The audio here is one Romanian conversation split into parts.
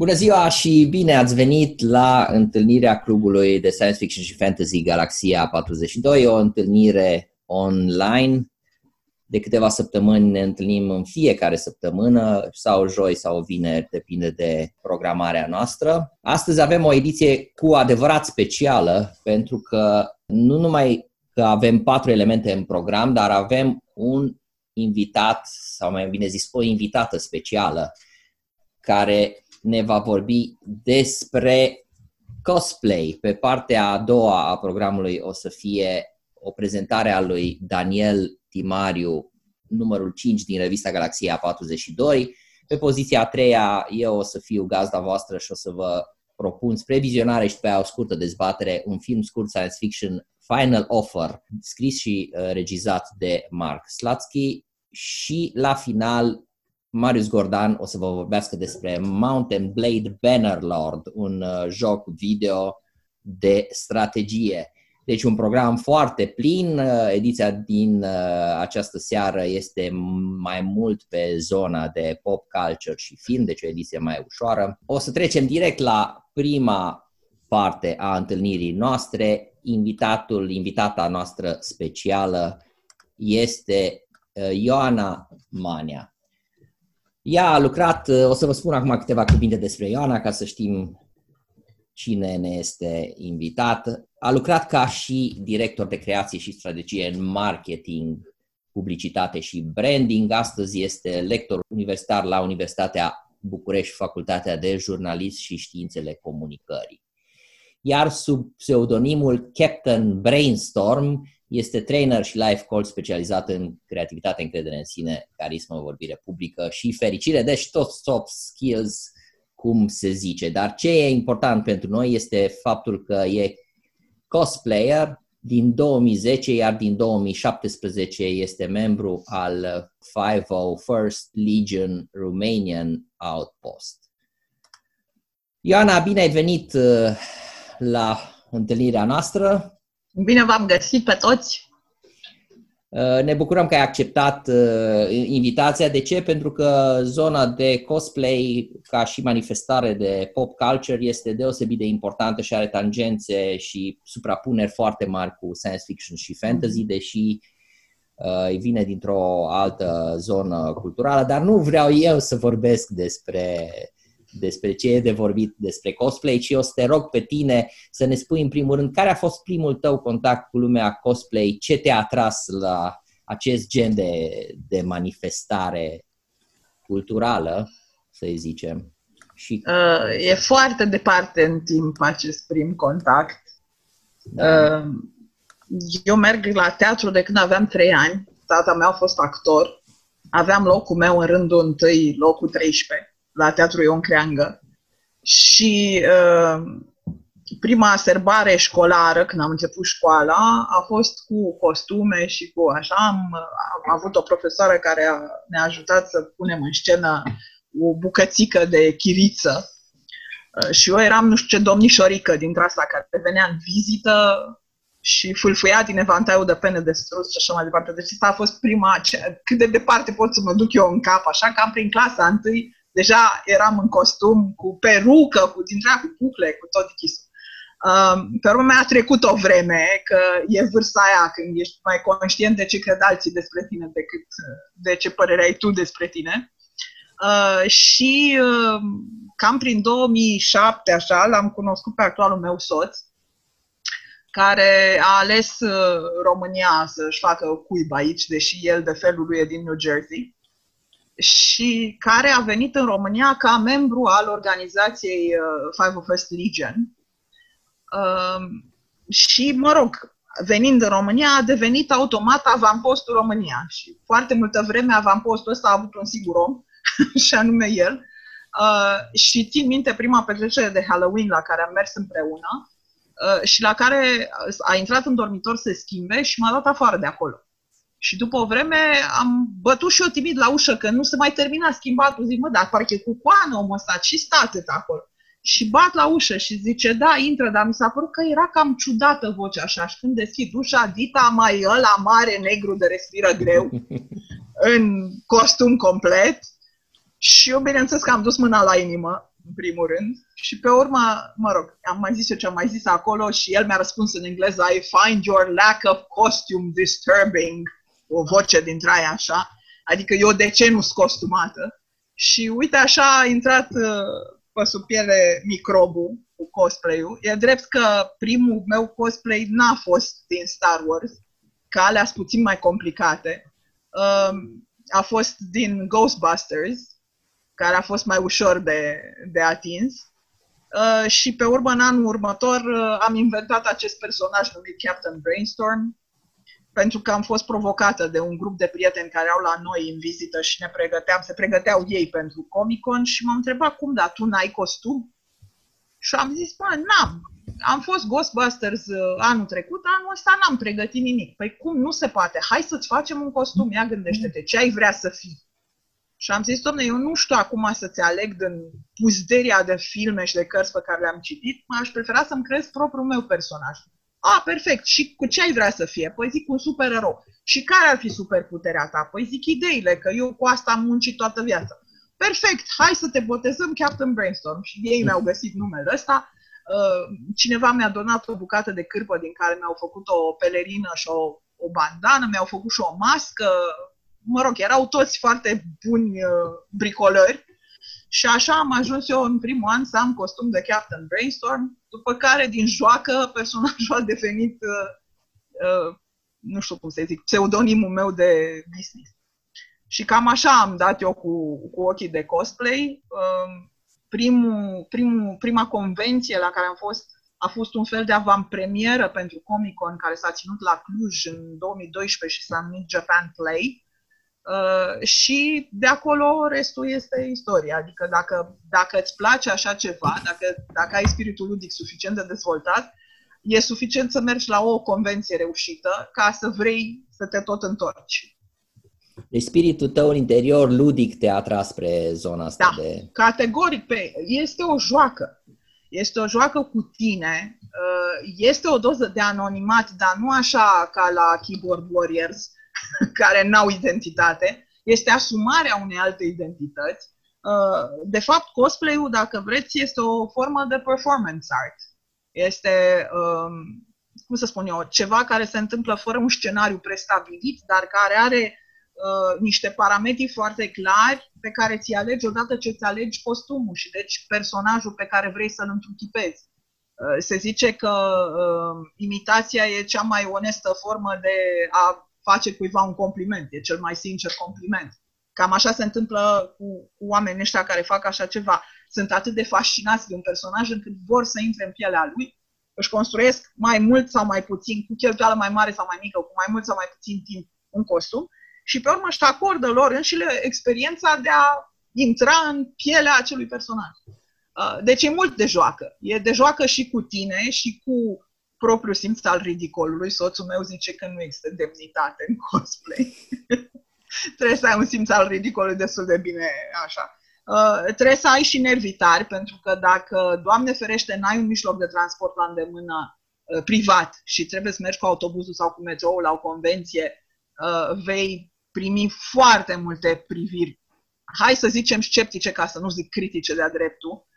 Bună ziua și bine ați venit la întâlnirea clubului de Science Fiction și Fantasy Galaxia 42, o întâlnire online. De câteva săptămâni ne întâlnim în fiecare săptămână sau joi sau vineri, depinde de programarea noastră. Astăzi avem o ediție cu adevărat specială pentru că nu numai că avem patru elemente în program, dar avem un invitat, sau mai bine zis, o invitată specială care ne va vorbi despre cosplay. Pe partea a doua a programului o să fie o prezentare a lui Daniel Timariu, numărul 5 din revista Galaxia 42. Pe poziția a treia eu o să fiu gazda voastră și o să vă propun spre vizionare și pe o scurtă dezbatere un film scurt science fiction Final Offer, scris și uh, regizat de Mark Slatsky și la final Marius Gordan o să vă vorbească despre Mountain Blade Bannerlord, un uh, joc video de strategie. Deci un program foarte plin. Uh, ediția din uh, această seară este mai mult pe zona de pop culture și film, deci o ediție mai ușoară. O să trecem direct la prima parte a întâlnirii noastre. Invitatul, invitata noastră specială este Ioana Mania. Ea a lucrat, o să vă spun acum câteva cuvinte despre Ioana ca să știm cine ne este invitat. A lucrat ca și director de creație și strategie în marketing, publicitate și branding. Astăzi este lector universitar la Universitatea București, Facultatea de Jurnalism și Științele Comunicării. Iar sub pseudonimul Captain Brainstorm este trainer și life coach specializat în creativitate, încredere în sine, carismă, vorbire publică și fericire, deci tot soft skills, cum se zice. Dar ce e important pentru noi este faptul că e cosplayer din 2010, iar din 2017 este membru al 501st Legion Romanian Outpost. Ioana, bine ai venit uh, la întâlnirea noastră. Bine v-am găsit pe toți! Uh, ne bucurăm că ai acceptat uh, invitația. De ce? Pentru că zona de cosplay ca și manifestare de pop culture este deosebit de importantă și are tangențe și suprapuneri foarte mari cu science fiction și fantasy, deși uh, vine dintr-o altă zonă culturală, dar nu vreau eu să vorbesc despre despre ce e de vorbit despre cosplay, ci o să te rog pe tine să ne spui în primul rând care a fost primul tău contact cu lumea cosplay, ce te-a atras la acest gen de, de manifestare culturală, să zicem. Și... Uh, e foarte departe în timp acest prim contact. Da. Uh, eu merg la teatru de când aveam trei ani. Tata meu a fost actor. Aveam locul meu în rândul întâi, locul 13 la Teatrul Ion Creangă. Și uh, prima serbare școlară, când am început școala, a fost cu costume și cu așa. Am, am avut o profesoară care a, ne-a ajutat să punem în scenă o bucățică de chiriță. Uh, și eu eram, nu știu ce, domnișorică dintre asta care venea în vizită și fâlfâia din evantaiul de pene de strus și așa mai departe. Deci asta a fost prima, ce, cât de departe pot să mă duc eu în cap, așa că am prin clasa întâi deja eram în costum, cu perucă, cu dintre cu bucle, cu tot chisul. Um, pe urmă mi-a trecut o vreme, că e vârsta aia când ești mai conștient de ce cred alții despre tine decât de ce părere ai tu despre tine. Uh, și uh, cam prin 2007, așa, l-am cunoscut pe actualul meu soț, care a ales uh, România să-și facă cuib aici, deși el de felul lui e din New Jersey și care a venit în România ca membru al organizației uh, Five of Us Legion. Uh, și, mă rog, venind în România, a devenit automat avampostul România. Și foarte multă vreme avampostul ăsta a avut un singur om, și anume el. Uh, și țin minte prima petrecere de Halloween la care am mers împreună uh, și la care a intrat în dormitor să se schimbe și m-a dat afară de acolo. Și după o vreme am bătut și eu timid la ușă, că nu se mai termina schimbatul. Zic, mă, dar parcă e cu coană omul ăsta, ce stă atât acolo? Și bat la ușă și zice, da, intră, dar mi s-a părut că era cam ciudată vocea așa. Și când deschid ușa, Dita mai ăla mare, negru de respiră greu, în costum complet. Și eu, bineînțeles că am dus mâna la inimă. în primul rând, și pe urmă, mă rog, am mai zis eu ce am mai zis acolo și el mi-a răspuns în engleză, I find your lack of costume disturbing, o voce dintre aia așa, adică eu de ce nu sunt costumată? Și uite așa a intrat uh, pe sub piele microbul cu cosplay-ul. E drept că primul meu cosplay n-a fost din Star Wars, că alea sunt puțin mai complicate. Um, a fost din Ghostbusters, care a fost mai ușor de, de atins. Uh, și pe urmă, în anul următor, uh, am inventat acest personaj numit Captain Brainstorm, pentru că am fost provocată de un grup de prieteni care au la noi în vizită și ne pregăteam, se pregăteau ei pentru Comic-Con și m-au întrebat cum, da, tu n-ai costum? Și am zis, mă, n-am. Am fost Ghostbusters uh, anul trecut, anul ăsta n-am pregătit nimic. Păi cum, nu se poate. Hai să-ți facem un costum. Ia gândește-te, ce ai vrea să fii? Și am zis, domne, eu nu știu acum să-ți aleg din puzderia de filme și de cărți pe care le-am citit, m-aș prefera să-mi creez propriul meu personaj. A, perfect. Și cu ce ai vrea să fie? Păi zic un supererou. Și care ar fi superputerea ta? Păi zic ideile, că eu cu asta am muncit toată viața. Perfect, hai să te botezăm Captain Brainstorm. Și ei mi-au găsit numele ăsta. Uh, cineva mi-a donat o bucată de cârpă din care mi-au făcut o pelerină și o, o bandană, mi-au făcut și o mască. Mă rog, erau toți foarte buni uh, bricolări și așa am ajuns eu în primul an să am costum de Captain Brainstorm, după care din joacă personajul a devenit, uh, uh, nu știu cum să zic, pseudonimul meu de business. Și cam așa am dat eu cu, cu ochii de cosplay. Uh, primul, primul, prima convenție la care am fost a fost un fel de avant-premieră pentru Comic-Con care s-a ținut la Cluj în 2012 și s-a numit Japan Play. Uh, și de acolo restul este istoria. Adică dacă, dacă îți place așa ceva, dacă, dacă ai spiritul ludic suficient de dezvoltat, e suficient să mergi la o convenție reușită ca să vrei să te tot întorci. Deci spiritul tău în interior ludic te-a atras spre zona asta da, de... categoric. Pe, este o joacă. Este o joacă cu tine. Uh, este o doză de anonimat, dar nu așa ca la Keyboard Warriors, care n-au identitate, este asumarea unei alte identități. Uh, de fapt, cosplay-ul, dacă vreți, este o formă de performance art. Este, um, cum să spun eu, ceva care se întâmplă fără un scenariu prestabilit, dar care are uh, niște parametri foarte clari pe care ți alegi odată ce ți alegi costumul și deci personajul pe care vrei să-l întruchipezi. Uh, se zice că uh, imitația e cea mai onestă formă de a face cuiva un compliment, e cel mai sincer compliment. Cam așa se întâmplă cu, cu oamenii ăștia care fac așa ceva. Sunt atât de fascinați de un personaj încât vor să intre în pielea lui, își construiesc mai mult sau mai puțin, cu cheltuială mai mare sau mai mică, cu mai mult sau mai puțin timp, un costum și pe urmă își acordă lor înșile experiența de a intra în pielea acelui personaj. Uh, deci e mult de joacă. E de joacă și cu tine și cu propriu simț al ridicolului. Soțul meu zice că nu există demnitate în cosplay. trebuie să ai un simț al ridicolului destul de bine așa. Uh, trebuie să ai și nervi tari, pentru că dacă, Doamne ferește, n-ai un mijloc de transport la îndemână uh, privat și trebuie să mergi cu autobuzul sau cu metroul la o convenție, uh, vei primi foarte multe priviri, hai să zicem sceptice, ca să nu zic critice de-a dreptul, Uh,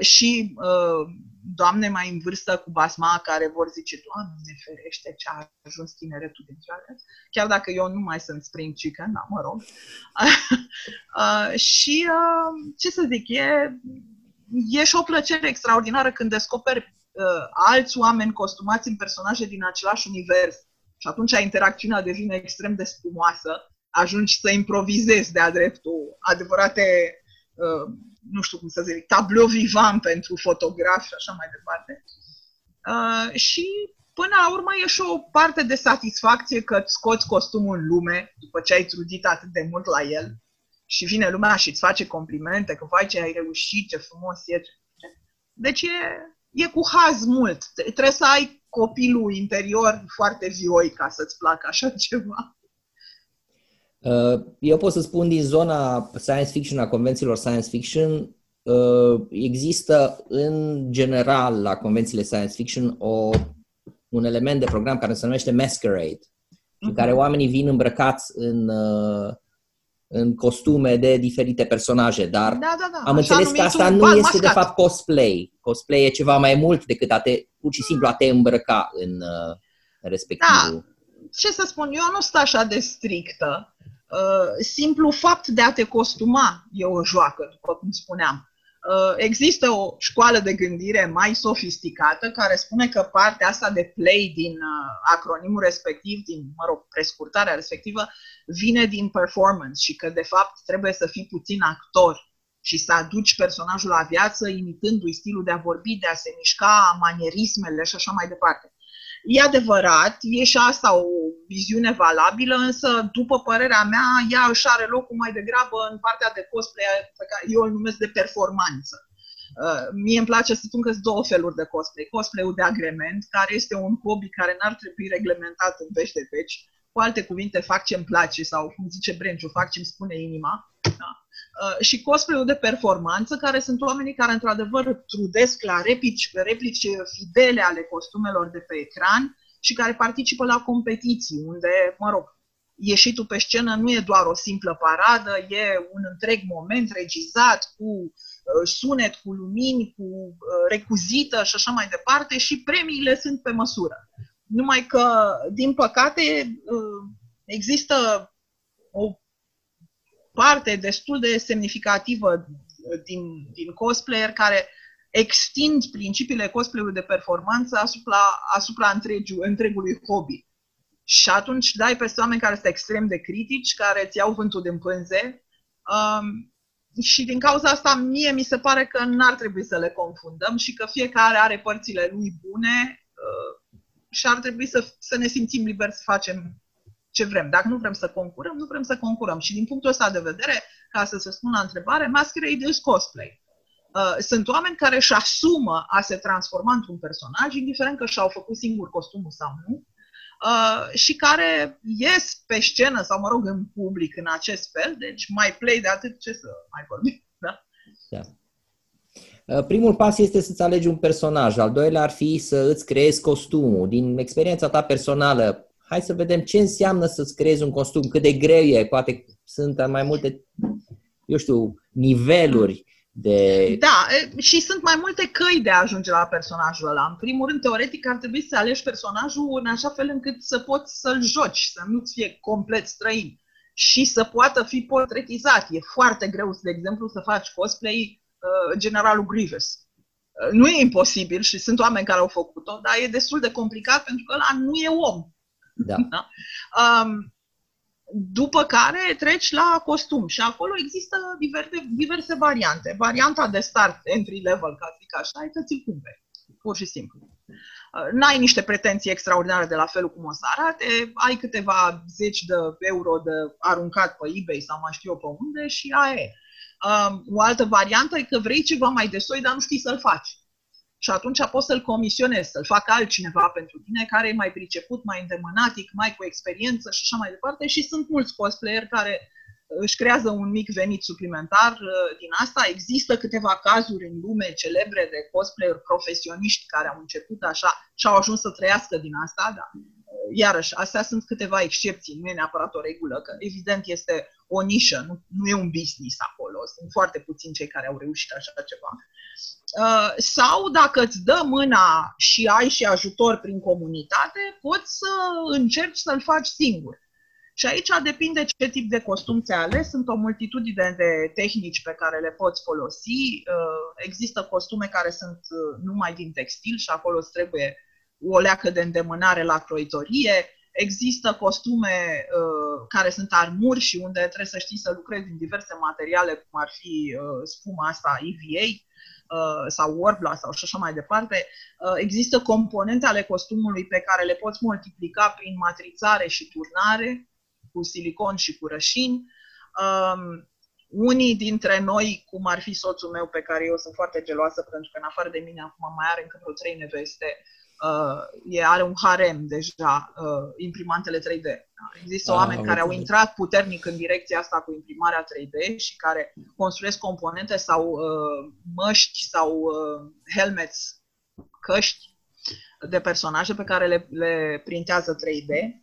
și uh, doamne mai în vârstă cu basma care vor zice, Doamne ferește ce a ajuns tineretul din ziua chiar dacă eu nu mai sunt spring chicken, da, mă rog. uh, și uh, ce să zic, e, e și o plăcere extraordinară când descoperi uh, alți oameni costumați în personaje din același univers. Și atunci interacțiunea devine extrem de spumoasă, ajungi să improvizezi de-a dreptul adevărate uh, nu știu cum să zic, tablou vivant pentru fotograf și așa mai departe. Uh, și până la urmă e și o parte de satisfacție că îți scoți costumul în lume după ce ai trudit atât de mult la el și vine lumea și îți face complimente că vai ce ai reușit, ce frumos e. Deci e, e cu haz mult. Trebuie să ai copilul interior foarte vioi ca să-ți placă așa ceva. Uh, eu pot să spun din zona science fiction, a convențiilor science fiction, uh, există în general la convențiile science fiction o, un element de program care se numește Masquerade, în care mhm. oamenii vin îmbrăcați în, uh, în costume de diferite personaje, dar Da, da, da. am Așa înțeles că asta numitul nu bal este de mascat. fapt cosplay. Cosplay e ceva mai mult decât a te, pur și simplu a te îmbrăca în uh, respectivul. ce să spun, eu nu sunt așa de strictă. Uh, simplu fapt de a te costuma e o joacă, după cum spuneam. Uh, există o școală de gândire mai sofisticată care spune că partea asta de play din uh, acronimul respectiv, din, mă rog, prescurtarea respectivă, vine din performance și că, de fapt, trebuie să fii puțin actor și să aduci personajul la viață imitându-i stilul de a vorbi, de a se mișca, manierismele și așa mai departe. E adevărat, e și asta o viziune valabilă, însă, după părerea mea, ea își are locul mai degrabă în partea de cosplay pe care eu îl numesc de performanță. Uh, mie îmi place să spun că sunt două feluri de cosplay. Cosplayul de agrement, care este un hobby care n-ar trebui reglementat în veci de veci. Cu alte cuvinte, fac ce-mi place sau, cum zice Brenciu, fac ce-mi spune inima. Da? Uh, și cosplayul de performanță, care sunt oamenii care într-adevăr trudesc la replici, replici fidele ale costumelor de pe ecran și care participă la competiții, unde, mă rog, ieșitul pe scenă nu e doar o simplă paradă, e un întreg moment regizat cu uh, sunet, cu lumini, cu uh, recuzită și așa mai departe și premiile sunt pe măsură. Numai că, din păcate, uh, există o parte destul de semnificativă din, din cosplayer care extind principiile cosplay-ului de performanță asupra, asupra întregi, întregului hobby. Și atunci dai peste oameni care sunt extrem de critici, care îți iau vântul din pânze. Um, și din cauza asta, mie mi se pare că n-ar trebui să le confundăm și că fiecare are părțile lui bune uh, și ar trebui să, să ne simțim liberi să facem ce vrem. Dacă nu vrem să concurăm, nu vrem să concurăm. Și din punctul ăsta de vedere, ca să se spună la întrebare, masquerade is cosplay. Uh, sunt oameni care își asumă a se transforma într-un personaj, indiferent că și-au făcut singur costumul sau nu, uh, și care ies pe scenă sau, mă rog, în public în acest fel, deci mai play de atât ce să mai vorbim. Da? Da. Uh, Primul pas este să-ți alegi un personaj, al doilea ar fi să îți creezi costumul. Din experiența ta personală, hai să vedem ce înseamnă să-ți creezi un costum, cât de greu e, poate sunt mai multe, eu știu, niveluri de... Da, e, și sunt mai multe căi de a ajunge la personajul ăla. În primul rând, teoretic, ar trebui să alegi personajul în așa fel încât să poți să-l joci, să nu-ți fie complet străin și să poată fi portretizat. E foarte greu, de exemplu, să faci cosplay uh, generalul Grievous. Uh, nu e imposibil și sunt oameni care au făcut-o, dar e destul de complicat pentru că ăla nu e om. Da. Da? Um, după care treci la costum și acolo există diverse, diverse variante. Varianta de start, entry level, ca să zic așa, e să ți-l cumperi. Pur și simplu. Uh, N-ai niște pretenții extraordinare de la felul cum o să arate, ai câteva zeci de euro de aruncat pe eBay sau mai știu eu pe unde și aia e. Um, o altă variantă e că vrei ceva mai de soi, dar nu știi să-l faci. Și atunci poți să-l comisionezi, să-l facă altcineva pentru tine care e mai priceput, mai îndemânatic, mai cu experiență și așa mai departe. Și sunt mulți cosplayer care își creează un mic venit suplimentar uh, din asta. Există câteva cazuri în lume celebre de cosplayer profesioniști care au început așa și au ajuns să trăiască din asta, dar uh, iarăși, astea sunt câteva excepții, nu e neapărat o regulă, că evident este o nișă, nu, nu e un business acolo, sunt foarte puțini cei care au reușit așa ceva. Uh, sau dacă îți dă mâna și ai și ajutor prin comunitate, poți să încerci să-l faci singur. Și aici depinde ce tip de costum ți-ai ales. Sunt o multitudine de tehnici pe care le poți folosi. Uh, Există costume care sunt uh, numai din textil și acolo îți trebuie o leacă de îndemânare la croitorie. Există costume uh, care sunt armuri și unde trebuie să știi să lucrezi din diverse materiale, cum ar fi uh, spuma asta EVA uh, sau Warbla sau și așa mai departe. Uh, există componente ale costumului pe care le poți multiplica prin matrițare și turnare cu silicon și cu rășini. Um, unii dintre noi, cum ar fi soțul meu, pe care eu sunt foarte geloasă, pentru că în afară de mine acum mai are încă vreo trei neveste, uh, e, are un harem deja, uh, imprimantele 3D. Există Ah, oameni am care au înțeles. intrat puternic în direcția asta cu imprimarea 3D și care construiesc componente sau uh, măști sau uh, helmets, căști de personaje pe care le, le printează 3D.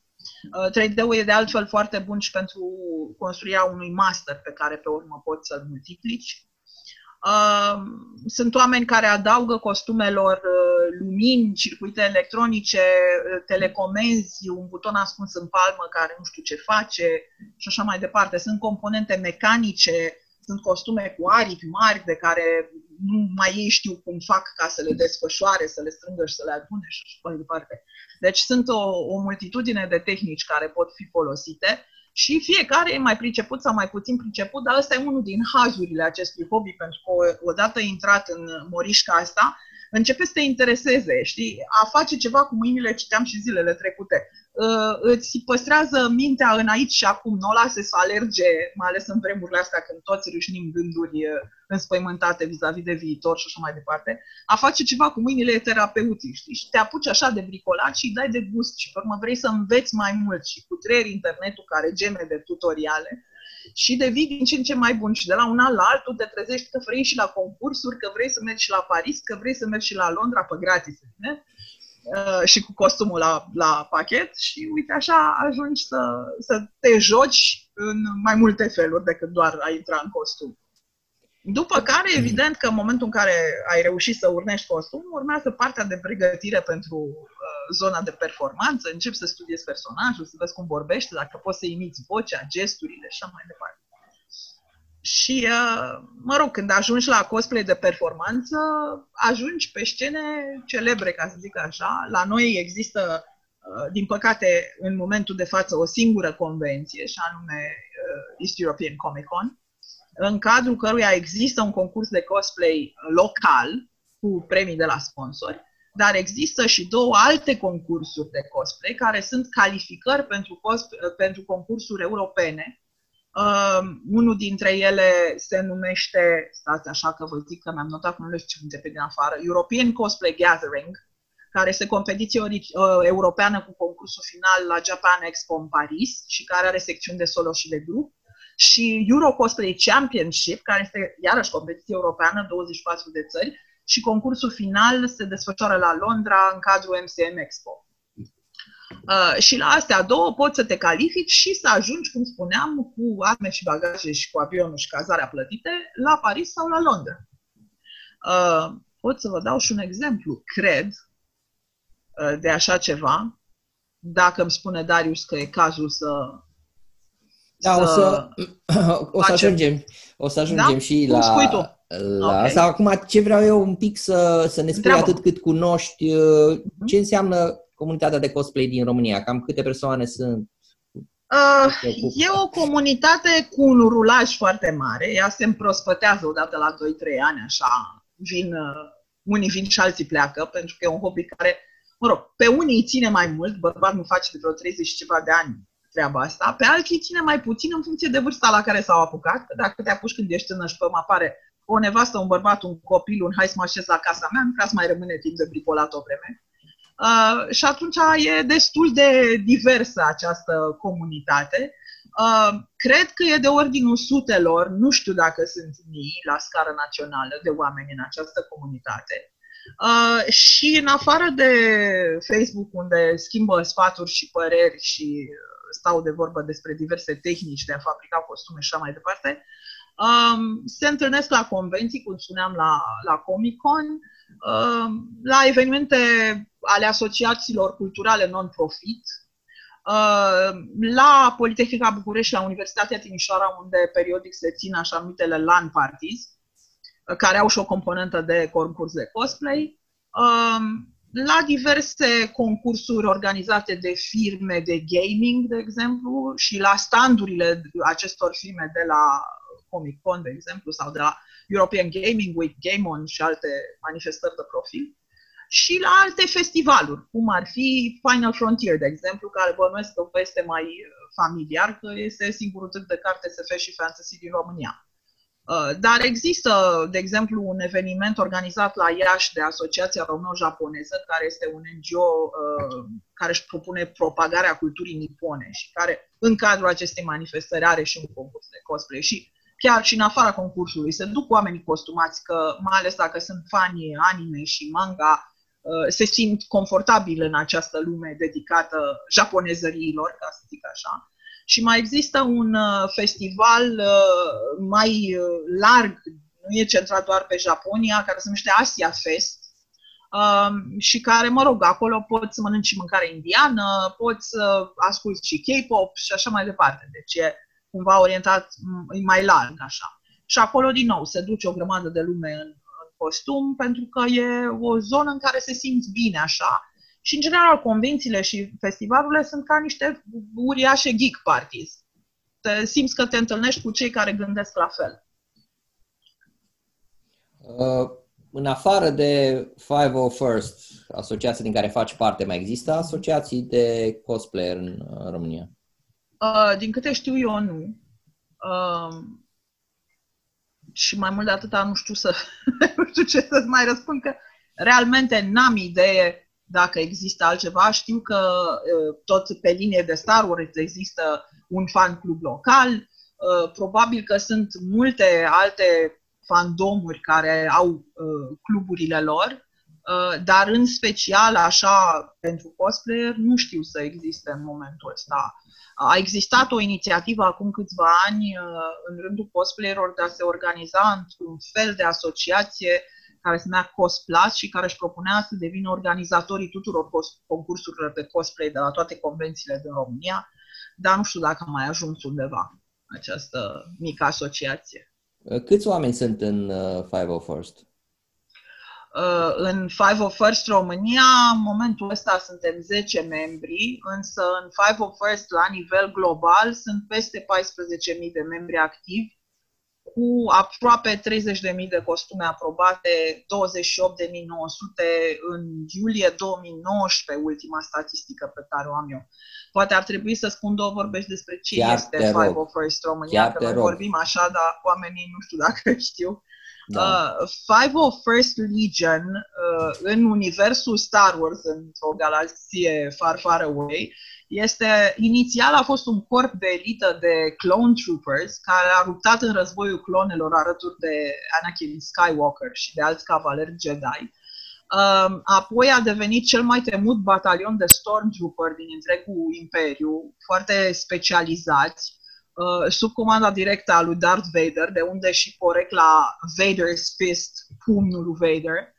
3D-ul e de altfel foarte bun și pentru construirea unui master pe care pe urmă poți să-l multiplici. Sunt oameni care adaugă costumelor lumini, circuite electronice, telecomenzi, un buton ascuns în palmă care nu știu ce face și așa mai departe. Sunt componente mecanice, sunt costume cu aripi mari de care nu mai ei știu cum fac ca să le desfășoare, să le strângă și să le adune și așa mai departe. Deci sunt o, o multitudine de tehnici care pot fi folosite și fiecare e mai priceput sau mai puțin priceput, dar ăsta e unul din hazurile acestui hobby, pentru că odată intrat în morișca asta, începe să te intereseze, știi? A face ceva cu mâinile, citeam și zilele trecute. Uh, îți păstrează mintea în aici și acum, nu o lase să alerge, mai ales în vremurile astea când toți râșnim gânduri uh, înspăimântate vis-a-vis de viitor și așa mai departe. A face ceva cu mâinile e terapeutic, știi? Și te apuci așa de bricolat și îi dai de gust și pe urmă vrei să înveți mai mult și cu trei internetul care geme de tutoriale și devii din ce în ce mai bun și de la un an la altul te trezești că vrei și la concursuri, că vrei să mergi și la Paris, că vrei să mergi și la Londra pe gratis, ne? Uh, și cu costumul la, la pachet și uite așa ajungi să, să te joci în mai multe feluri decât doar a intra în costum. După care, evident că în momentul în care ai reușit să urnești costumul, urmează partea de pregătire pentru uh, zona de performanță, începi să studiezi personajul, să vezi cum vorbește, dacă poți să imiți vocea, gesturile și așa mai departe. Și, uh, mă rog, când ajungi la cosplay de performanță, ajungi pe scene celebre, ca să zic așa. La noi există, uh, din păcate, în momentul de față, o singură convenție, și anume uh, East European Comic Con, în cadrul căruia există un concurs de cosplay local cu premii de la sponsori, dar există și două alte concursuri de cosplay care sunt calificări pentru, cosplay, pentru concursuri europene. Uh, unul dintre ele se numește, stați așa că vă zic că mi-am notat că nu le știu de pe din afară, European Cosplay Gathering, care este competiție uh, europeană cu concursul final la Japan Expo în Paris și care are secțiuni de solo și de grup și Euro Cosplay Championship, care este iarăși competiție europeană, 24 de țări, și concursul final se desfășoară la Londra în cadrul MCM Expo. Uh, și la astea două poți să te califici și să ajungi, cum spuneam, cu arme și bagaje și cu avionul și cazarea plătite la Paris sau la Londra. Uh, pot să vă dau și un exemplu, cred, uh, de așa ceva, dacă îmi spune Darius că e cazul să da, să o să, o să ajungem, o să ajungem da? și la, la okay. asta. Acum, ce vreau eu un pic să, să ne spui Întreabă. atât cât cunoști, uh, ce înseamnă comunitatea de cosplay din România? Cam câte persoane sunt? Uh, e o comunitate cu un rulaj foarte mare. Ea se împrospătează odată la 2-3 ani, așa. Vin, uh, unii vin și alții pleacă, pentru că e un hobby care, mă rog, pe unii îi ține mai mult, bărbat nu face de vreo 30 și ceva de ani treaba asta, pe alții ține mai puțin în funcție de vârsta la care s-au apucat. Dacă te apuci când ești tânăr și pe apare o nevastă, un bărbat, un copil, un hai să mă așez la casa mea, nu prea să mai rămâne timp de bricolat o vreme. Uh, și atunci e destul de diversă această comunitate. Uh, cred că e de ordinul sutelor, nu știu dacă sunt mii la scară națională de oameni în această comunitate. Uh, și în afară de Facebook, unde schimbă sfaturi și păreri și stau de vorbă despre diverse tehnici de a fabrica costume și așa mai departe, um, se întâlnesc la convenții, cum spuneam, la, la Comic-Con, um, la evenimente ale asociațiilor culturale non-profit, uh, la Politehnica București, la Universitatea Timișoara, unde periodic se țin așa numitele LAN parties, care au și o componentă de concurs de cosplay. Um, la diverse concursuri organizate de firme de gaming, de exemplu, și la standurile acestor firme de la Comic Con, de exemplu, sau de la European Gaming Week, Game On și alte manifestări de profil, și la alte festivaluri, cum ar fi Final Frontier, de exemplu, care bănuiesc că vă este mai familiar, că este singurul târg de carte SF și fantasy din România. Uh, dar există, de exemplu, un eveniment organizat la Iași de Asociația Româno-Japoneză, care este un NGO uh, care își propune propagarea culturii nipone și care, în cadrul acestei manifestări, are și un concurs de cosplay. Și chiar și în afara concursului se duc oamenii costumați, că mai ales dacă sunt fani anime și manga, se simt confortabil în această lume dedicată japonezăriilor, ca să zic așa. Și mai există un festival mai larg, nu e centrat doar pe Japonia, care se numește Asia Fest, Um, și care, mă rog, acolo poți să mănânci și mâncare indiană, poți să asculti și K-pop și așa mai departe. Deci e cumva orientat, e mai larg așa. Și acolo, din nou, se duce o grămadă de lume în, în costum, pentru că e o zonă în care se simți bine așa. Și, în general, convențiile și festivalurile sunt ca niște uriașe geek parties. Te simți că te întâlnești cu cei care gândesc la fel. Uh, în afară de 501st, asociația din care faci parte, mai există asociații de cosplayer în, în România? Uh, din câte știu eu, nu. Uh, și mai mult de atâta nu știu să nu știu ce să-ți mai răspund, că realmente n-am idee dacă există altceva. Știu că uh, tot pe linie de Star Wars există un fan club local. Uh, probabil că sunt multe alte fandomuri care au uh, cluburile lor, uh, dar în special, așa, pentru cosplayer, nu știu să existe în momentul ăsta. A existat o inițiativă acum câțiva ani uh, în rândul cosplayerilor de a se organiza într-un fel de asociație care se numea Cosplus și care își propunea să devină organizatorii tuturor concursurilor de cosplay de la toate convențiile din România, dar nu știu dacă a mai ajuns undeva această mică asociație. Uh, câți oameni sunt în 501st? Uh, uh, în 501st România, în momentul ăsta suntem 10 membri, însă în 501st la nivel global sunt peste 14.000 de membri activi, cu aproape 30.000 de costume aprobate, 28.900 în iulie 2019, ultima statistică pe care o am eu. Poate ar trebui să spun două vorbești despre ce Chiar este 501st România, Chiar că noi rog. vorbim așa, dar oamenii nu știu dacă știu. Da. Uh, 501st Legion, uh, în universul Star Wars, într-o galaxie far, far away, este, inițial a fost un corp de elită de clone troopers care a luptat în războiul clonelor alături de Anakin Skywalker și de alți cavaleri Jedi. Um, apoi a devenit cel mai temut batalion de Stormtrooper din întregul imperiu, foarte specializați, uh, sub comanda directă a lui Darth Vader, de unde și porecla Vader's Fist, pumnul lui Vader.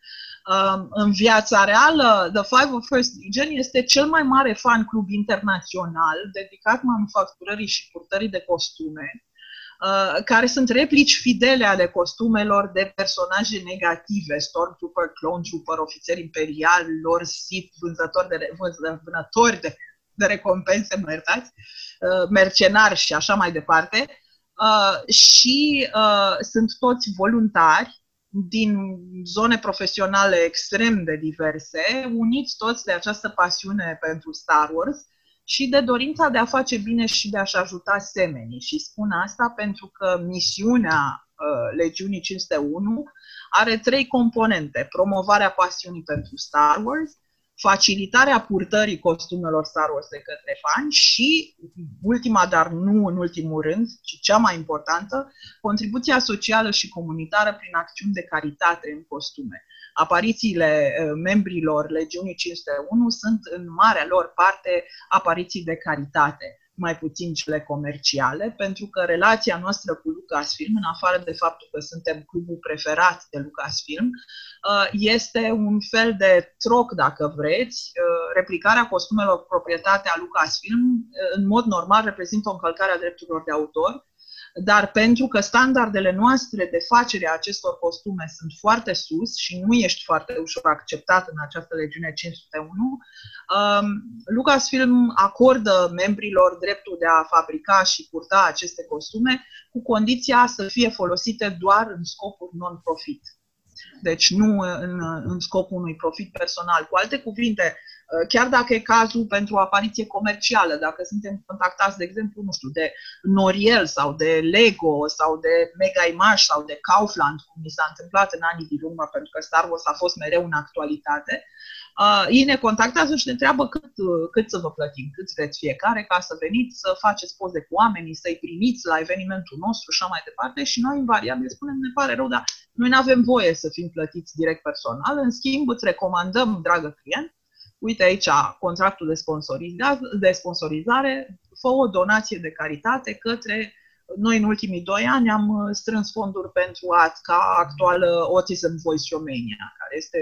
Um, în viața reală, The Five of First Legion este cel mai mare fan club internațional dedicat manufacturării și purtării de costume, uh, care sunt replici fidele ale costumelor de personaje negative, Stormtrooper, Clone Trooper, ofițeri imperiali, lor Sith, vânzători de, vânători de, de recompense, mă iertați, uh, mercenari și așa mai departe. Uh, și uh, sunt toți voluntari din zone profesionale extrem de diverse, uniți toți de această pasiune pentru Star Wars și de dorința de a face bine și de a-și ajuta semenii. Și spun asta pentru că misiunea uh, Legiunii 501 are trei componente. Promovarea pasiunii pentru Star Wars, facilitarea purtării costumelor Star Wars de către fani și, ultima, dar nu în ultimul rând, ci cea mai importantă, contribuția socială și comunitară prin acțiuni de caritate în costume. Aparițiile eh, membrilor Legiunii 501 sunt în marea lor parte apariții de caritate mai puțin cele comerciale, pentru că relația noastră cu Lucasfilm, în afară de faptul că suntem clubul preferat de Lucasfilm, uh, este un fel de troc, dacă vreți. Uh, replicarea costumelor proprietate a Lucasfilm, uh, în mod normal, reprezintă o încălcare a drepturilor de autor, dar pentru că standardele noastre de facere a acestor costume sunt foarte sus și nu ești foarte ușor acceptat în această legiune 501, um, Lucasfilm acordă membrilor dreptul de a fabrica și purta aceste costume cu condiția să fie folosite doar în scopuri non-profit. Deci nu în, în scopul unui profit personal. Cu alte cuvinte, Uh, chiar dacă e cazul pentru o apariție comercială, dacă suntem contactați, de exemplu, nu știu, de Noriel sau de Lego sau de Mega Image sau de Kaufland, cum mi s-a întâmplat în anii din urmă, pentru că Star Wars a fost mereu în actualitate, Uh, ei ne contactează și ne întreabă cât, uh, cât să vă plătim, cât vreți fiecare, ca să veniți să faceți poze cu oamenii, să-i primiți la evenimentul nostru și așa mai departe. Și noi, invariabil, spunem, ne pare rău, dar noi nu avem voie să fim plătiți direct personal. În schimb, îți recomandăm, dragă client, uite aici contractul de, sponsorizare, de sponsorizare, fă o donație de caritate către noi în ultimii doi ani am uh, strâns fonduri pentru ca actuală Autism Voice Romania, care este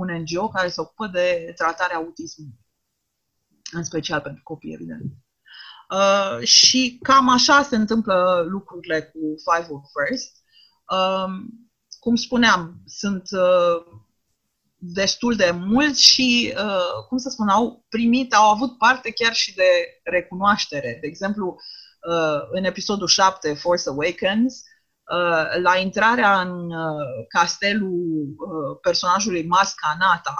un NGO care se ocupă de tratarea autismului, în special pentru copii, evident. Uh, și cam așa se întâmplă lucrurile cu Five of First. Uh, cum spuneam, sunt uh, destul de mulți și, uh, cum să spun, au primit, au avut parte chiar și de recunoaștere. De exemplu, uh, în episodul 7, Force Awakens, Uh, la intrarea în uh, castelul uh, personajului Masca Nata,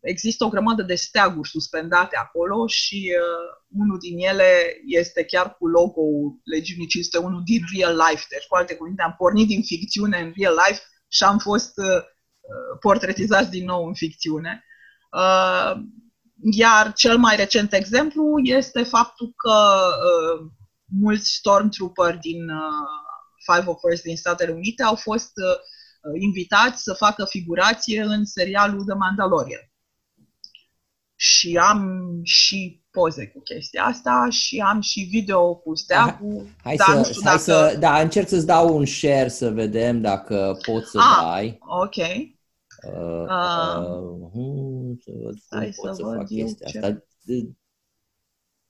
există o grămadă de steaguri suspendate acolo și unul din ele este chiar cu logo-ul Legiunii 501 din real life. Deci, cu alte cuvinte, am pornit din ficțiune în real life și am fost portretizați din nou în ficțiune. Iar cel mai recent exemplu este faptul că mulți stormtrooper din Five of First din Statele Unite au fost uh, invitați să facă figurație în serialul The Mandalorian. Și am și poze cu chestia asta și am și video cu steagul. Hai, dar să, nu știu hai dacă... să, da, încerc să-ți dau un share să vedem dacă poți să ah, dai. ok. Uh, uh, uh, să văd cum hai pot să, să fac chestia ce... asta.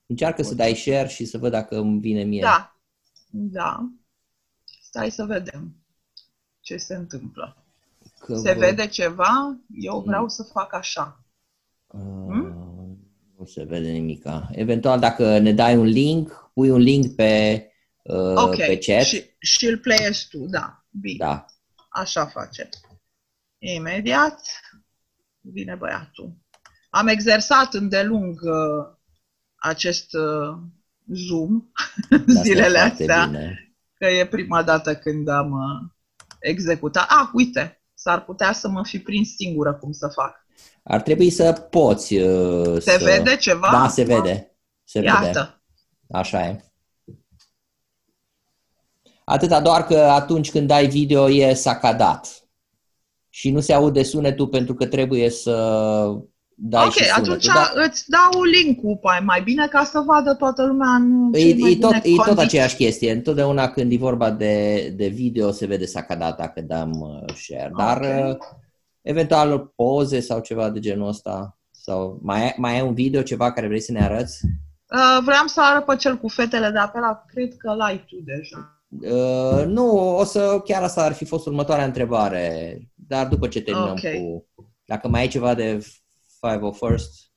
Încearcă pot să dai share și să văd dacă îmi vine mie. Da, da. Stai să vedem ce se întâmplă. Că se vă... vede ceva? Eu vreau să fac așa. Uh, hmm? Nu se vede nimica. Eventual, dacă ne dai un link, pui un link pe, uh, okay. pe chat. Și, și îl playezi tu, da. Bine. Da. Așa face. Imediat vine băiatul. Am exersat îndelung uh, acest uh, Zoom zilele astea. Bine că e prima dată când am uh, executat. Ah, uite, s-ar putea să mă fi prins singură cum să fac. Ar trebui să poți uh, Se să... vede ceva? Da, se vede. Se Iată. vede. Așa e. Atâta doar că atunci când dai video e sacadat și nu se aude sunetul pentru că trebuie să dai ok, și sunetul, atunci da? îți dau link-ul mai, mai bine ca să vadă toată lumea în e, e, tot, e tot aceeași chestie. Întotdeauna când e vorba de, de video se vede sacadata când dăm uh, share. Dar okay. uh, eventual poze sau ceva de genul ăsta. Sau mai, mai ai un video, ceva care vrei să ne arăți? Uh, vreau să arăt pe cel cu fetele de apel, cred că l-ai tu deja. Uh, nu, o să chiar asta ar fi fost următoarea întrebare, dar după ce terminăm okay. cu... Dacă mai ai ceva de 501st?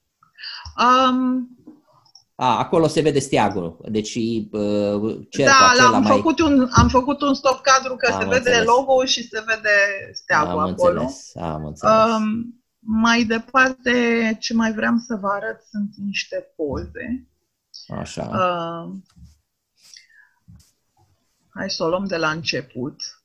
Um, a, acolo se vede steagul, deci uh, Da, l-am mai... făcut un, am făcut un stop cadru că am se înțeles. vede logo și se vede steagul am acolo. Înțeles, am înțeles. Um, mai departe, ce mai vreau să vă arăt sunt niște poze. Așa. Uh, hai să o luăm de la început.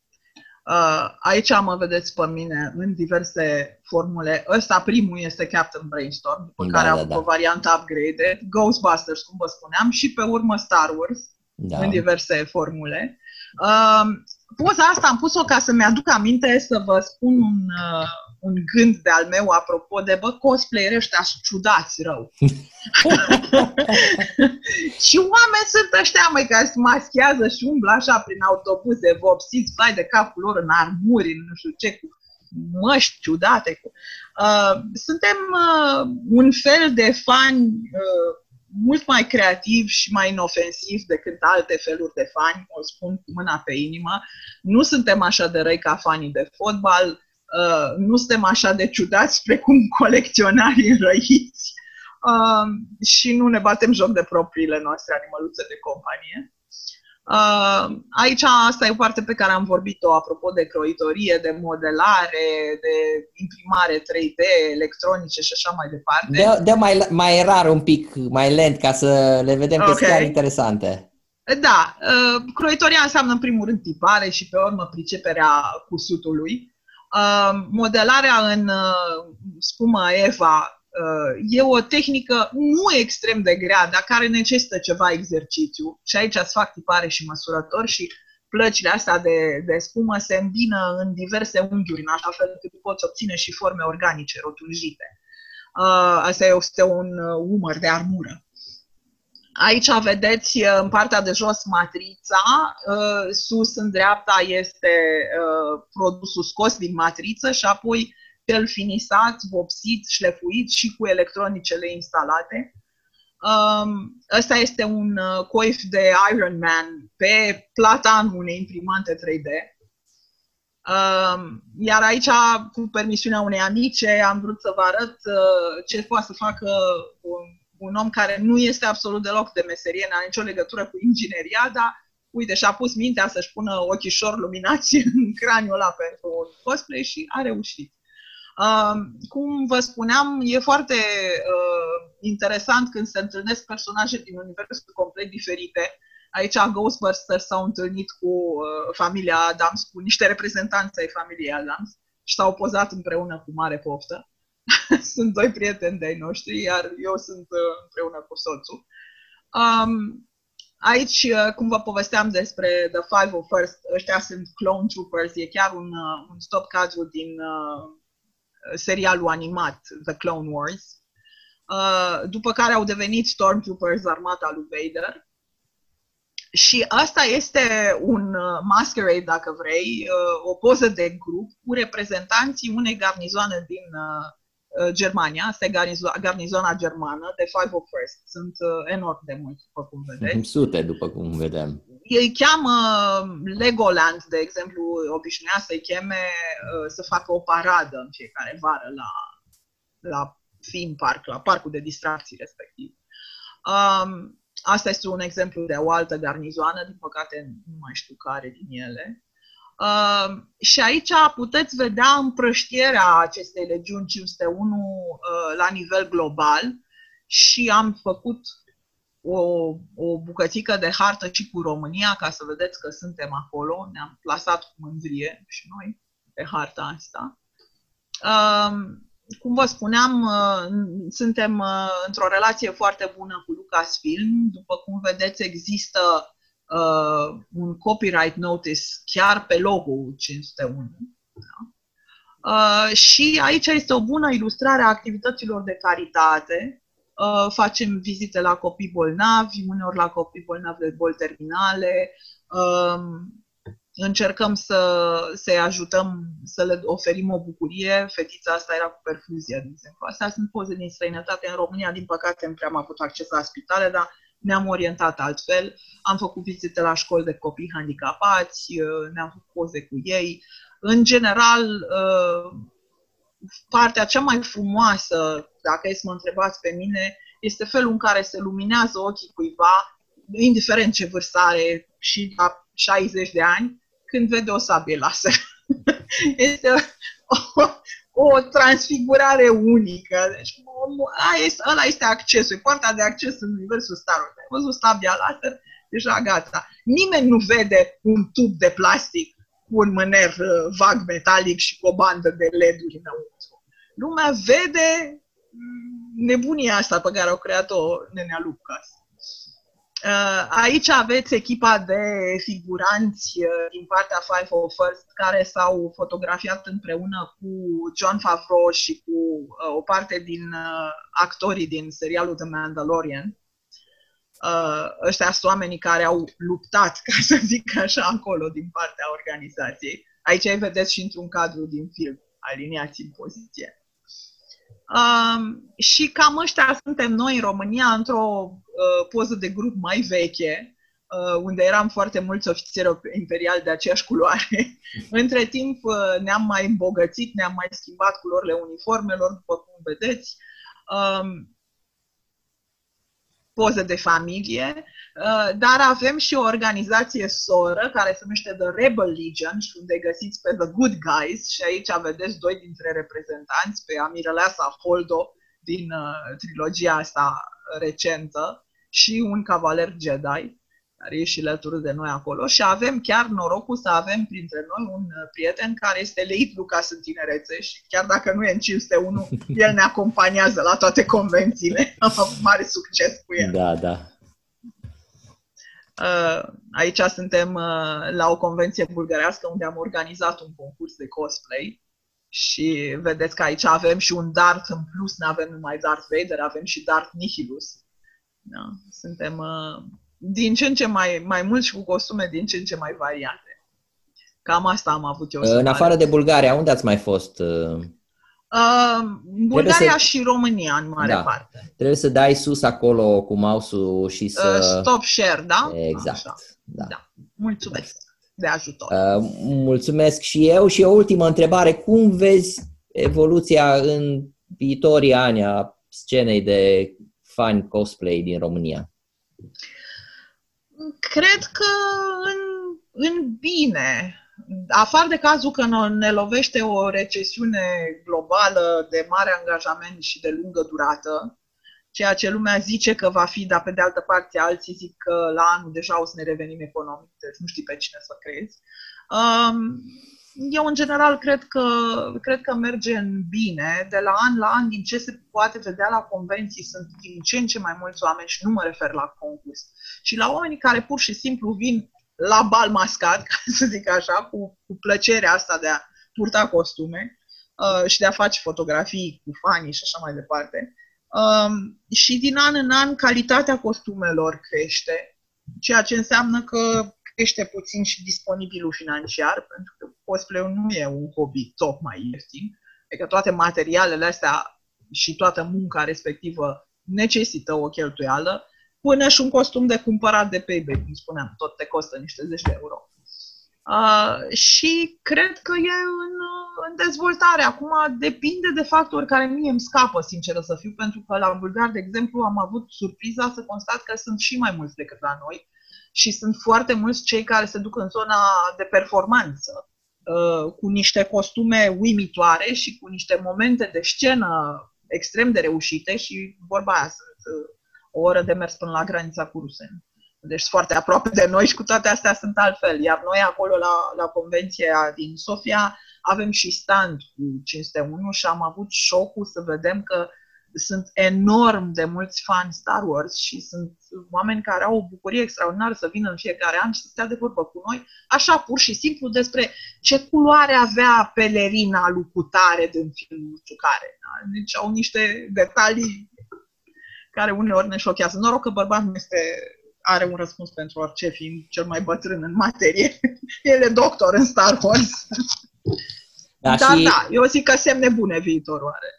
Uh, aici mă vedeți pe mine în diverse formule. Ăsta primul este Captain Brainstorm, după da, care da, a avut da. o variantă upgrade, Ghostbusters, cum vă spuneam, și pe urmă Star Wars, da. în diverse formule. Uh, poza asta am pus-o ca să-mi aduc aminte să vă spun un, uh, un gând de al meu apropo de, bă, cosplayer ăștia ciudați rău. și oameni sunt ăștia, măi, care se maschează și umblă așa prin autobuze, vopsiți, fai de capul lor în armuri, nu știu ce, cu măști ciudate. Cu... Uh, suntem uh, un fel de fani uh, mult mai creativ și mai inofensiv decât alte feluri de fani, o spun cu mâna pe inimă. Nu suntem așa de răi ca fanii de fotbal, Uh, nu suntem așa de ciudați precum colecționarii răiți uh, și nu ne batem joc de propriile noastre animăluțe de companie. Uh, aici asta e o parte pe care am vorbit-o apropo de croitorie, de modelare, de imprimare 3D, electronice și așa mai departe. De, de mai, mai rar un pic, mai lent, ca să le vedem okay. că sunt chiar interesante. Da, uh, croitoria înseamnă în primul rând tipare și pe urmă priceperea cusutului. Uh, modelarea în uh, spumă Eva uh, e o tehnică nu extrem de grea, dar care necesită ceva exercițiu. Și aici îți fac tipare și măsurător și plăcile astea de, de spumă se îmbină în diverse unghiuri, în așa fel încât poți obține și forme organice rotunjite. Uh, asta este un uh, umăr de armură. Aici vedeți uh, în partea de jos matrița, uh, sus în dreapta este uh, produsul scos din matriță și apoi cel finisat, vopsit, șlefuit și cu electronicele instalate. Um, ăsta este un coif de Iron Man pe plata unei imprimante 3D. Um, iar aici, cu permisiunea unei amice, am vrut să vă arăt ce poate să facă un un om care nu este absolut deloc de meserie, n-are nicio legătură cu ingineria, dar uite, și-a pus mintea să-și pună ochișor luminați în craniul ăla pentru un cosplay și a reușit. Uh, cum vă spuneam, e foarte uh, interesant când se întâlnesc personaje din universuri complet diferite. Aici Ghostbusters s-au întâlnit cu uh, familia Adams, cu niște reprezentanți ai familiei Adams și s-au pozat împreună cu mare poftă. sunt doi prieteni de-ai noștri, iar eu sunt uh, împreună cu soțul. Um, aici, uh, cum vă povesteam despre The Five of First, ăștia sunt Clone Troopers, e chiar un, uh, un stop cadru din uh, serialul animat The Clone Wars, uh, după care au devenit Stormtroopers, armata lui Vader. Și asta este un masquerade, dacă vrei, o poză de grup cu reprezentanții unei garnizoane din Uh, Germania, asta e garnizo- garnizona germană de Five of First. Sunt uh, enorm de mulți, după cum vedeți. Sute, după cum vedem. Ei cheamă Legoland, de exemplu, obișnuia să-i cheme uh, să facă o paradă în fiecare vară la, la theme park, la parcul de distracții respectiv. Um, asta este un exemplu de o altă garnizoană, din păcate nu mai știu care din ele. Uh, și aici puteți vedea împrăștierea acestei legiuni 501 uh, la nivel global și am făcut o, o bucățică de hartă și cu România ca să vedeți că suntem acolo. Ne-am plasat cu mândrie și noi pe harta asta. Uh, cum vă spuneam, uh, suntem uh, într-o relație foarte bună cu Lucasfilm. După cum vedeți, există uh, un copyright notice chiar pe logo 501. Da? Uh, și aici este o bună ilustrare a activităților de caritate. Uh, facem vizite la copii bolnavi, uneori la copii bolnavi de boli terminale. Uh, încercăm să, să-i ajutăm, să le oferim o bucurie. Fetița asta era cu perfuzie, de exemplu. Astea sunt poze din străinătate. În România, din păcate, nu prea am avut acces la spitale, dar ne-am orientat altfel, am făcut vizite la școli de copii handicapați, uh, ne-am făcut poze cu ei. În general, uh, partea cea mai frumoasă, dacă e să mă întrebați pe mine, este felul în care se luminează ochii cuiva, indiferent ce vârstă are și la 60 de ani, când vede o sabie laser. este o, o transfigurare unică. Deci, ăla este, ăla este accesul, e poarta de acces în universul Star Wars. Ai văzut sabia laser? Deja gata. Nimeni nu vede un tub de plastic cu un mâner uh, vag metalic și cu o bandă de LED-uri înăuntru. Lumea vede mm, nebunia asta pe care au creat-o nenea Lucas. Uh, aici aveți echipa de figuranți uh, din partea Five of First care s-au fotografiat împreună cu John Favreau și cu uh, o parte din actorii din serialul The Mandalorian. Ăștia sunt oamenii care au luptat, ca să zic așa, acolo din partea organizației. Aici îi vedeți și într-un cadru din film, aliniați în poziție. Um, și cam ăștia suntem noi în România într-o uh, poză de grup mai veche, uh, unde eram foarte mulți ofițeri imperiali de aceeași culoare. Între timp uh, ne-am mai îmbogățit, ne-am mai schimbat culorile uniformelor, după cum vedeți. Um, poze de familie, uh, dar avem și o organizație soră care se numește The Rebel Legion și unde găsiți pe The Good Guys și aici vedeți doi dintre reprezentanți, pe Amiraleasa Holdo din uh, trilogia asta recentă și un cavaler Jedi. care e și alături de noi acolo și avem chiar norocul să avem printre noi un prieten care este leit Lucas în tinerețe și chiar dacă nu e în 501, el ne acompaniază la toate convențiile. Am avut mare succes cu el. Da, da. Uh, aici suntem uh, la o convenție bulgărească unde am organizat un concurs de cosplay și vedeți că aici avem și un Darth în plus, nu avem numai Darth Vader, avem și Darth Nihilus. Da? Suntem uh, din ce în ce mai, mai mulți și cu costume din ce în ce mai variate. Cam asta am avut eu. În afară de Bulgaria, unde ați mai fost? Uh, uh Bulgaria să... și România, în mare da. parte. Trebuie să dai sus acolo cu mouse-ul și să... Uh, stop share, da? Exact. Așa. Da. da. Mulțumesc de ajutor. Uh, mulțumesc și eu. Și o ultimă întrebare. Cum vezi evoluția în viitorii ani a scenei de fan cosplay din România? Cred că în, în bine. Afară de cazul că ne lovește o recesiune globală de mare angajament și de lungă durată, ceea ce lumea zice că va fi, dar pe de altă parte alții zic că la anul deja o să ne revenim economic, deci nu știi pe cine să crezi. Um, eu, în general, cred că, cred că merge în bine. De la an la an, din ce se poate vedea la convenții, sunt din ce în ce mai mulți oameni și nu mă refer la concurs. Și la oamenii care pur și simplu vin la bal mascat, ca să zic așa, cu, cu plăcerea asta de a purta costume uh, și de a face fotografii cu fanii și așa mai departe. Um, și din an în an calitatea costumelor crește, ceea ce înseamnă că crește puțin și disponibilul financiar, pentru că cosplay nu e un hobby tocmai ieftin, adică toate materialele astea și toată munca respectivă necesită o cheltuială, până și un costum de cumpărat de pe eBay, cum spuneam, tot te costă niște zeci de euro. Uh, și cred că e în, în dezvoltare. Acum depinde de factori care mie îmi scapă, sincer să fiu, pentru că la Bulgar, de exemplu, am avut surpriza să constat că sunt și mai mulți decât la noi și sunt foarte mulți cei care se duc în zona de performanță uh, cu niște costume uimitoare și cu niște momente de scenă extrem de reușite și vorba aia sunt uh, o oră de mers până la granița cu Rusen. Deci foarte aproape de noi și cu toate astea sunt altfel. Iar noi acolo la, la convenția din Sofia avem și stand cu 501 și am avut șocul să vedem că sunt enorm de mulți fani Star Wars și sunt oameni care au o bucurie extraordinară să vină în fiecare an și să stea de vorbă cu noi, așa pur și simplu despre ce culoare avea pelerina lucutare din filmul nu știu care. Da? Deci au niște detalii care uneori ne șochează. Noroc că bărbatul este are un răspuns pentru orice, fiind cel mai bătrân în materie. El e doctor în Star Wars. Da, Dar și... da, eu zic că semne bune viitorul are.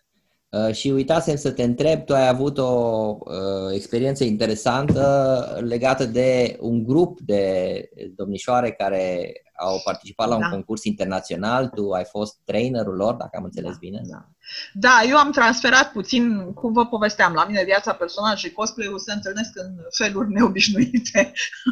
Uh, și uitasem să te întreb, tu ai avut o uh, experiență interesantă legată de un grup de domnișoare care au participat la un da. concurs internațional, tu ai fost trainerul lor, dacă am înțeles da, bine. Da. da, eu am transferat puțin, cum vă povesteam, la mine viața personală și cosplay-ul se întâlnesc în feluri neobișnuite.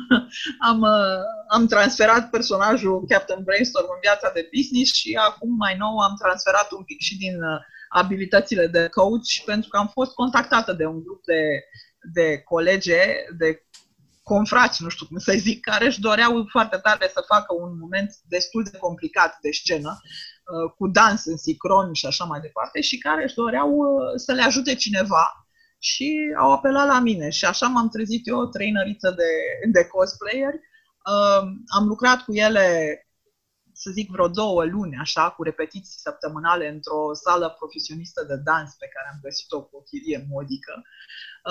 am, uh, am transferat personajul Captain Brainstorm în viața de business și acum mai nou am transferat un pic și din uh, abilitățile de coach pentru că am fost contactată de un grup de, de colege, de confrați, nu știu cum să zic, care își doreau foarte tare să facă un moment destul de complicat de scenă, uh, cu dans în sincron și așa mai departe, și care își doreau uh, să le ajute cineva și au apelat la mine. Și așa m-am trezit eu, o traineriță de, de cosplayer. Uh, am lucrat cu ele să zic, vreo două luni, așa, cu repetiții săptămânale într-o sală profesionistă de dans pe care am găsit-o cu o chirie modică,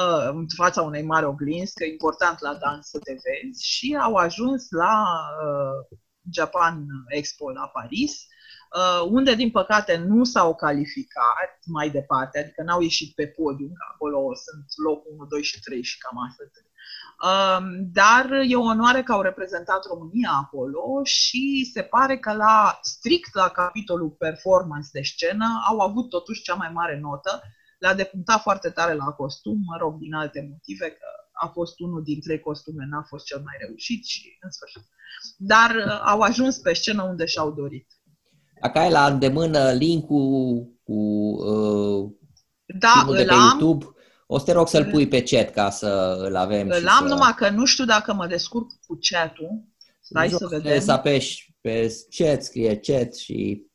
uh, în fața unei mari oglinzi, că e important la dans să te vezi, și au ajuns la uh, Japan Expo la Paris, uh, unde, din păcate, nu s-au calificat mai departe, adică n-au ieșit pe podium, că acolo sunt locul 1, 2 și 3 și cam atât dar e o onoare că au reprezentat România acolo și se pare că la strict la capitolul performance de scenă au avut totuși cea mai mare notă. Le-a depunctat foarte tare la costum, mă rog, din alte motive, că a fost unul din trei costume, n-a fost cel mai reușit și în sfârșit. Dar uh, au ajuns pe scenă unde și-au dorit. Dacă ai la îndemână link-ul cu uh, da, de pe am, YouTube, O să te rog să-l pui pe chat ca să îl avem. Îl am să... numai că nu știu dacă mă descurc cu chat-ul. Stai să vedem. Să apeși pe chat, scrie chat și...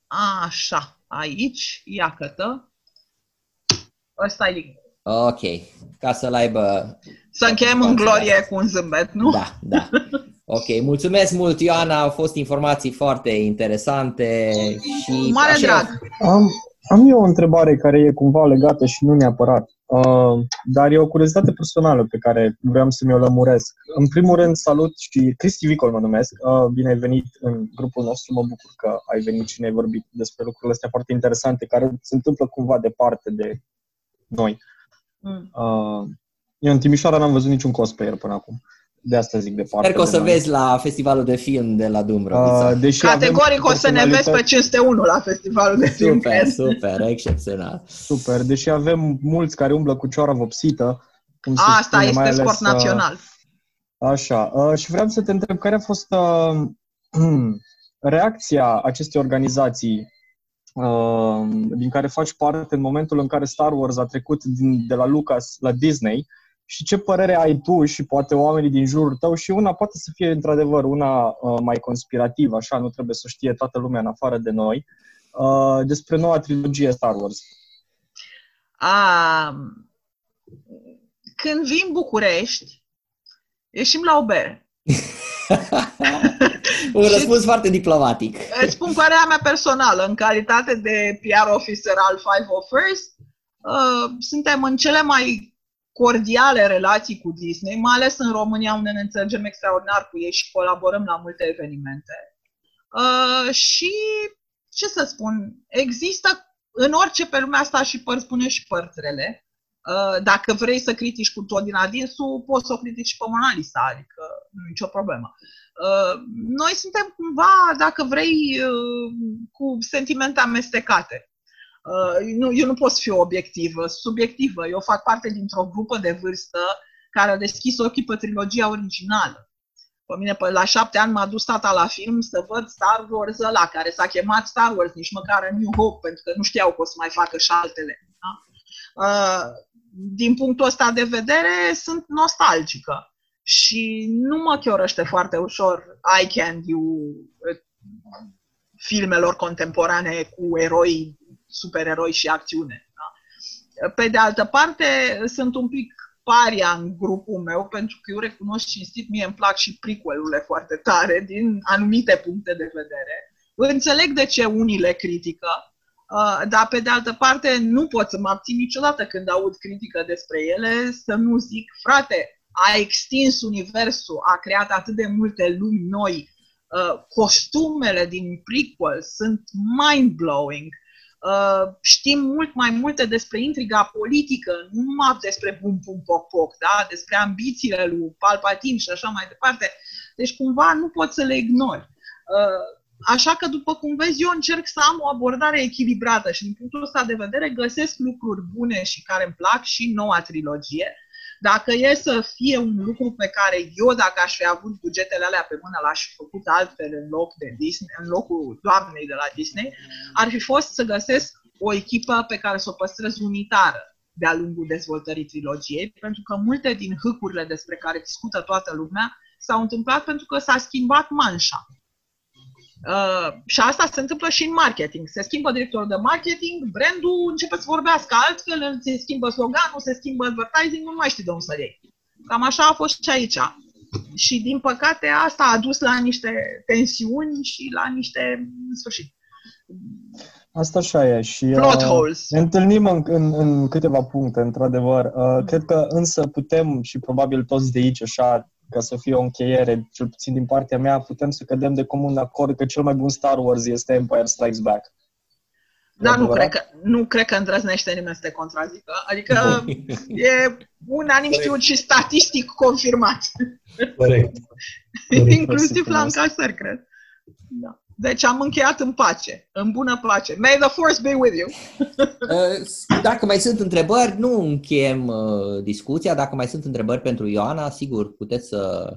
Așa, aici, iată. Ăsta e Ok, ca să-l aibă... Să încheiem în glorie cu un zâmbet, nu? Da, da. Ok, mulțumesc mult, Ioana, au fost informații foarte interesante și... Mare drag! Am, am eu o întrebare care e cumva legată și nu neapărat, uh, dar e o curiozitate personală pe care vreau să mi-o lămuresc. În primul rând, salut și Cristi Vicol mă numesc, uh, bine ai venit în grupul nostru, mă bucur că ai venit și ne-ai vorbit despre lucrurile astea foarte interesante care se întâmplă cumva departe de noi. Mm. Uh, eu în Timișoara n-am văzut niciun cosplayer până acum. De asta zic de Sper că o să de vezi la festivalul de film de la Dumbrăvița. Uh, deși Categoric o să ne vezi pe 501 la festivalul de film. Super, super, excepțional. Super, deși avem mulți care umblă cu cioara vopsită. Cum se Asta spune, este mai sport ales, uh, național. Așa, uh, și vreau să te întreb care a fost uh, reacția acestei organizații uh, din care faci parte în momentul în care Star Wars a trecut din, de la Lucas la Disney și ce părere ai tu și poate oamenii din jurul tău și una poate să fie într-adevăr una uh, mai conspirativă, așa, nu trebuie să știe toată lumea în afară de noi, uh, despre noua trilogie Star Wars. A, când vin București, ieșim la o bere. Un răspuns foarte diplomatic. Îți spun părerea mea personală, în calitate de PR officer al 501st, uh, suntem în cele mai cordiale relații cu Disney, mai ales în România, unde ne înțelegem extraordinar cu ei și colaborăm la multe evenimente. Uh, și, ce să spun, există în orice pe lumea asta și părți bune și părți rele. Uh, dacă vrei să critici cu tot din adinsul, poți să o critici și pe Mona Lisa, adică nu e nicio problemă. Uh, noi suntem cumva, dacă vrei, uh, cu sentimente amestecate. Uh, nu, eu nu pot fi obiectivă, subiectivă. Eu fac parte dintr-o grupă de vârstă care a deschis ochii pe trilogia originală. Pe mine, pe la șapte ani, m-a dus tata la film să văd Star Wars ăla, care s-a chemat Star Wars, nici măcar New Hope, pentru că nu știau că o să mai facă și altele. Da? Uh, din punctul ăsta de vedere, sunt nostalgică și nu mă chiorăște foarte ușor eye candy uh, filmelor contemporane cu eroi supereroi și acțiune. Da? Pe de altă parte, sunt un pic paria în grupul meu, pentru că eu recunosc cinstit, mie îmi plac și prequelurile foarte tare, din anumite puncte de vedere. Înțeleg de ce unii le critică, uh, dar pe de altă parte nu pot să mă abțin niciodată când aud critică despre ele, să nu zic, frate, a extins universul, a creat atât de multe lumi noi, uh, costumele din prequel sunt mind-blowing, Uh, știm mult mai multe despre intriga politică, nu numai despre bum pum poc poc, da? despre ambițiile lui Palpatine și așa mai departe. Deci cumva nu pot să le ignori. Uh, așa că, după cum vezi, eu încerc să am o abordare echilibrată și din punctul ăsta de vedere găsesc lucruri bune și care îmi plac și noua trilogie. Dacă e să fie un lucru pe care eu, dacă aș fi avut bugetele alea pe mână, l-aș fi făcut altfel în loc de Disney, în locul doamnei de la Disney, ar fi fost să găsesc o echipă pe care să o păstrez unitară de-a lungul dezvoltării trilogiei, pentru că multe din hâcurile despre care discută toată lumea s-au întâmplat pentru că s-a schimbat manșa. Uh, și asta se întâmplă și în marketing. Se schimbă directorul de marketing, brandul începe să vorbească altfel, se schimbă sloganul, se schimbă advertising, nu mai știi de unde să iei. Cam așa a fost și aici. Și din păcate asta a dus la niște tensiuni și la niște, în sfârșit, Asta așa e și Plot uh, holes. ne întâlnim în, în, în câteva puncte, într-adevăr. Uh, mm. Cred că însă putem și probabil toți de aici așa ca să fie o încheiere, cel puțin din partea mea, putem să cădem de comun acord că cel mai bun Star Wars este Empire Strikes Back. Da, nu cred, că, nu cred că îndrăznește nimeni să te contrazică. Adică e unanim știut și statistic confirmat. Corect. Inclusiv la încasări, cred. Da. Deci am încheiat în pace, în bună pace. May the force be with you! Uh, dacă mai sunt întrebări, nu încheiem uh, discuția. Dacă mai sunt întrebări pentru Ioana, sigur, puteți să,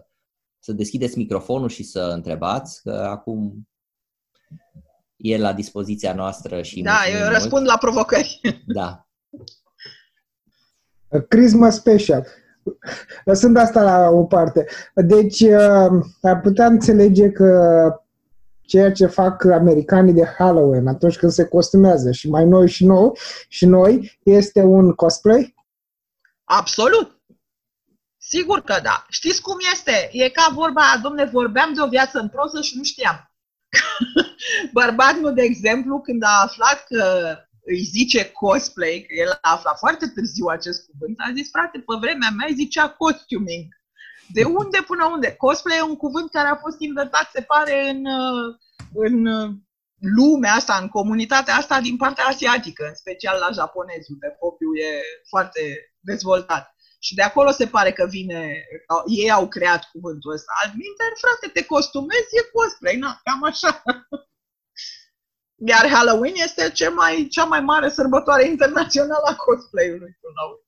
să deschideți microfonul și să întrebați, că acum e la dispoziția noastră și Da, eu răspund mult. la provocări. Da. Christmas special. Lăsând asta la o parte. Deci, uh, ar putea înțelege că ceea ce fac americanii de Halloween atunci când se costumează și mai noi și noi, și noi este un cosplay? Absolut. Sigur că da. Știți cum este? E ca vorba, domne, vorbeam de o viață în proză și nu știam. Bărbatul, de exemplu, când a aflat că îi zice cosplay, că el a aflat foarte târziu acest cuvânt, a zis, frate, pe vremea mea îi zicea costuming. De unde până unde? Cosplay e un cuvânt care a fost inventat, se pare, în, în lumea asta, în comunitatea asta din partea asiatică, în special la japonezi, unde popiul e foarte dezvoltat. Și de acolo se pare că vine, ei au creat cuvântul ăsta. Admiter, frate, te costumezi, e cosplay, na, cam așa. Iar Halloween este cea mai, cea mai mare sărbătoare internațională a cosplay-ului până la urmă.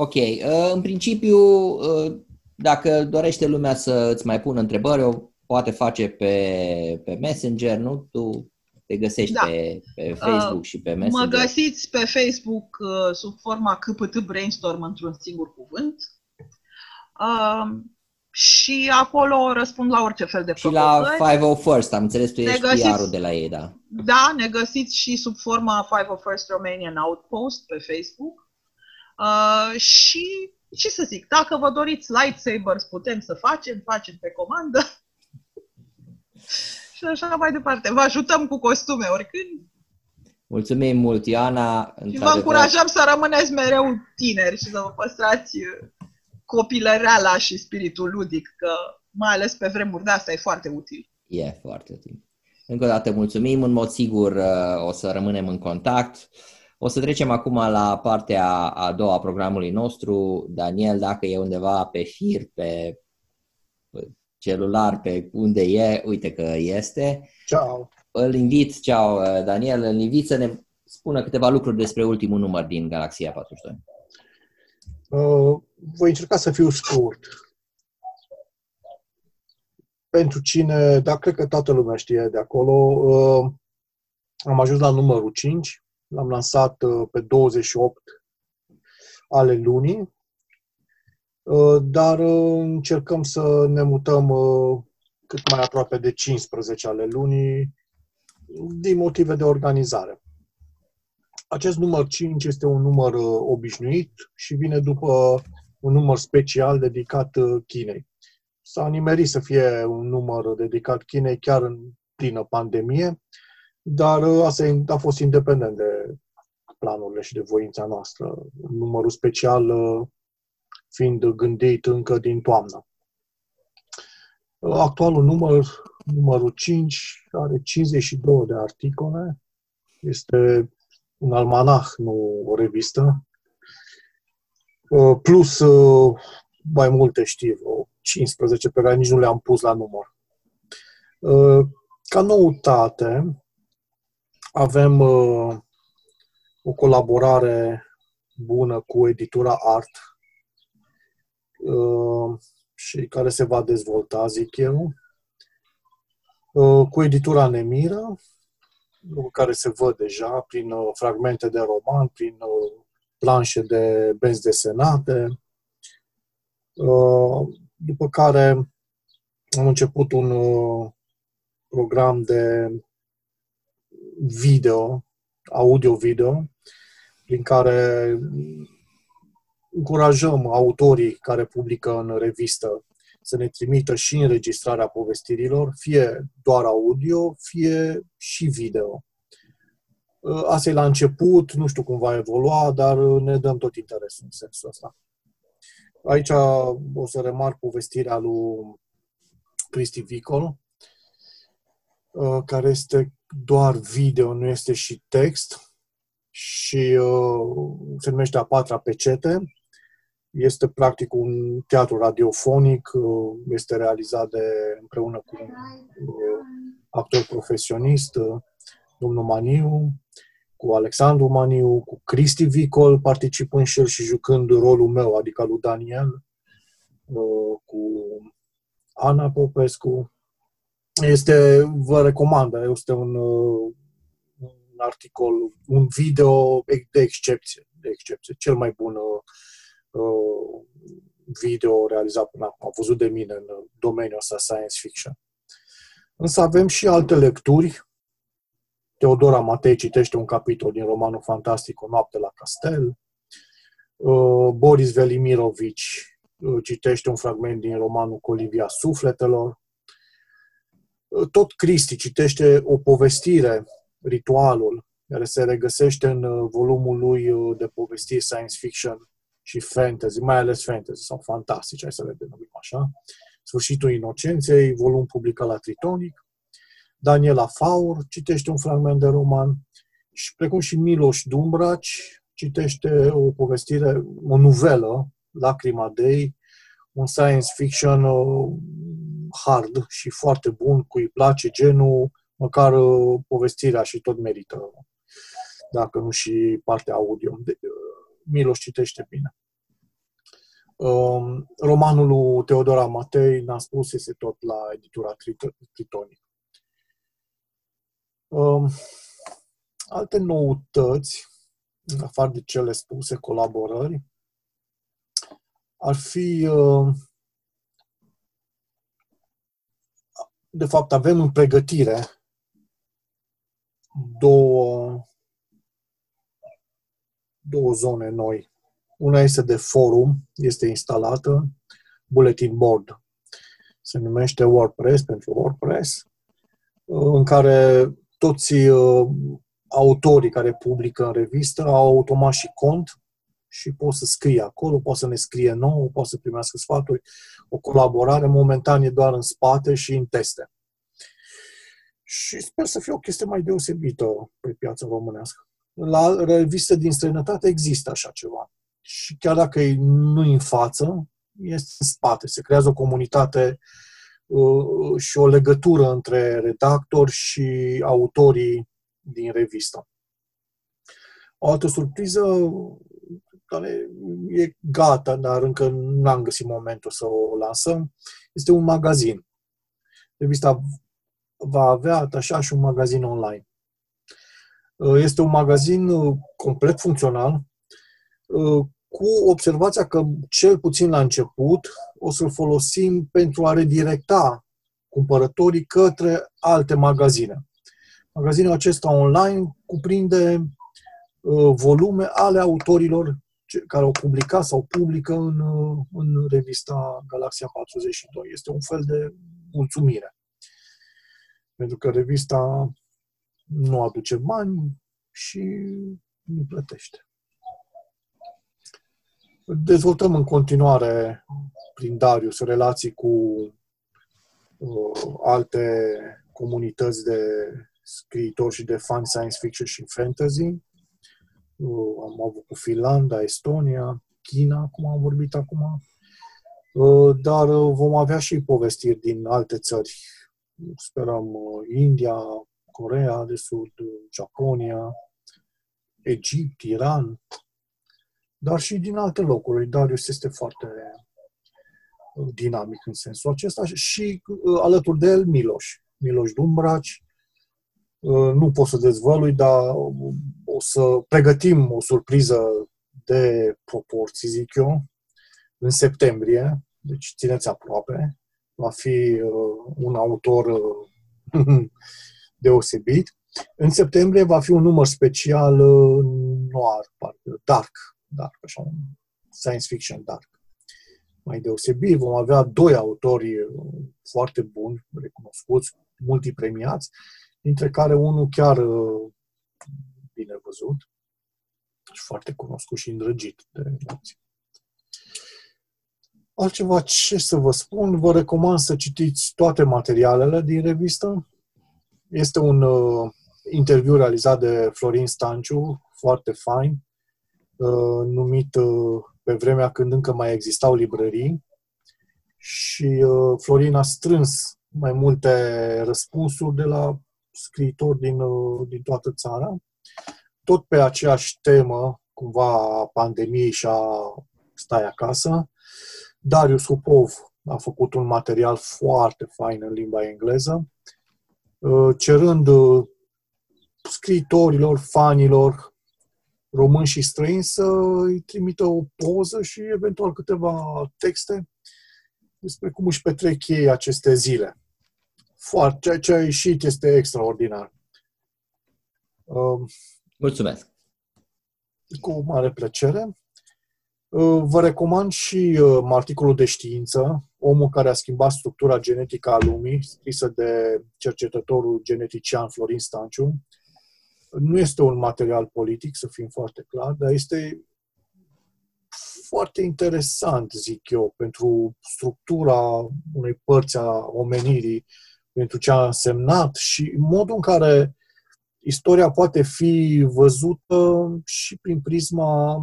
Ok. Uh, în principiu, uh, dacă dorește lumea să îți mai pună întrebări, o poate face pe, pe Messenger, nu? Tu te găsești da. pe, pe Facebook uh, și pe Messenger. Mă găsiți pe Facebook uh, sub forma CPT Brainstorm într-un singur cuvânt. Uh, și acolo răspund la orice fel de Și la 501st, am înțeles, tu ești PR-ul de la ei, da? Da, ne găsiți și sub forma 501st Romanian Outpost pe Facebook. Uh, și ce să zic, dacă vă doriți lightsabers, putem să facem, facem pe comandă. și așa mai departe. Vă ajutăm cu costume oricând. Mulțumim mult, Ioana. Și vă încurajăm să rămâneți mereu tineri și să vă păstrați copilăreala și spiritul ludic, că mai ales pe vremuri de asta e foarte util. E foarte util. Încă o dată mulțumim, în mod sigur uh, o să rămânem în contact. O să trecem acum la partea a doua a programului nostru. Daniel, dacă e undeva pe fir, pe celular, pe unde e, uite că este. Ciao. Îl invit, ciao uh, Daniel, îl invit să ne spună câteva lucruri despre ultimul număr din Galaxia 42. Uh, voi încerca să fiu scurt. Pentru cine, dar cred că toată lumea știe de acolo, uh, am ajuns la numărul 5, l-am lansat uh, pe 28 ale lunii, uh, dar uh, încercăm să ne mutăm uh, cât mai aproape de 15 ale lunii din motive de organizare. Acest număr 5 este un număr uh, obișnuit și vine după un număr special dedicat uh, Chinei. S-a nimerit să fie un număr dedicat Chinei chiar în plină pandemie, dar uh, asta a fost independent de planurile și de voința noastră. Numărul special fiind gândit încă din toamnă. Actualul număr, numărul 5, are 52 de articole, este un almanah, nu o revistă, uh, plus uh, mai multe știri, 15 pe care nici nu le-am pus la număr. Uh, ca noutate, avem o colaborare bună cu editura Art și care se va dezvolta, zic eu, cu editura Nemira, lucruri care se văd deja prin uh, fragmente de roman, prin uh, planșe de benzi desenate. Uh, după care am început un program de video, audio-video, prin care încurajăm autorii care publică în revistă să ne trimită și înregistrarea povestirilor, fie doar audio, fie și video. Uh, asta e la început, nu știu cum va evolua, dar ne dăm tot interesul în sensul ăsta. Aici o să remarc povestirea lui Cristi Vicol, uh, care este doar video, nu este și text și uh, se numește A patra pecete este practic un teatru radiofonic, uh, este realizat de, împreună cu un uh, actor profesionist, uh, domnul Maniu, cu Alexandru Maniu, cu Cristi Vicol, participând și el și jucând rolul meu, adică lui Daniel, cu Ana Popescu. Este, vă recomand, este un, uh, un articol, un video de excepție, de excepție, cel mai bun uh, video realizat până acum, văzut de mine în domeniul ăsta science fiction. Însă avem și alte lecturi. Teodora Matei citește un capitol din romanul fantastic O noapte la castel. Uh, Boris Velimirovici uh, citește un fragment din romanul Colivia Sufletelor. Uh, tot Cristi citește o povestire, ritualul, care se regăsește în volumul lui de povestiri science fiction și fantasy, mai ales fantasy sau fantastic, hai să le denumim așa. Sfârșitul Inocenței, volum publicat la Tritonic. Daniela Faur citește un fragment de roman și precum și Miloș Dumbraci citește o povestire, o nuvelă, Lacrima Dei, un science fiction uh, hard și foarte bun, cui îi place genul, măcar uh, povestirea și tot merită, dacă nu și partea audio. De, uh, Miloș citește bine. Um, romanul lui Teodora Matei, n-am spus, este tot la editura Tritonic. Um, alte noutăți, în afară de cele spuse, colaborări, ar fi uh, de fapt avem în pregătire două, două zone noi una este de forum, este instalată, bulletin board. Se numește WordPress pentru WordPress, în care toți uh, autorii care publică în revistă au automat și cont și pot să scrie acolo, pot să ne scrie nou, pot să primească sfaturi. O colaborare momentan e doar în spate și în teste. Și sper să fie o chestie mai deosebită pe piața românească. La reviste din străinătate există așa ceva și chiar dacă e nu în față, este în spate. Se creează o comunitate uh, și o legătură între redactor și autorii din revistă. O altă surpriză care e gata, dar încă n-am găsit momentul să o lansăm, este un magazin. Revista va avea atașat și un magazin online. Uh, este un magazin uh, complet funcțional, cu observația că, cel puțin la început, o să-l folosim pentru a redirecta cumpărătorii către alte magazine. Magazinul acesta online cuprinde uh, volume ale autorilor care au publicat sau publică în, uh, în revista Galaxia 42. Este un fel de mulțumire. Pentru că revista nu aduce bani și nu plătește. Dezvoltăm în continuare prin Darius relații cu uh, alte comunități de scriitori și de fan science fiction și fantasy. Uh, am avut cu Finlanda, Estonia, China, cum am vorbit acum. Uh, dar uh, vom avea și povestiri din alte țări. Sperăm uh, India, Corea de Sud, Japonia, Egipt, Iran, dar și din alte locuri. Darius este foarte uh, dinamic în sensul acesta și uh, alături de el Miloș. Miloș Dumbraci. Uh, nu pot să dezvălui, dar o să pregătim o surpriză de proporții, zic eu, în septembrie, deci țineți aproape. Va fi un autor deosebit. În septembrie va fi un număr special noir, parcă, dark, dark, așa un science fiction dark. Mai deosebit, vom avea doi autori uh, foarte buni, recunoscuți, multipremiați, dintre care unul chiar uh, bine văzut și foarte cunoscut și îndrăgit de mulți. Altceva ce să vă spun, vă recomand să citiți toate materialele din revistă. Este un uh, interviu realizat de Florin Stanciu, foarte fain, Uh, numit uh, pe vremea când încă mai existau librării și uh, Florin a strâns mai multe răspunsuri de la scriitori din, din toată țara, tot pe aceeași temă, cumva, a pandemiei și a stai acasă. Darius Hupov a făcut un material foarte fain în limba engleză, cerând scriitorilor, fanilor români și străini să îi trimită o poză și eventual câteva texte despre cum își petrec ei aceste zile. Foarte, ceea ce a ieșit este extraordinar. Mulțumesc! Cu mare plăcere. Vă recomand și uh, articolul de știință, Omul care a schimbat structura genetică a lumii, scrisă de cercetătorul genetician Florin Stanciu. Nu este un material politic, să fim foarte clar, dar este foarte interesant, zic eu, pentru structura unei părți a omenirii, pentru ce a însemnat și modul în care istoria poate fi văzută și prin prisma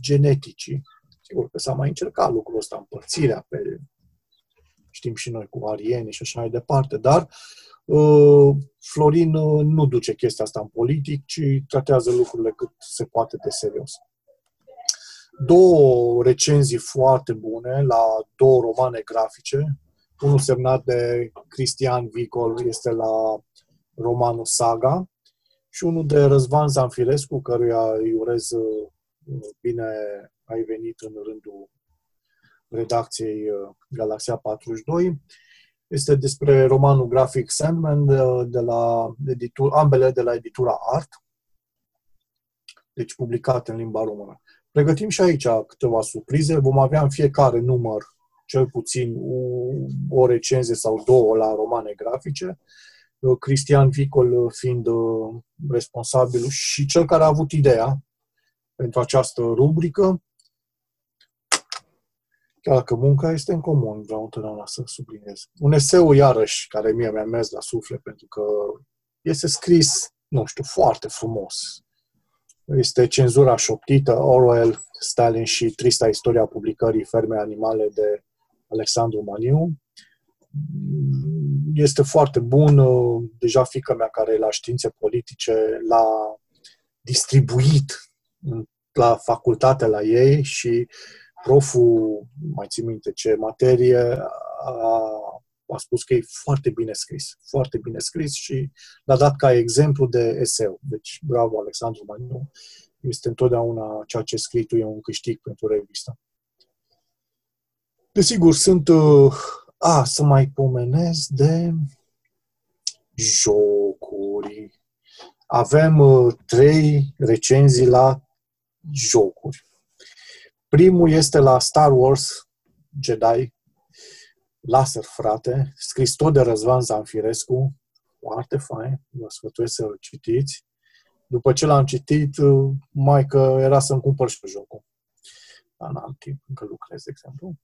geneticii. Sigur că s-a mai încercat lucrul ăsta, împărțirea pe, știm și noi, cu arieni și așa mai departe, dar uh, Florin uh, nu duce chestia asta în politic, ci tratează lucrurile cât se poate de serios. Două recenzii foarte bune la două romane grafice, unul semnat de Cristian Vicol este la romanul Saga și unul de Răzvan Zanfirescu, căruia îi urez uh, bine ai venit în rândul redacției uh, Galaxia 42. Este despre romanul grafic Sandman de, de la editur, ambele de la editura Art, deci publicate în limba română. Pregătim și aici câteva surprize. Vom avea în fiecare număr cel puțin o recenzie sau două la romane grafice Uh, Cristian Vicol uh, fiind uh, responsabil și cel care a avut ideea pentru această rubrică. Chiar dacă munca este în comun, vreau întotdeauna să subliniez. Un eseu, iarăși, care mie mi-a mers la suflet, pentru că este scris, nu știu, foarte frumos. Este cenzura șoptită, Orwell, Stalin și trista istoria publicării Ferme Animale de Alexandru Maniu este foarte bun. Deja fica mea care e la științe politice l-a distribuit la facultate la ei și proful, mai țin minte ce materie, a, a spus că e foarte bine scris, foarte bine scris și l-a dat ca exemplu de eseu. Deci, bravo, Alexandru Maniu, este întotdeauna ceea ce scrii tu e un câștig pentru revista. Desigur, sunt uh, a, să mai pomenez de jocuri. Avem uh, trei recenzii la jocuri. Primul este la Star Wars Jedi, Laser, frate, scris tot de Răzvan Zanfirescu, foarte fain, vă sfătuiesc să-l citiți. După ce l-am citit, uh, mai că era să-mi cumpăr și jocul. Dar n-am timp, încă lucrez, de exemplu.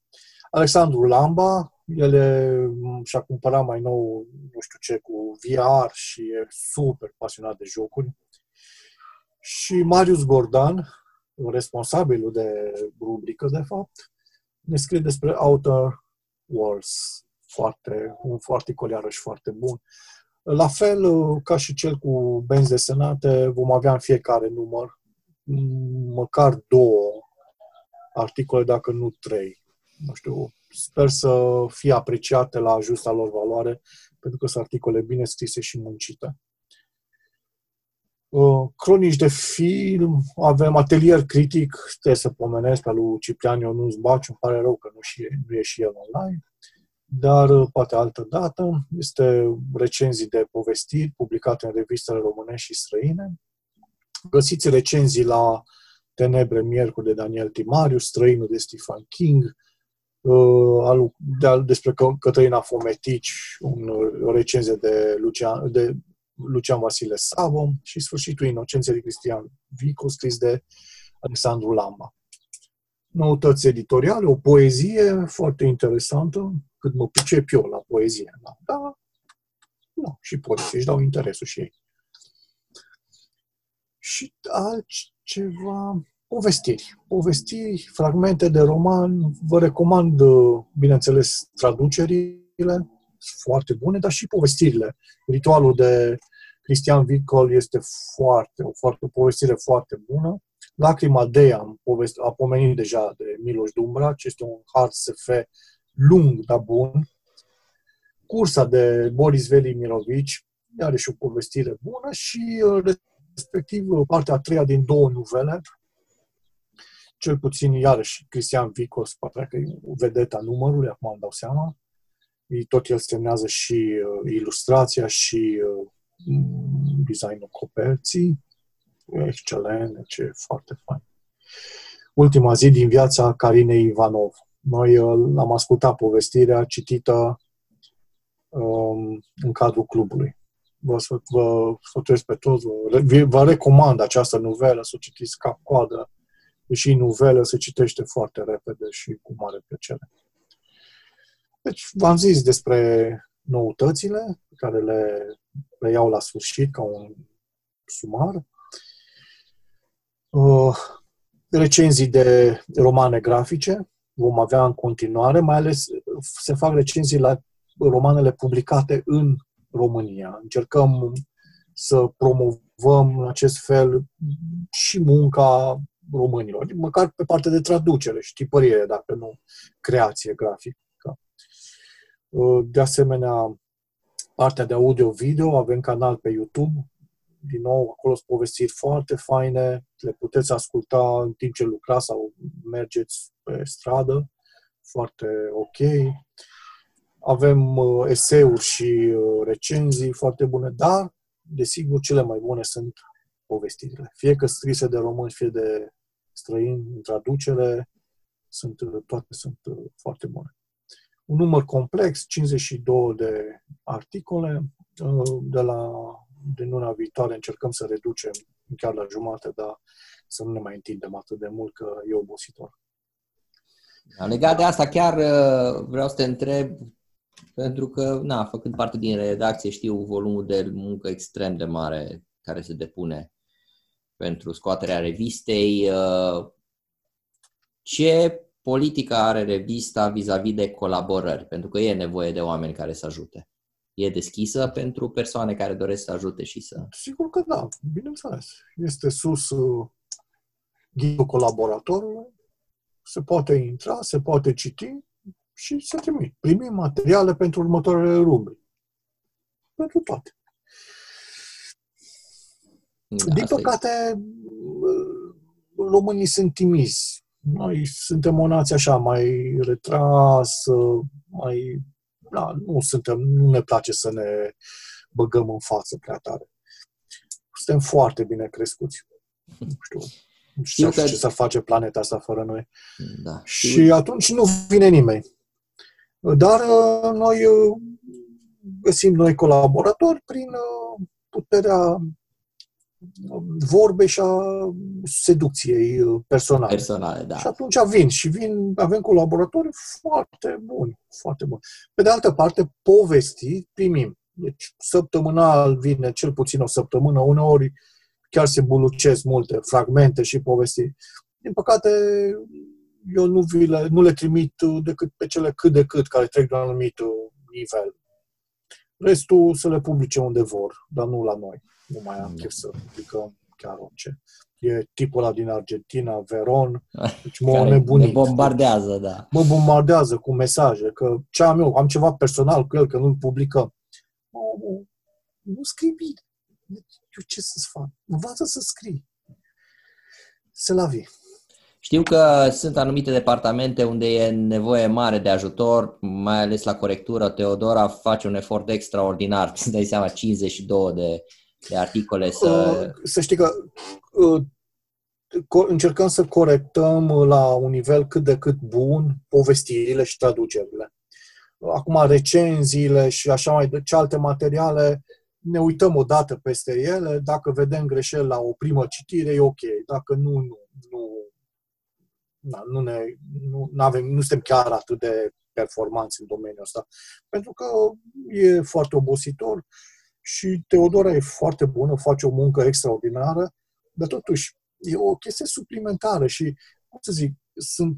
Alexandru Lamba, el e, și-a cumpărat mai nou, nu știu ce, cu VR și e super pasionat de jocuri. Și Marius Gordan, responsabilul de rubrică, de fapt, ne scrie despre Outer Worlds, foarte, un foarte iarăși foarte bun. La fel ca și cel cu benzi desenate, vom avea în fiecare număr măcar două articole, dacă nu trei. Nu știu, sper să fie apreciate la justa lor valoare, pentru că sunt articole bine scrise și muncite. Uh, cronici de film, avem atelier critic, trebuie să pomenesc pe lui Ciprian Ionuț Baciu, îmi pare rău că nu, și, nu e și el online, dar uh, poate altă dată. Este recenzii de povestiri publicate în revistele românești și străine. Găsiți recenzii la Tenebre Miercuri de Daniel Timariu, Străinul de Stephen King, uh, de, despre Cătălina Fometici, un, o recenzie de Lucian, de Lucian Vasile Savo și Sfârșitul Inocenței de Cristian Vicu, scris de Alexandru Lamba. Noutăți editoriale, o poezie foarte interesantă, cât mă pricep eu la poezie. Da, da, da și poezie, își dau interesul și ei. Și altceva, povestiri. Povestiri, fragmente de roman. Vă recomand, uh, bineînțeles, traducerile, foarte bune, dar și povestirile. Ritualul de Cristian Vicol este foarte, o, foarte, o povestire foarte bună. Lacrima de am povest, a pomenit deja de Miloș Dumbra, ce este un hard SF lung, dar bun. Cursa de Boris Velimirovici, are și o povestire bună și uh, respectiv uh, partea a treia din două nuvele, cel puțin iarăși Cristian Vicos, partea că e vedeta numărului, acum îmi dau seama, tot el semnează și uh, ilustrația și uh, designul coperții, excelent, ce foarte fain. Ultima zi din viața Carinei Ivanov. Noi uh, am ascultat povestirea citită um, în cadrul clubului. Vă, vă sfătuiesc pe toți, vă, vă recomand această novelă, să o citiți cap coadă, deși novelă se citește foarte repede și cu mare plăcere. Deci, v-am zis despre noutățile pe care le, le iau la sfârșit ca un sumar. Uh, recenzii de romane grafice vom avea în continuare, mai ales se fac recenzii la romanele publicate în România. Încercăm să promovăm în acest fel și munca românilor, măcar pe partea de traducere și tipărire, dacă nu creație grafică. Uh, de asemenea, partea de audio-video, avem canal pe YouTube, din nou, acolo sunt povestiri foarte faine, le puteți asculta în timp ce lucrați sau mergeți pe stradă, foarte ok. Avem uh, eseuri și uh, recenzii foarte bune, dar, desigur, cele mai bune sunt povestirile. Fie că scrise de români, fie de străini, în traducere, sunt, toate sunt foarte bune un număr complex, 52 de articole. Uh, de la de luna viitoare încercăm să reducem chiar la jumate, dar să nu ne mai întindem atât de mult că e obositor. Da, legat de asta, chiar uh, vreau să te întreb, pentru că, na, făcând parte din redacție, știu volumul de muncă extrem de mare care se depune pentru scoaterea revistei. Uh, ce politica are revista vis-a-vis de colaborări, pentru că e nevoie de oameni care să ajute. E deschisă pentru persoane care doresc să ajute și să... Sigur că da, bineînțeles. Este sus uh, ghidul colaboratorului, se poate intra, se poate citi și să trimit. Primim materiale pentru următoarele rubrici. Pentru toate. Da, Din păcate, e... Uh, românii sunt timizi noi suntem o nație așa mai retrasă, mai... Da, nu suntem, nu ne place să ne băgăm în față prea tare. Suntem foarte bine crescuți. Nu știu. Nu știu că... ce să face planeta asta fără noi. Da. Și atunci nu vine nimeni. Dar uh, noi uh, găsim noi colaboratori prin uh, puterea vorbe și a seducției uh, personale. Personale, da. Și atunci vin și vin, avem colaboratori foarte buni, foarte buni. Pe de altă parte, povesti primim. Deci, săptămânal vine cel puțin o săptămână, uneori chiar se bulucesc multe fragmente și povesti. Din păcate, eu nu, vi le, nu le trimit decât pe cele cât de cât care trec de un anumit nivel. Restul să le publice unde vor, dar nu la noi. Nu mai am chef să publicăm chiar orice. E tipul ăla din Argentina, Veron, deci mă nebunit. Ne bombardează, da. Mă bombardează cu mesaje, că ce am eu, am ceva personal cu el, că nu-l publicăm. Mă, mă, nu scrii bine. Deci, eu ce să-ți fac? Învață să scrii. Se la vii. Știu că sunt anumite departamente unde e nevoie mare de ajutor, mai ales la corectură. Teodora face un efort extraordinar, îți dai seama, 52 de de articole să... Uh, să știi că uh, încercăm să corectăm la un nivel cât de cât bun povestirile și traducerile. Acum, recenziile și așa mai de alte materiale, ne uităm o dată peste ele, dacă vedem greșeli la o primă citire, e ok. Dacă nu, nu, nu, na, nu, ne, nu, avem, nu suntem chiar atât de performanți în domeniul ăsta. Pentru că e foarte obositor și Teodora e foarte bună, face o muncă extraordinară, dar totuși e o chestie suplimentară și, cum să zic, sunt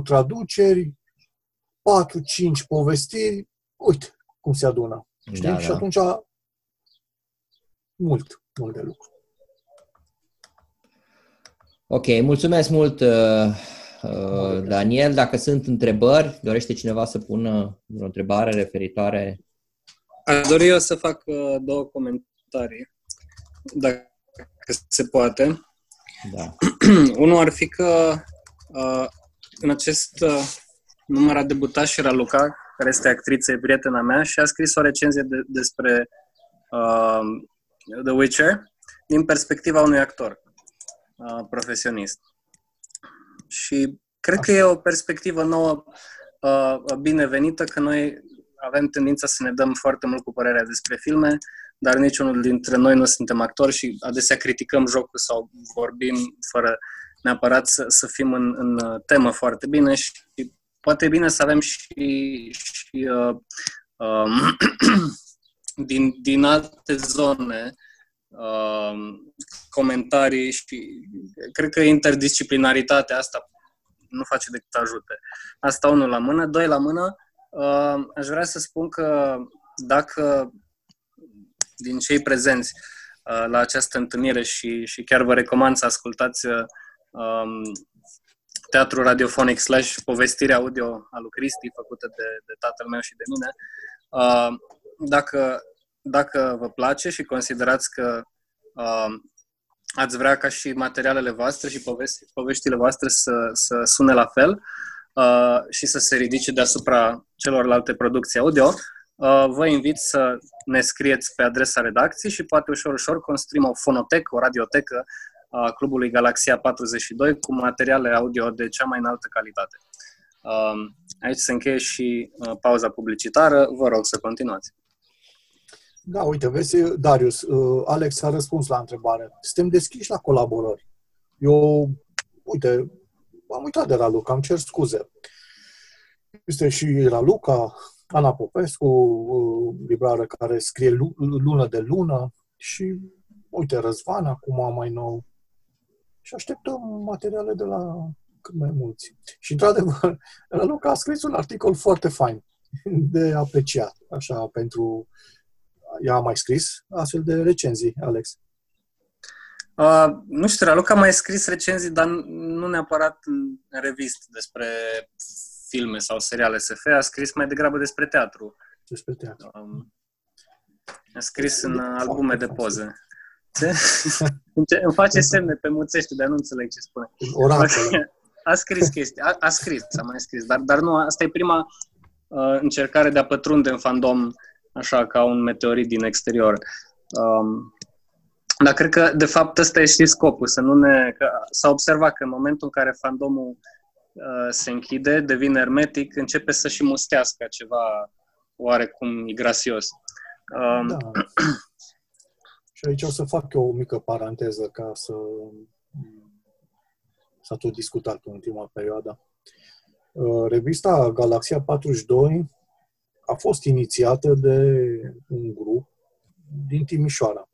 3-4 traduceri, 4-5 povestiri, uite cum se adună. Știi? Da, și da. atunci mult, mult de lucru. Ok, mulțumesc mult, uh, Uh, Daniel, dacă sunt întrebări, dorește cineva să pună o întrebare referitoare? Aș dori eu să fac uh, două comentarii, dacă se poate. Da. Unul ar fi că uh, în acest număr a debutat și Raluca, care este actriță, e prietena mea, și a scris o recenzie de, despre uh, The Witcher din perspectiva unui actor uh, profesionist. Și cred că e o perspectivă nouă uh, binevenită, că noi avem tendința să ne dăm foarte mult cu părerea despre filme, dar niciunul dintre noi nu suntem actori și adesea criticăm jocul sau vorbim fără neapărat să, să fim în, în temă foarte bine și poate e bine să avem și, și uh, uh, din, din alte zone uh, comentarii și cred că interdisciplinaritatea asta nu face decât ajute. Asta unul la mână. Doi la mână, uh, aș vrea să spun că dacă din cei prezenți uh, la această întâlnire și, și chiar vă recomand să ascultați uh, um, teatru radiofonic slash povestire audio a lui Cristi, făcută de, de tatăl meu și de mine. Uh, dacă, dacă vă place și considerați că uh, ați vrea ca și materialele voastre și povesti, poveștile voastre să, să sune la fel uh, și să se ridice deasupra celorlalte producții audio, uh, vă invit să ne scrieți pe adresa redacției și poate ușor, ușor construim o fonotecă, o radiotecă a Clubului Galaxia 42 cu materiale audio de cea mai înaltă calitate. Uh, aici se încheie și uh, pauza publicitară. Vă rog să continuați. Da, uite, vezi, Darius, uh, Alex a răspuns la întrebare. Suntem deschiși la colaborări. Eu, uite, am uitat de Raluca, am cer scuze. Este și Raluca, Ana Popescu, uh, librară care scrie lună de lună și, uite, Răzvan, acum mai nou. Și așteptăm materiale de la cât mai mulți. Și, într-adevăr, Raluca a scris un articol foarte fain de apreciat, așa, pentru ea a mai scris astfel de recenzii, Alex? Uh, nu știu, Raluca a mai scris recenzii, dar nu neapărat în revist despre filme sau seriale SF, a scris mai degrabă despre teatru. Despre teatru. Um, a scris în albume de poze. Îmi face semne pe muțește, dar nu înțeleg ce spune. Oracole. A scris chestii, a, a scris, a mai scris, dar, dar nu, asta e prima uh, încercare de a pătrunde în fandom așa ca un meteorit din exterior. Um, dar cred că, de fapt, ăsta e și scopul, să nu ne... Că s-a observat că în momentul în care fandomul uh, se închide, devine hermetic, începe să și mustească ceva oarecum grasios. Um, da. și aici o să fac eu o mică paranteză ca să s-a tot discutat în ultima perioadă. Uh, revista Galaxia 42 a fost inițiată de un grup din Timișoara.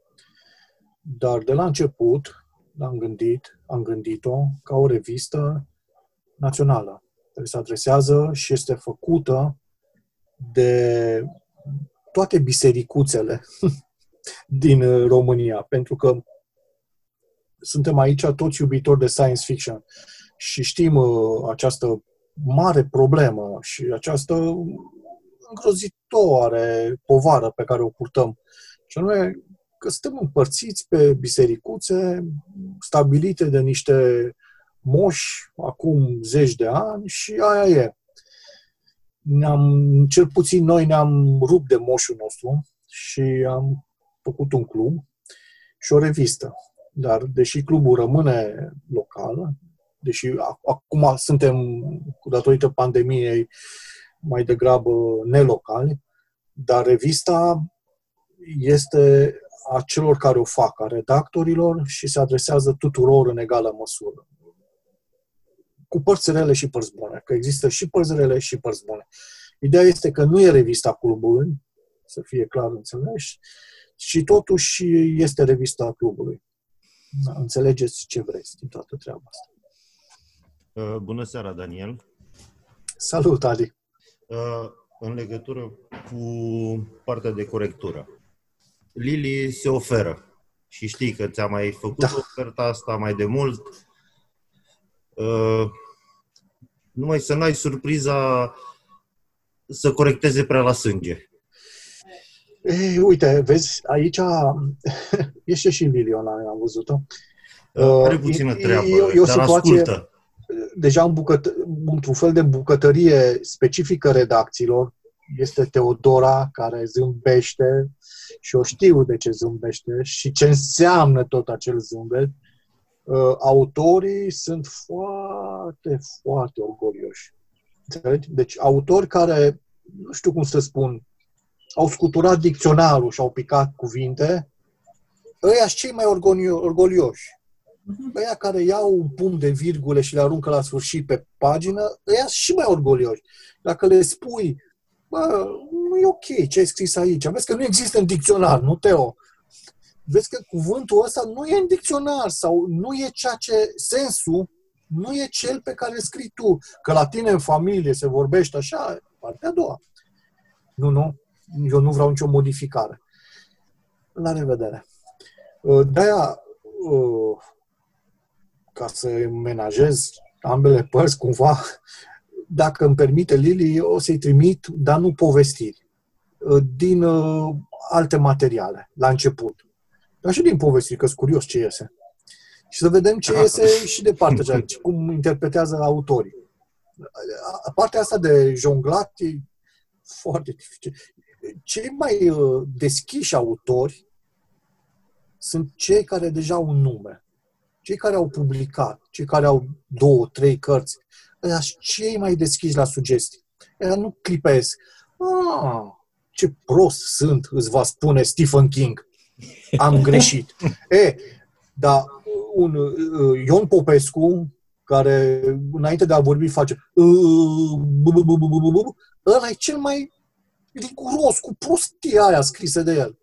Dar de la început am gândit, am gândit-o ca o revistă națională, care se adresează și este făcută de toate bisericuțele din România, pentru că suntem aici toți iubitori de science fiction și știm uh, această mare problemă și această îngrozitoare povară pe care o purtăm. Și anume că suntem împărțiți pe bisericuțe stabilite de niște moși acum zeci de ani și aia e. Ne-am, cel puțin noi ne-am rupt de moșul nostru și am făcut un club și o revistă. Dar deși clubul rămâne local, deși acum suntem, cu datorită pandemiei, mai degrabă nelocali, dar revista este a celor care o fac, a redactorilor și se adresează tuturor în egală măsură. Cu părți rele și părți bune, că există și părți rele și părți bune. Ideea este că nu e revista clubului, să fie clar înțeles, și totuși este revista clubului. Înțelegeți ce vreți din toată treaba asta. Uh, bună seara, Daniel! Salut, Ali! Uh, în legătură cu partea de corectură. Lili se oferă și știi că ți-a mai făcut da. oferta asta mai de mult. Uh, Numai să n-ai surpriza să corecteze prea la sânge. Ei, uite, vezi, aici este și Liliona, am văzut-o. Are puțină treabă, e, e o dar situație, ascultă. Deja în bucăt- într-un fel de bucătărie specifică redacțiilor, este Teodora care zâmbește și o știu de ce zâmbește și ce înseamnă tot acel zâmbet. Uh, autorii sunt foarte, foarte orgolioși. Înțelegi? Deci autori care, nu știu cum să spun, au scuturat dicționarul și au picat cuvinte, ăia sunt cei mai orgolio- orgolioși. Ăia care iau un punct de virgule și le aruncă la sfârșit pe pagină, ăia sunt și mai orgolioși. Dacă le spui, bă, nu e ok ce ai scris aici, vezi că nu există în dicționar, nu Teo. Vezi că cuvântul ăsta nu e în dicționar sau nu e ceea ce, sensul, nu e cel pe care îl scrii tu. Că la tine în familie se vorbește așa, partea a doua. Nu, nu, eu nu vreau nicio modificare. La revedere. Uh, De-aia, uh, ca să menajez ambele părți cumva, dacă îmi permite Lili, o să-i trimit, dar nu povestiri, uh, din uh, alte materiale, la început. Dar și din povestiri, că sunt curios ce iese. Și să vedem ce iese și de partea cealaltă, cum interpretează autorii. Partea asta de jonglat e foarte dificil. Cei mai uh, deschiși autori sunt cei care deja au un nume. Cei care au publicat, cei care au două, trei cărți, ăia sunt cei mai deschiși la sugestii. Ăia nu clipesc. Ah, ce prost sunt, îți va spune Stephen King. Am greșit. E, dar un uh, Ion Popescu, care înainte de a vorbi face uh, bu, bu, bu, bu, bu, bu, bu, ăla e cel mai riguros cu prostia aia scrisă de el.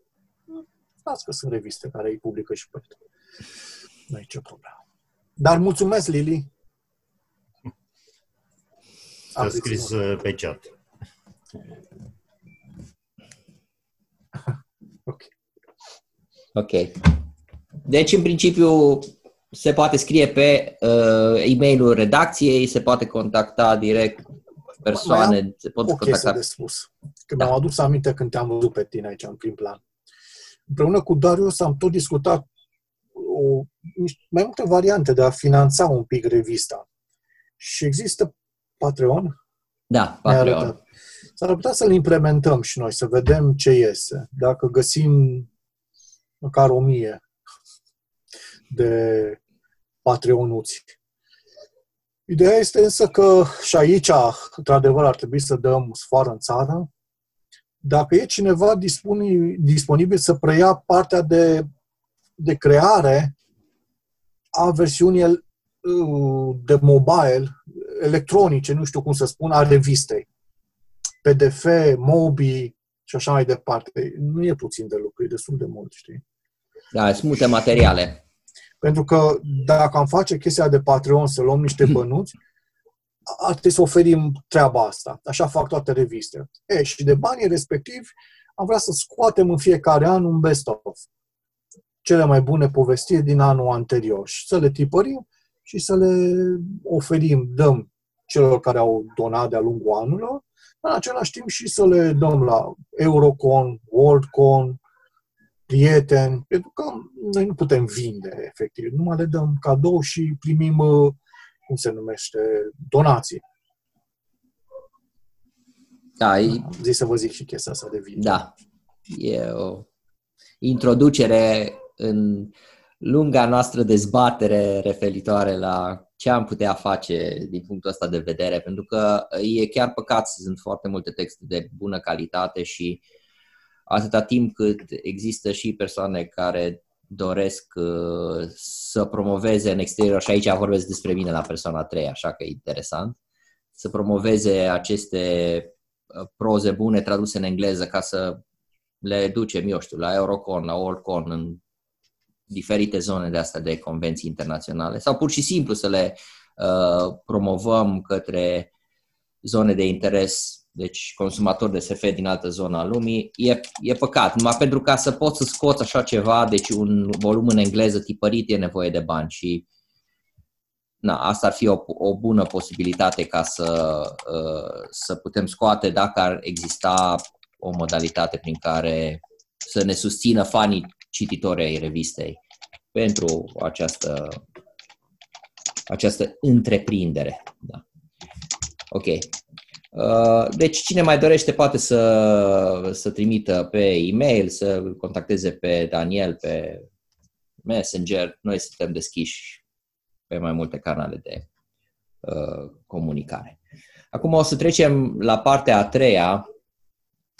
Las că sunt reviste care îi publică și pe Nu e nicio problemă. Dar mulțumesc, Lili. A Am scris reținut. uh, pe chat. Ok. Ok. Deci, în principiu, se poate scrie pe uh, e-mailul redacției, se poate contacta direct persoane, se pot o chestie contacta. de spus. Când Da. am adus aminte când te-am văzut pe tine aici în prim plan. Împreună cu Darius am tot discutat o, niște- mai multe variante de a finanța un pic revista. Și există Patreon? Da, Ne-a Patreon. arătat. S-ar putea să-l implementăm și noi, să vedem ce iese. Dacă găsim măcar o mie de Patreonuți. Ideea este însă că și aici, într-adevăr, ar trebui să dăm sfoară în țară. Dacă e cineva disponi- disponibil să preia partea de, de creare a versiunii el- de mobile, electronice, nu știu cum să spun, a revistei. PDF, Mobi și așa mai departe. Nu e puțin de lucru, e destul de mult, știi? Da, sunt multe materiale. Pentru că dacă am face chestia de Patreon să luăm niște bănuți, ar trebui să oferim treaba asta. Așa fac toate revistele. E, și de banii respectivi am vrea să scoatem în fiecare an un best-of. Cele mai bune povestiri din anul anterior și să le tipărim și să le oferim, dăm celor care au donat de-a lungul anului, în același timp și să le dăm la Eurocon, Worldcon, prieteni, pentru că noi nu putem vinde, efectiv. Numai le dăm cadou și primim, uh, cum se numește, donații. Da, e, Zi să vă zic și chestia asta de vinde. da. E o introducere în lunga noastră dezbatere referitoare la ce am putea face din punctul ăsta de vedere, pentru că e chiar păcat, sunt foarte multe texte de bună calitate și atâta timp cât există și persoane care doresc uh, să promoveze în exterior, și aici vorbesc despre mine la persoana 3, așa că e interesant, să promoveze aceste uh, proze bune traduse în engleză ca să le ducem, eu știu, la Eurocon, la Worldcon, în diferite zone de astea de convenții internaționale sau pur și simplu să le uh, promovăm către zone de interes, deci consumatori de SF din altă zonă a lumii, e, e păcat. Numai pentru ca să poți să scoți așa ceva, deci un volum în engleză tipărit, e nevoie de bani și na, asta ar fi o, o bună posibilitate ca să, uh, să putem scoate dacă ar exista o modalitate prin care să ne susțină fanii cititorii ai revistei pentru această, această întreprindere. Da. Ok. Uh, deci cine mai dorește poate să, să trimită pe e-mail, să contacteze pe Daniel pe Messenger. Noi suntem deschiși pe mai multe canale de uh, comunicare. Acum o să trecem la partea a treia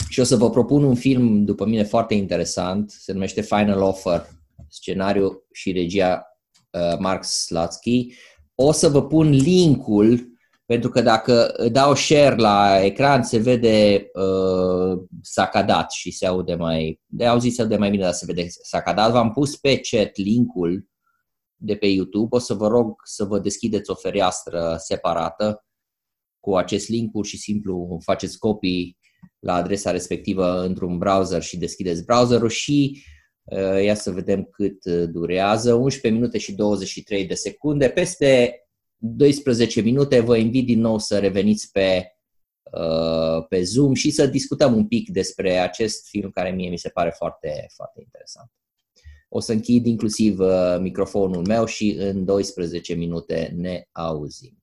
și o să vă propun un film, după mine, foarte interesant. Se numește Final Offer, scenariu și regia uh, Mark Slatsky. O să vă pun linkul pentru că dacă dau share la ecran se vede uh, sacadat și se aude mai, de auzit se aude mai bine, dar se vede sacadat. V-am pus pe chat linkul de pe YouTube, o să vă rog să vă deschideți o fereastră separată cu acest link, pur și simplu faceți copii la adresa respectivă într-un browser și deschideți browserul și uh, ia să vedem cât durează, 11 minute și 23 de secunde. Peste 12 minute vă invit din nou să reveniți pe, uh, pe Zoom și să discutăm un pic despre acest film care mie mi se pare foarte, foarte interesant. O să închid inclusiv uh, microfonul meu și în 12 minute ne auzim.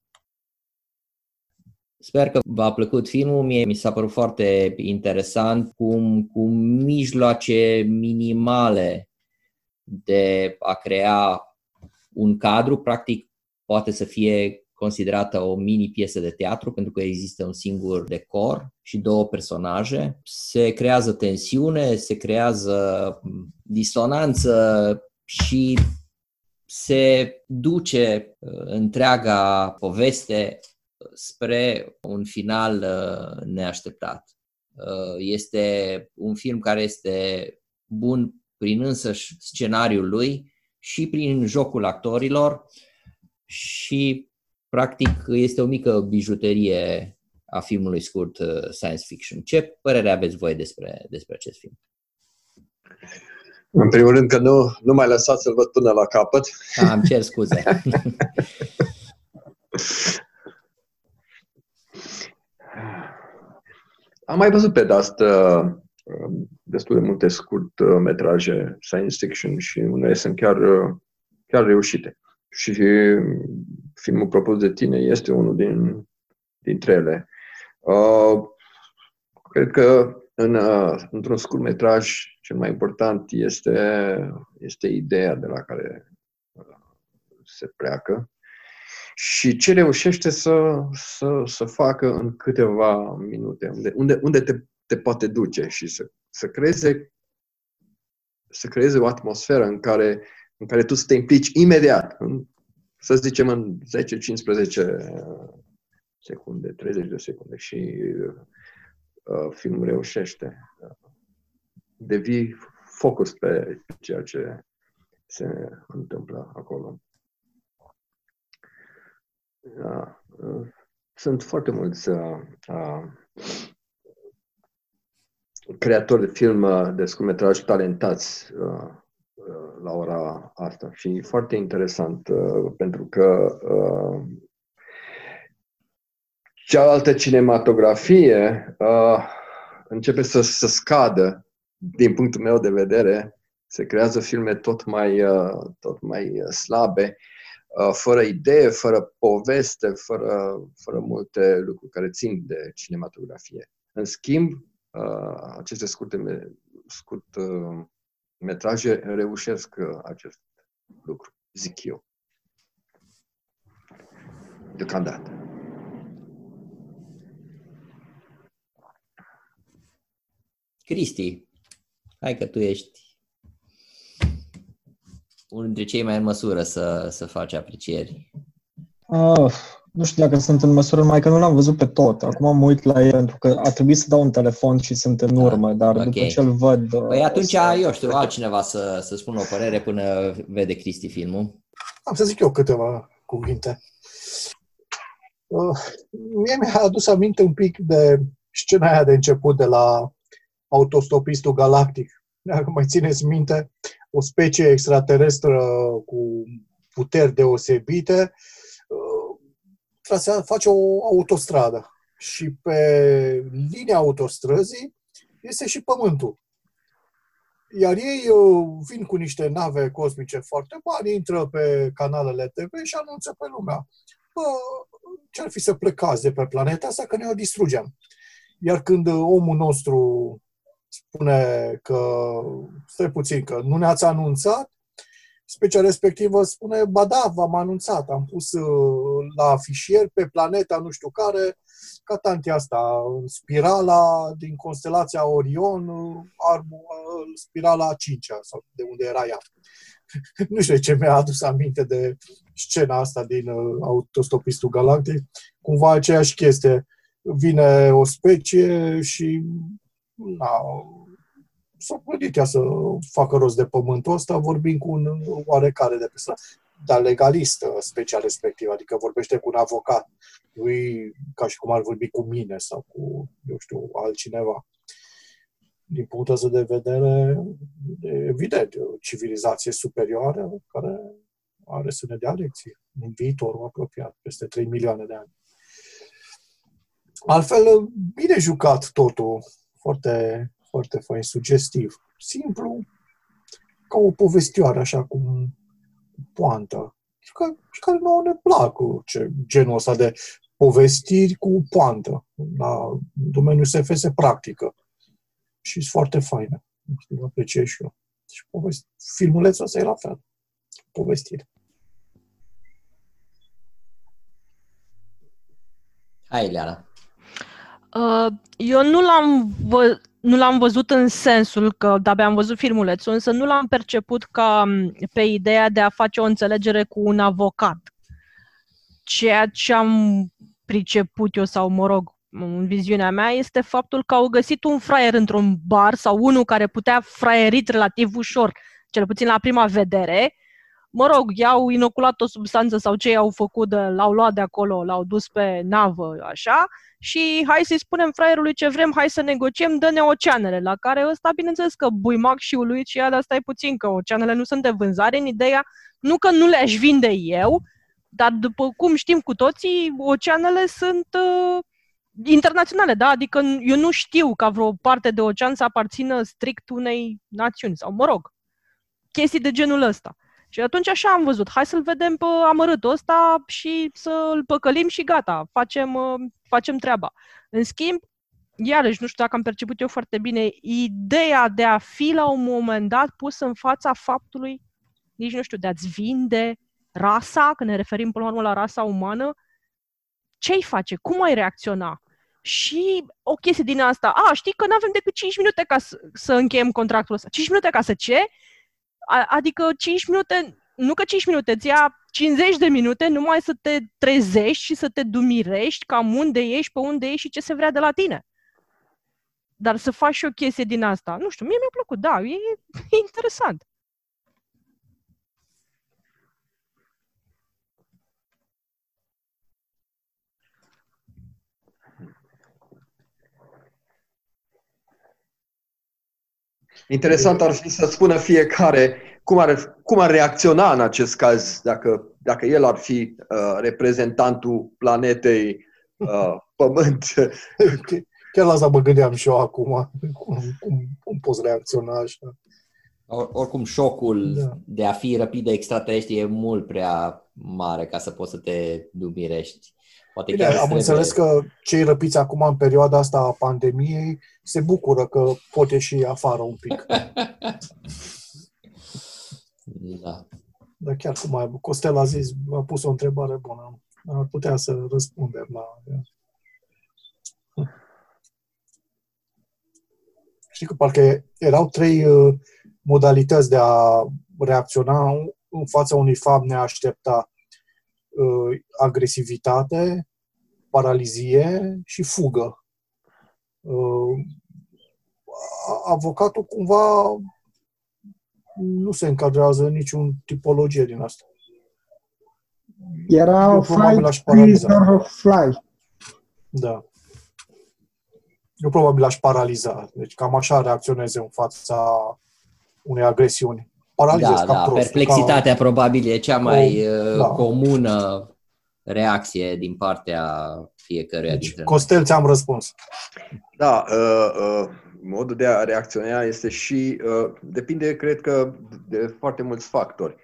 Sper că v-a plăcut filmul, mie mi s-a părut foarte interesant cum cu mijloace minimale de a crea un cadru, practic poate să fie considerată o mini piesă de teatru pentru că există un singur decor și două personaje. Se creează tensiune, se creează disonanță și se duce uh, întreaga poveste spre un final uh, neașteptat. Uh, este un film care este bun prin însăși scenariul lui și prin jocul actorilor și practic este o mică bijuterie a filmului scurt uh, science fiction. Ce părere aveți voi despre, despre acest film? În primul rând că nu, nu mai lăsați să-l văd până la capăt. A, am cer scuze. am mai văzut pe asta uh, destul de multe scurt uh, metraje science fiction și unele sunt chiar, chiar reușite și filmul propus de tine este unul din, dintre ele. Uh, cred că în, uh, într-un scurt metraj cel mai important este, este ideea de la care uh, se pleacă și ce reușește să, să, să facă în câteva minute, unde, unde, unde te, te poate duce și să, să creeze să creeze o atmosferă în care în care tu să te implici imediat, în, să zicem în 10-15 secunde, 30 de secunde și uh, filmul reușește. Devii focus pe ceea ce se întâmplă acolo. Da. Uh, sunt foarte mulți uh, uh, creatori de film uh, de scurtmetraj talentați uh, la ora asta și foarte interesant uh, pentru că uh, cealaltă cinematografie uh, începe să, să scadă din punctul meu de vedere, se creează filme tot mai, tot mai slabe, fără idee, fără poveste, fără, fără multe lucruri care țin de cinematografie. În schimb, aceste scurte, scurt metraje reușesc uh, acest lucru, zic eu. Deocamdată. Cristi, hai că tu ești unul dintre cei mai în măsură să, să faci aprecieri. Uh, nu știu dacă sunt în măsură, mai că nu l-am văzut pe tot. Acum mă uit la el pentru că a trebuit să dau un telefon și sunt în urmă, dar okay. după ce îl văd... Păi atunci, să... eu știu, altcineva să, să spună o părere până vede Cristi filmul. Am să zic eu câteva cuvinte. Uh, mie mi-a adus aminte un pic de scena aia de început de la autostopistul galactic. Dacă mai țineți minte, o specie extraterestră cu puteri deosebite trasea, face o autostradă și pe linia autostrăzii este și pământul. Iar ei uh, vin cu niște nave cosmice foarte mari, intră pe canalele TV și anunță pe lumea. Bă, ce-ar fi să plecați de pe planeta asta, că ne o distrugem. Iar când omul nostru spune că, stai puțin, că nu ne-ați anunțat, specia respectivă spune, ba da, v-am anunțat, am pus uh, la afișier pe planeta nu știu care, ca tanti asta, în spirala din constelația Orion, uh, armul, uh, spirala a cincea, sau de unde era ea. nu știu ce mi-a adus aminte de scena asta din Autostopistul Galactic, cumva aceeași chestie. Vine o specie și na, s-a gândit ea să facă rost de pământul ăsta, vorbind cu un oarecare de pe stradă, dar legalist special respectiv, adică vorbește cu un avocat. Lui, ca și cum ar vorbi cu mine sau cu, eu știu, altcineva. Din punctul ăsta de vedere, evident, o civilizație superioară care are să ne dea lecții în viitorul apropiat, peste 3 milioane de ani. Altfel, bine jucat totul, foarte foarte fain, sugestiv. Simplu, ca o povestioară, așa, cu poantă. Și, ca, și care nouă ne plac ce, genul ăsta de povestiri cu poantă. La domeniul SF se practică. Și sunt foarte faine. Nu apreciez și eu. Și povesti, filmulețul ăsta e la fel. Povestire. Hai, Ileana. Uh, eu nu l-am vă- nu l-am văzut în sensul că de-abia am văzut filmulețul, însă nu l-am perceput ca pe ideea de a face o înțelegere cu un avocat. Ceea ce am priceput eu, sau mă rog, în viziunea mea, este faptul că au găsit un fraier într-un bar sau unul care putea fraierit relativ ușor, cel puțin la prima vedere, mă rog, i-au inoculat o substanță sau ce i-au făcut, de, l-au luat de acolo, l-au dus pe navă, așa, și hai să-i spunem fraierului ce vrem, hai să negociem, dă-ne oceanele, la care ăsta, bineînțeles că buimac și uluit și ea, dar stai puțin, că oceanele nu sunt de vânzare, în ideea, nu că nu le-aș vinde eu, dar după cum știm cu toții, oceanele sunt uh, internaționale, da? Adică eu nu știu ca vreo parte de ocean să aparțină strict unei națiuni, sau mă rog, chestii de genul ăsta. Și atunci așa am văzut, hai să-l vedem pe amărâtul ăsta și să-l păcălim și gata, facem, uh, facem treaba. În schimb, iarăși, nu știu dacă am perceput eu foarte bine, ideea de a fi la un moment dat pus în fața faptului, nici nu știu, de a-ți vinde rasa, că ne referim până la urmă la rasa umană, ce-i face? Cum ai reacționa? Și o chestie din asta, a, știi că nu avem decât 5 minute ca să, să încheiem contractul ăsta. 5 minute ca să ce? Adică 5 minute, nu că 5 minute, îți ia 50 de minute numai să te trezești și să te dumirești cam unde ești, pe unde ești și ce se vrea de la tine. Dar să faci și o chestie din asta, nu știu, mie mi-a plăcut, da, e, e interesant. Interesant ar fi să spună fiecare cum ar, cum ar reacționa în acest caz dacă, dacă el ar fi uh, reprezentantul planetei uh, Pământ. Chiar la asta mă gândeam și eu acum. Cum, cum, cum poți reacționa așa? Or, oricum, șocul da. de a fi răpit de extraterestri e mult prea mare ca să poți să te dumirești. Poate Bine, am trebuie... înțeles că cei răpiți acum în perioada asta a pandemiei se bucură că pot ieși afară un pic. da. Dar chiar cum a, Costel a zis, a pus o întrebare bună. Ar putea să răspundem la ea. Știi că parcă erau trei uh, modalități de a reacționa în fața unui fapt neașteptat uh, agresivitate, paralizie și fugă. Uh, avocatul cumva nu se încadrează în niciun tipologie din asta. Era Eu fight, freeze or fly. Da. Eu probabil aș paraliza. Deci cam așa reacționeze în fața unei agresiuni paralizezi da, ca da, prost, perplexitatea ca... probabil e cea mai o, uh, da. comună reacție din partea fiecăruia Deci, dintre noi. Costel, ți-am răspuns. Da, uh, uh, modul de a reacționa este și, uh, depinde, cred că, de foarte mulți factori.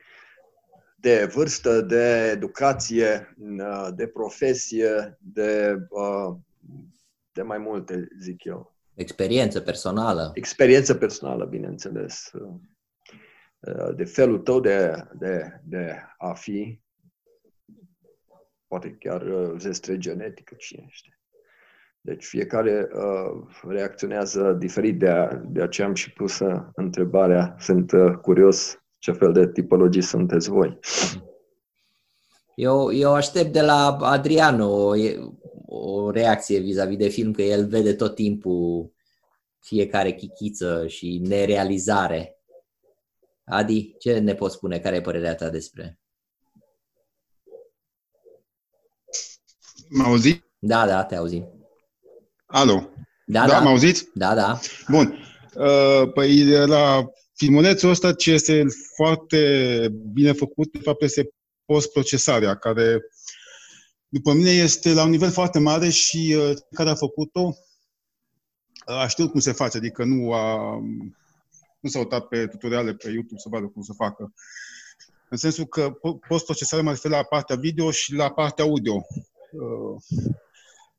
De vârstă, de educație, uh, de profesie, de, uh, de mai multe, zic eu. Experiență personală. Experiență personală, bineînțeles. Uh, uh, De felul tău de, de, de a fi, poate chiar uh, zestre genetică, cine știe. Deci fiecare uh, reacționează diferit, de, a, de aceea am și pus uh, întrebarea. Sunt uh, curios ce fel de tipologii sunteți voi. Eu, eu aștept de la Adrian o, o reacție vis-a-vis de film, că el vede tot timpul fiecare chichiță și nerealizare. Adi, ce ne poți spune? Care e părerea ta despre? Mă auzi? Da, da, te auzim. Alo. Da, da, da. mă auziți? Da, da. Bun. Uh, Păi la filmulețul ăsta ce este foarte bine făcut, de fapt, este post-procesarea, care după mine este la un nivel foarte mare și uh, care a făcut-o uh, a știut cum se face, adică nu a nu s-a uitat pe tutoriale pe YouTube să vadă cum să facă. În sensul că po- post-procesarea mă refer la partea video și la partea audio. Uh,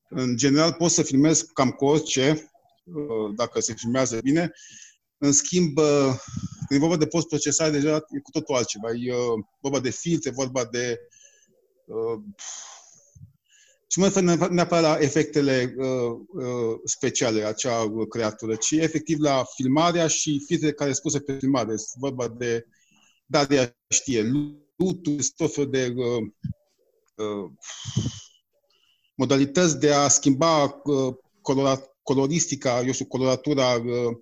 În general poți să filmezi cam cu orice, uh, dacă se filmează bine. În schimb, uh, când e vorba de post-procesare, deja e cu totul altceva. E uh, vorba de filtre, vorba de... uh, Și mă refer neapărat la efectele uh, uh, speciale, acea uh, creatură, ci efectiv la filmarea și filtrele care sunt puse pe filmare. Este vorba de Daria știe, lutul, tot felul de uh, uh, modalități de a schimba uh, colora, coloristica, eu știu, coloratura uh,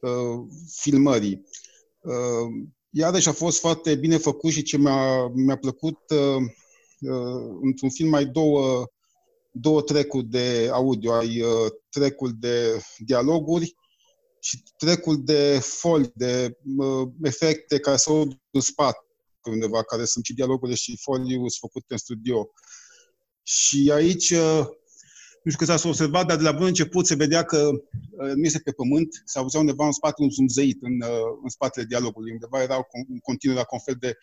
uh, filmării. Uh, iarăși a fost foarte bine făcut și ce mi-a, mi-a plăcut, uh, uh, într-un film ai două, două trecuri de audio, ai uh, trecul de dialoguri și trecul de folii, de uh, efecte care s-au în spate undeva, care sunt și dialogurile și foliul sunt făcute în studio. Și aici, uh, nu știu că s-a observat, dar de la bun început se vedea că uh, nu este pe pământ, se auzea undeva în spate un zumzăit, în, uh, în spatele dialogului. Undeva era un continuu, era un fel de...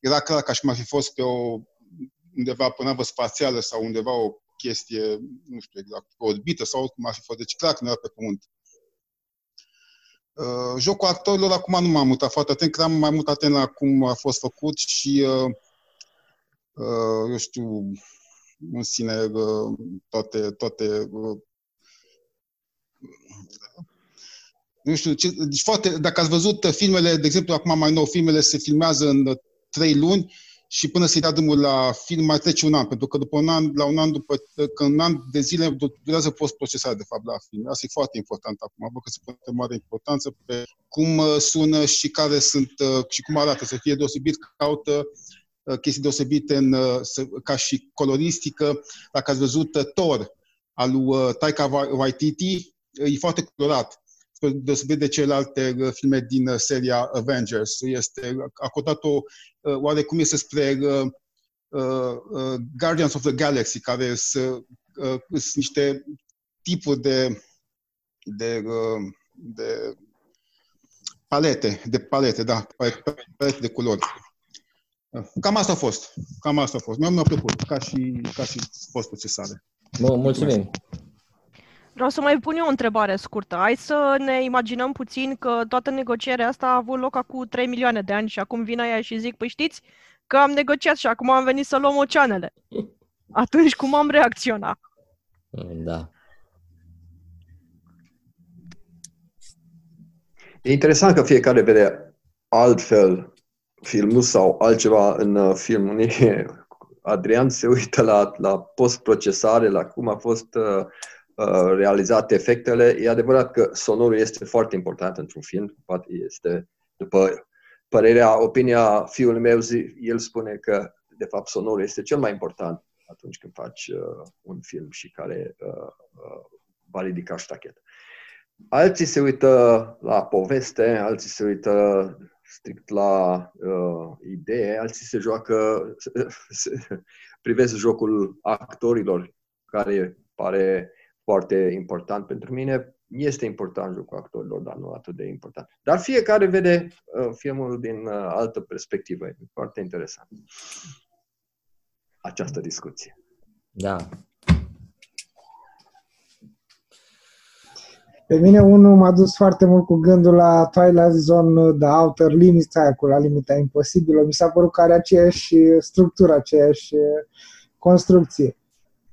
Era clar ca și cum ar fi fost pe o, undeva pe o navă spațială sau undeva o chestie, nu știu exact, pe o orbită sau cum ar fi fost. Deci clar că nu era pe pământ. Uh, jocul actorilor, acum nu m-am mutat foarte atent, că am mai mult atent la cum a fost făcut și, uh, uh, eu știu, în sine uh, toate, toate uh, nu știu, ce, deci foarte, dacă ați văzut filmele, de exemplu, acum mai nou, filmele se filmează în uh, trei luni și până să-i dea drumul la film mai trece un an, pentru că după un an, la un an, după, că un an de zile durează post-procesarea, de fapt, la film. Asta e foarte important acum, văd că se pune mare importanță pe cum uh, sună și care sunt, uh, și cum arată, să fie deosebit, caută uh, chestii deosebite în, uh, să- ca și coloristică. Dacă ați văzut uh, Thor al lui uh, Taika Wa- Waititi, uh, e foarte colorat spre deosebire de celelalte uh, filme din uh, seria Avengers. Este acordat o uh, oarecum este spre uh, uh, uh, Guardians of the Galaxy, care sunt, uh, sunt niște tipuri de, de, uh, de palete, de palete, da, palete, palete de culori. Uh, Cam asta a fost. Cam asta a fost. Mi-a, mi-a plăcut, ca și, ca și post-procesare. Mul- Mulțumim. Vreau să mai pun eu o întrebare scurtă. Hai să ne imaginăm puțin că toată negocierea asta a avut loc acum 3 milioane de ani și acum vin aia și zic, păi știți că am negociat și acum am venit să luăm oceanele. Atunci cum am reacționat? Da. E interesant că fiecare vede altfel filmul sau altceva în uh, film. Unii, Adrian se uită la, la post-procesare, la cum a fost uh, uh, realizate efectele. E adevărat că sonorul este foarte important într-un film. Poate este, după părerea, opinia fiului meu, zi, el spune că, de fapt, sonorul este cel mai important atunci când faci uh, un film și care uh, uh, va ridica ștachet. Alții se uită la poveste, alții se uită strict la uh, idee, alții se joacă, privesc jocul actorilor, care pare foarte important pentru mine. Este important jocul actorilor, dar nu atât de important. Dar fiecare vede uh, filmul din uh, altă perspectivă. E foarte interesant această discuție. Da. Pe mine unul m-a dus foarte mult cu gândul la Twilight Zone, The Outer Limits, aia cu la limita imposibilă. Mi s-a părut că are aceeași structură, aceeași construcție.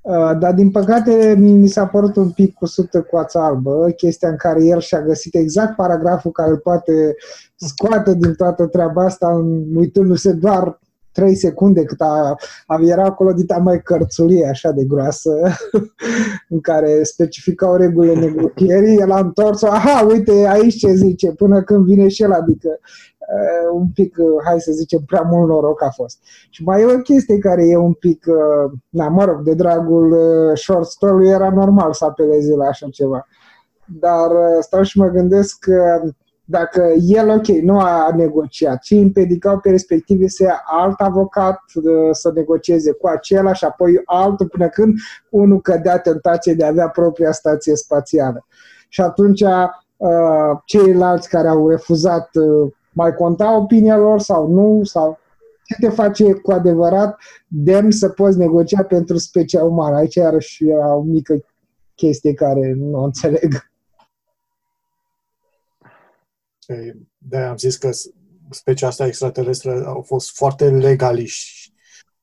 Uh, dar din păcate mi s-a părut un pic cu sută coața albă, chestia în care el și-a găsit exact paragraful care îl poate scoate din toată treaba asta, uitându-se doar 3 secunde cât a, a era acolo dita mai cărțulie așa de groasă în care specificau regulile negocierii, el a întors aha, uite aici ce zice, până când vine și el, adică uh, un pic, uh, hai să zicem, prea mult noroc a fost. Și mai e o chestie care e un pic, uh, na, mă rog, de dragul uh, short story era normal să apeleze la așa ceva. Dar uh, stau și mă gândesc că dacă el, ok, nu a negociat, ci împedicau pe respective să ia alt avocat uh, să negocieze cu acela și apoi altul până când unul cădea tentație de a avea propria stație spațială. Și atunci uh, ceilalți care au refuzat uh, mai conta opinia lor sau nu, sau ce te face cu adevărat demn să poți negocia pentru specia umană. Aici iarăși era o mică chestie care nu o înțeleg. de am zis că specia asta extraterestră au fost foarte legaliști.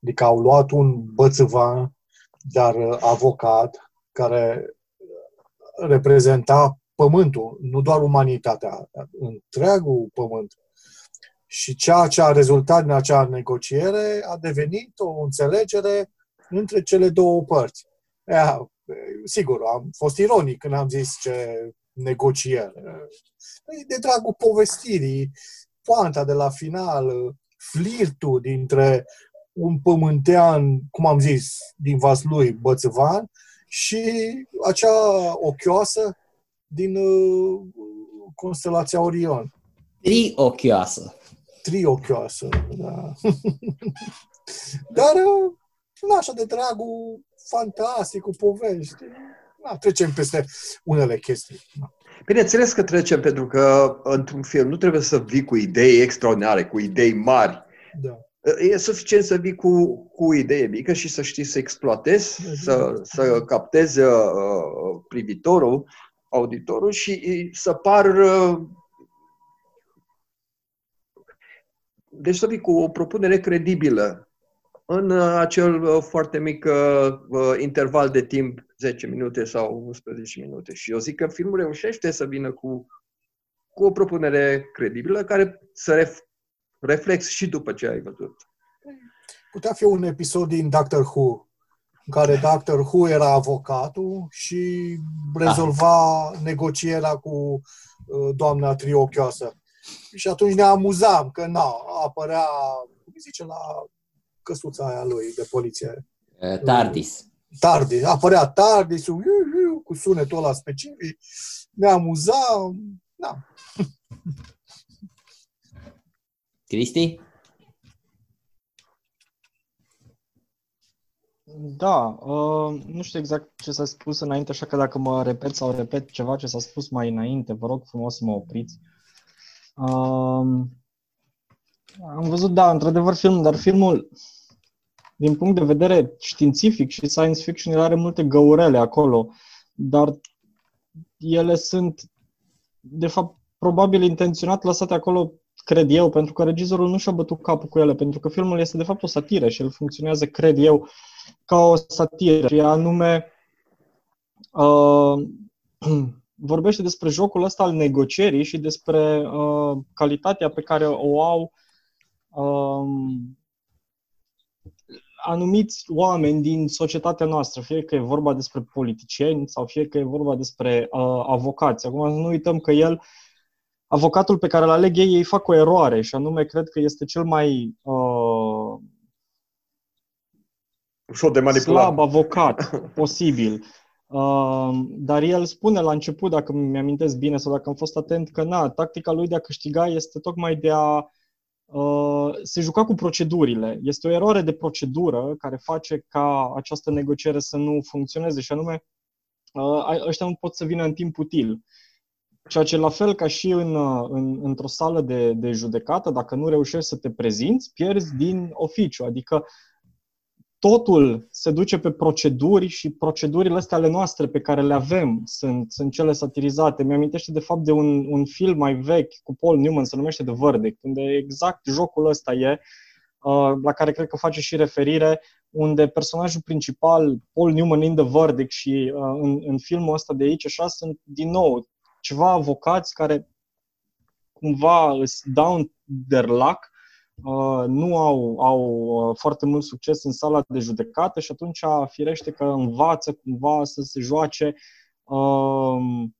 Adică au luat un bățăvan, dar uh, avocat, care reprezenta pământul, nu doar umanitatea, întregul pământ. Și ceea ce a rezultat din acea negociere a devenit o înțelegere între cele două părți. Ea, sigur, am fost ironic când am zis ce negociere. De dragul povestirii, poanta de la final, flirtul dintre un pământean, cum am zis, din Vaslui, Bățăvan, și acea ochioasă din uh, constelația Orion. Triochioasă. Triochioasă, da. Dar, uh, nu așa de dragul fantastic, cu povești. Da, trecem peste unele chestii. Da. Bineînțeles că trecem, pentru că într-un film nu trebuie să vii cu idei extraordinare, cu idei mari. Da. E suficient să vii cu, cu o idee mică și să știi să exploatezi, da, să, să captezi uh, privitorul, auditorul și să par uh, deci să vii cu o propunere credibilă în uh, acel uh, foarte mic uh, interval de timp, 10 minute sau 11 minute. Și eu zic că filmul reușește să vină cu, cu o propunere credibilă care să ref, reflex și după ce ai văzut. Putea fi un episod din Doctor Who, în care Doctor Who era avocatul și rezolva ah. negocierea cu doamna triochioasă. Și atunci ne amuzam că na, apărea, cum zice, la căsuța aia lui de poliție. Uh, Tardis. Tardis. Apărea Tardis cu sunetul ăla specific. Ne amuzam. Da. Cristi? Da, uh, nu știu exact ce s-a spus înainte, așa că dacă mă repet sau repet ceva ce s-a spus mai înainte, vă rog frumos să mă opriți. Uh, am văzut, da, într-adevăr, filmul, dar filmul din punct de vedere științific și science fiction, el are multe găurele acolo, dar ele sunt, de fapt, probabil intenționat lăsate acolo, cred eu, pentru că regizorul nu și-a bătut capul cu ele, pentru că filmul este, de fapt, o satiră și el funcționează, cred eu, ca o satiră, și anume uh, vorbește despre jocul ăsta al negocierii și despre uh, calitatea pe care o au uh, anumiți oameni din societatea noastră, fie că e vorba despre politicieni sau fie că e vorba despre uh, avocați. Acum nu uităm că el, avocatul pe care îl aleg ei, ei fac o eroare și anume cred că este cel mai uh, Ușor de manipulat. slab avocat posibil. Uh, dar el spune la început, dacă mi-amintesc bine sau dacă am fost atent, că na, tactica lui de a câștiga este tocmai de a uh, se juca cu procedurile. Este o eroare de procedură care face ca această negociere să nu funcționeze și anume uh, ăștia nu pot să vină în timp util. Ceea ce la fel ca și în, în, într-o sală de, de judecată, dacă nu reușești să te prezinți, pierzi din oficiu. Adică totul se duce pe proceduri și procedurile astea ale noastre pe care le avem sunt, sunt cele satirizate. Mi-amintește de fapt de un, un film mai vechi cu Paul Newman, se numește The Verdict, unde exact jocul ăsta e, uh, la care cred că face și referire, unde personajul principal, Paul Newman in The Verdict și uh, în, în filmul ăsta de aici așa sunt din nou ceva avocați care cumva îți down their luck Uh, nu au, au uh, foarte mult succes în sala de judecată și atunci firește că învață cumva să se joace um,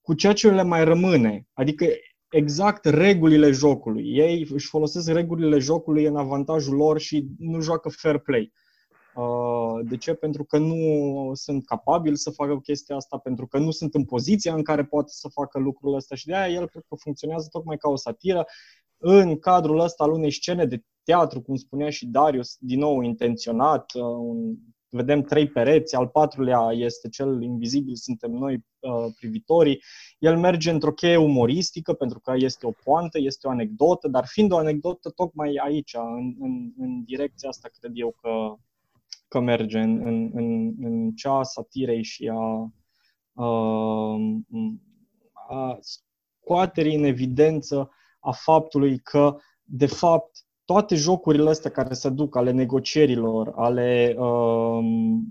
cu ceea ce le mai rămâne. Adică exact regulile jocului. Ei își folosesc regulile jocului în avantajul lor și nu joacă fair play. Uh, de ce? Pentru că nu sunt capabili să facă chestia asta, pentru că nu sunt în poziția în care poate să facă lucrul ăsta și de aia el cred că funcționează tocmai ca o satiră în cadrul ăsta al unei scene de teatru, cum spunea și Darius, din nou intenționat, uh, un, vedem trei pereți, al patrulea este cel invizibil, suntem noi uh, privitorii. El merge într-o cheie umoristică, pentru că este o poantă, este o anecdotă, dar fiind o anecdotă, tocmai aici, în, în, în direcția asta, cred eu că, că merge, în, în, în, în cea satirei și a, a, a scoaterii în evidență a faptului că, de fapt, toate jocurile astea care se duc, ale negocierilor, ale um,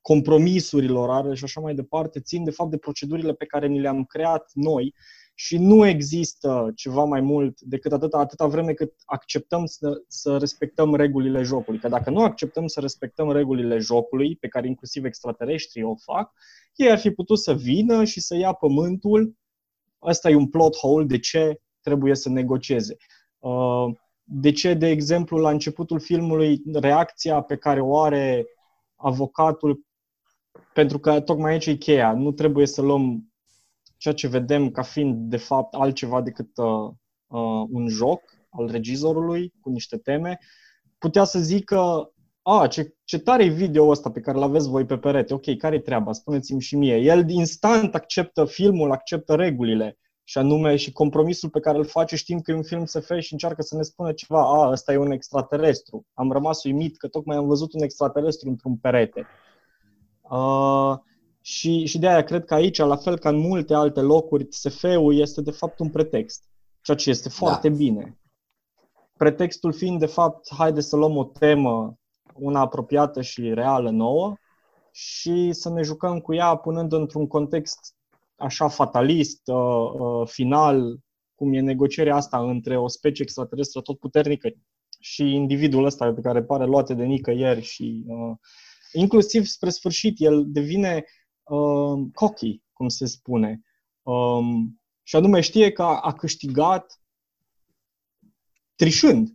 compromisurilor are și așa mai departe, țin de fapt de procedurile pe care ni le-am creat noi și nu există ceva mai mult decât atâta, atâta vreme cât acceptăm să, să respectăm regulile jocului. Că dacă nu acceptăm să respectăm regulile jocului, pe care inclusiv extraterestrii o fac, ei ar fi putut să vină și să ia pământul Asta e un plot hole de ce trebuie să negocieze. Uh, de ce, de exemplu, la începutul filmului, reacția pe care o are avocatul, pentru că tocmai aici e cheia, nu trebuie să luăm ceea ce vedem ca fiind, de fapt, altceva decât uh, uh, un joc al regizorului cu niște teme, putea să zică a, ce, ce tare e video ăsta pe care l-aveți voi pe perete, ok, care-i treaba, spuneți-mi și mie. El instant acceptă filmul, acceptă regulile și anume și compromisul pe care îl face știind că e un film SF și încearcă să ne spună ceva, a, ăsta e un extraterestru. Am rămas uimit că tocmai am văzut un extraterestru într-un perete. Uh, și, și de aia cred că aici, la fel ca în multe alte locuri, SF-ul este de fapt un pretext, ceea ce este foarte da. bine. Pretextul fiind, de fapt, haide să luăm o temă una apropiată și reală nouă și să ne jucăm cu ea punând într-un context așa fatalist, uh, uh, final, cum e negocierea asta între o specie extraterestră tot puternică și individul ăsta pe care pare luate de nicăieri și uh, inclusiv spre sfârșit el devine uh, cocky, cum se spune. Um, și anume știe că a, a câștigat trișând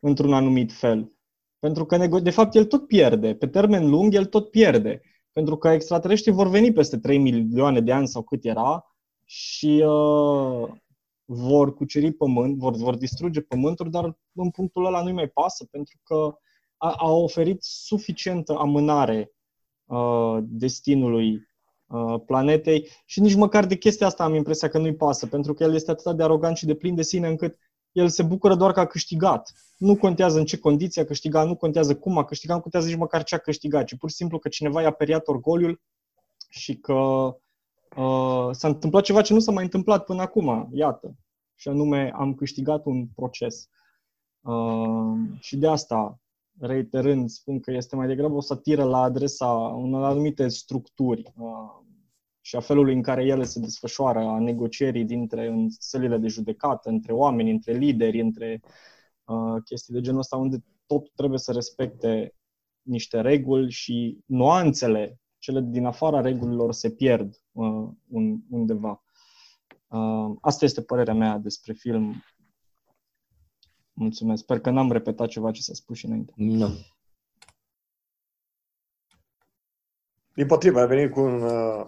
într-un anumit fel. Pentru că, de fapt, el tot pierde. Pe termen lung, el tot pierde. Pentru că extraterestrii vor veni peste 3 milioane de ani sau cât era și uh, vor cuceri pământ, vor, vor distruge pământul, dar în punctul ăla nu-i mai pasă pentru că a, a oferit suficientă amânare uh, destinului uh, planetei și nici măcar de chestia asta am impresia că nu-i pasă, pentru că el este atât de arogant și de plin de sine încât el se bucură doar că a câștigat. Nu contează în ce condiții a câștigat, nu contează cum a câștigat, nu contează nici măcar ce a câștigat, ci pur și simplu că cineva i-a periat orgoliul și că uh, s-a întâmplat ceva ce nu s-a mai întâmplat până acum, iată. Și anume, am câștigat un proces. Uh, și de asta, reiterând, spun că este mai degrabă o satiră la adresa unor anumite structuri. Uh, și a felului în care ele se desfășoară, a negocierii dintre în sălile de judecată, între oameni, între lideri, între uh, chestii de genul ăsta, unde tot trebuie să respecte niște reguli și nuanțele, cele din afara regulilor, se pierd uh, un, undeva. Uh, asta este părerea mea despre film. Mulțumesc. Sper că n-am repetat ceva ce s-a spus și înainte. Nu. Din potrivă, ai venit cu un, uh,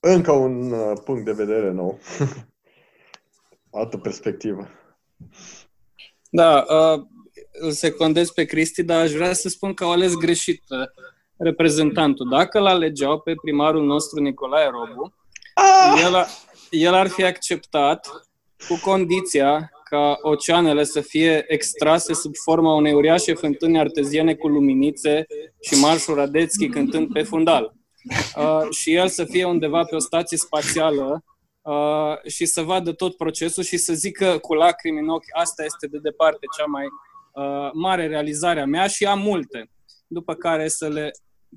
încă un uh, punct de vedere nou. Altă perspectivă. Da, uh, îl secundez pe Cristi, dar aș vrea să spun că au ales greșit uh, reprezentantul. Dacă l-alegeau pe primarul nostru Nicolae Robu, el, a, el ar fi acceptat cu condiția ca oceanele să fie extrase sub forma unei uriașe fântâni arteziene cu luminițe și marșul Radețchi cântând pe fundal. Uh, și el să fie undeva pe o stație spațială uh, și să vadă tot procesul și să zică cu lacrimi în ochi, asta este de departe cea mai uh, mare realizare a mea și am multe. După care să le,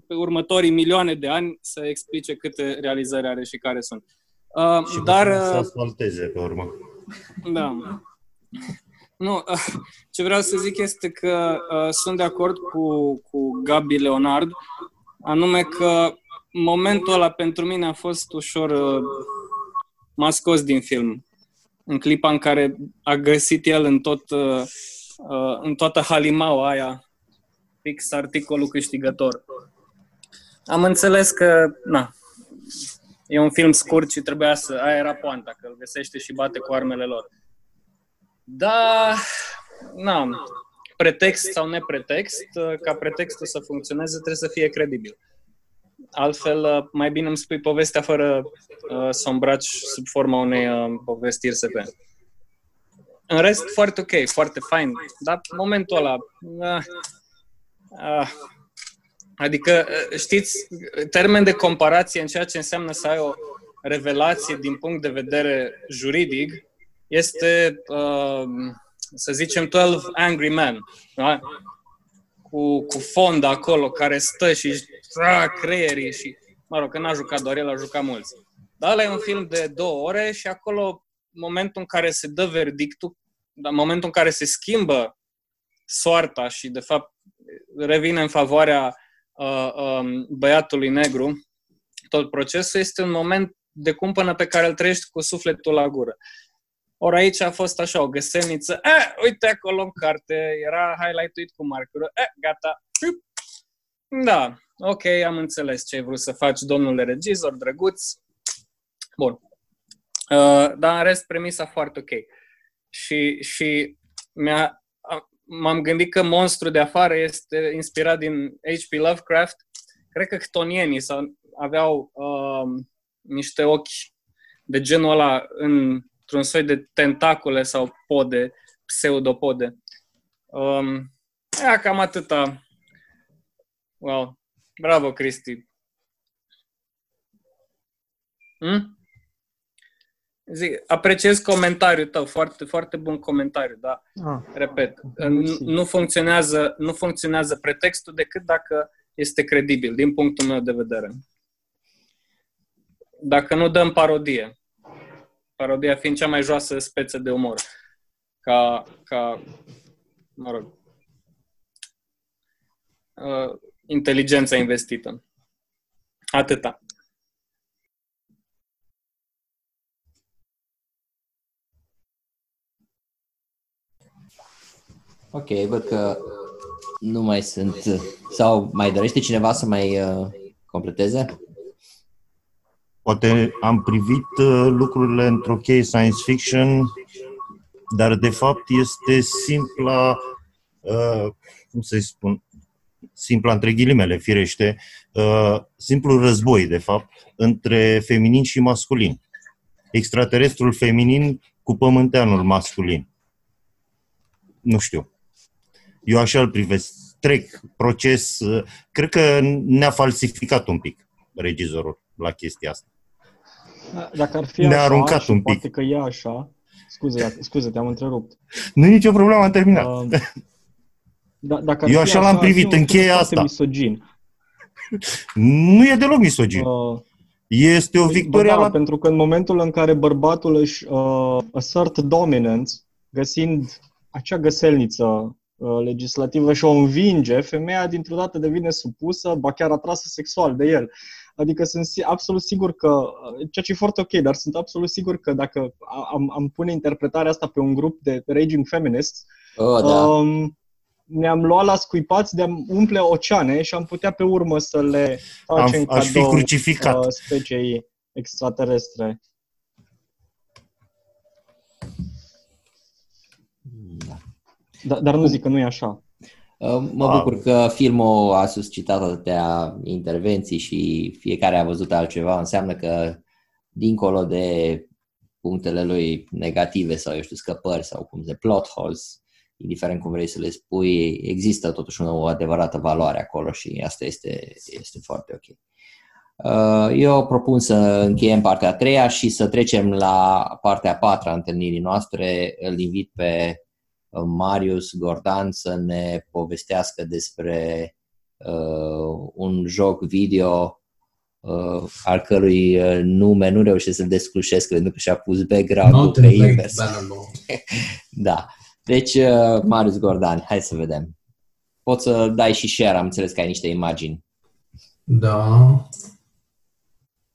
pe următorii milioane de ani, să explice câte realizări are și care sunt. Uh, Și dar, dar, să uh, asfalteze pe urmă. da. Nu, ce vreau să zic este că uh, sunt de acord cu, cu Gabi Leonard, anume că momentul ăla pentru mine a fost ușor... Uh, m-a scos din film. În clipa în care a găsit el în tot uh, uh, în toată halimaua aia fix articolul câștigător. Am înțeles că, na, e un film scurt și trebuia să... Aia era poanta, că îl găsește și bate cu armele lor. Da, na, pretext sau nepretext, ca pretextul să funcționeze trebuie să fie credibil. Altfel, mai bine îmi spui povestea fără uh, să o îmbraci sub forma unei uh, povestiri SP. În rest, foarte ok, foarte fain, dar momentul ăla... Uh, uh, adică, uh, știți, termen de comparație în ceea ce înseamnă să ai o revelație din punct de vedere juridic este, uh, să zicem, 12 Angry Men. Da? Cu, cu fond acolo care stă și a, creierii și, mă rog, că n-a jucat doar el, a jucat mulți. Dar ăla e un film de două ore și acolo, momentul în care se dă verdictul, dar momentul în care se schimbă soarta și, de fapt, revine în favoarea uh, um, băiatului negru, tot procesul este un moment de cumpănă pe care îl trăiești cu sufletul la gură. Ori aici a fost așa, o găselniță, eh, uite acolo în carte, era highlight-uit cu markerul, eh, gata, da, ok, am înțeles ce ai vrut să faci, domnule regizor, drăguț. Bun. Uh, dar în rest, premisa foarte ok. Și, și mi-a, m-am gândit că monstru de afară este inspirat din H.P. Lovecraft. Cred că chtonienii sau aveau uh, niște ochi de genul ăla într-un soi de tentacule sau pode, pseudopode. Um, ea, cam atâta. Wow. Bravo, Cristi. Hmm? Zic, apreciez comentariul tău, foarte, foarte bun comentariu, da. Ah, Repet, nu, nu, funcționează, nu funcționează pretextul decât dacă este credibil, din punctul meu de vedere. Dacă nu dăm parodie, parodia fiind cea mai joasă speță de umor, ca, ca mă rog, uh, inteligența investită. Atâta. Ok, văd că nu mai sunt... Sau mai dorește cineva să mai uh, completeze? Poate am privit uh, lucrurile într-o cheie science fiction, dar de fapt este simpla, uh, cum să-i spun, simpla între ghilimele, firește, uh, simplu război, de fapt, între feminin și masculin. Extraterestrul feminin cu pământeanul masculin. Nu știu. Eu așa îl privesc. Trec, proces. uh, Cred că ne-a falsificat un pic regizorul la chestia asta. Da, Dacă ar fi Ne-a așa, aruncat și un pic. poate că e așa, scuze, scuze, te-am întrerupt. Nu e nicio problemă, am terminat. Uh, da, dacă ar Eu fi așa l-am ar fi privit, un film încheie foarte asta. misogin. Nu e deloc misogin. Uh, Este o victorie Bă, da, la... pentru că în momentul în care bărbatul își uh, assert dominance, găsind acea găselniță uh, legislativă și o învinge, femeia dintr-o dată devine supusă, ba chiar atrasă sexual de el. Adică sunt si- absolut sigur că, uh, ceea ce e foarte ok, dar sunt absolut sigur că dacă am, am pune interpretarea asta pe un grup de raging feminists, Oh, da. um, ne-am luat la scuipați de a umple oceane și am putea pe urmă să le facem Am- aș fi cadou crucificat. uh, speciei extraterestre. Da, dar nu zic că nu e așa. Uh, Mă Ah. bucur că filmul a suscitat atâtea intervenții și fiecare a văzut altceva. Înseamnă că, dincolo de punctele lui negative sau, eu știu, scăpări sau cum se plot holes, indiferent cum vrei să le spui, există totuși o adevărată valoare acolo și asta este, este foarte ok. Uh, Eu propun să încheiem partea a treia și să trecem la partea a patra a întâlnirii noastre. Îl invit pe uh, Marius Gordan să ne povestească despre uh, un joc video uh, al cărui uh, nume nu reușesc să-l desclușesc pentru că și-a pus background-ul Mountain pe Blade invers. Bannerlord. Da. Deci, uh, Marius Gordan, hai să vedem. Poți să dai și share, am înțeles că ai niște imagini. Da.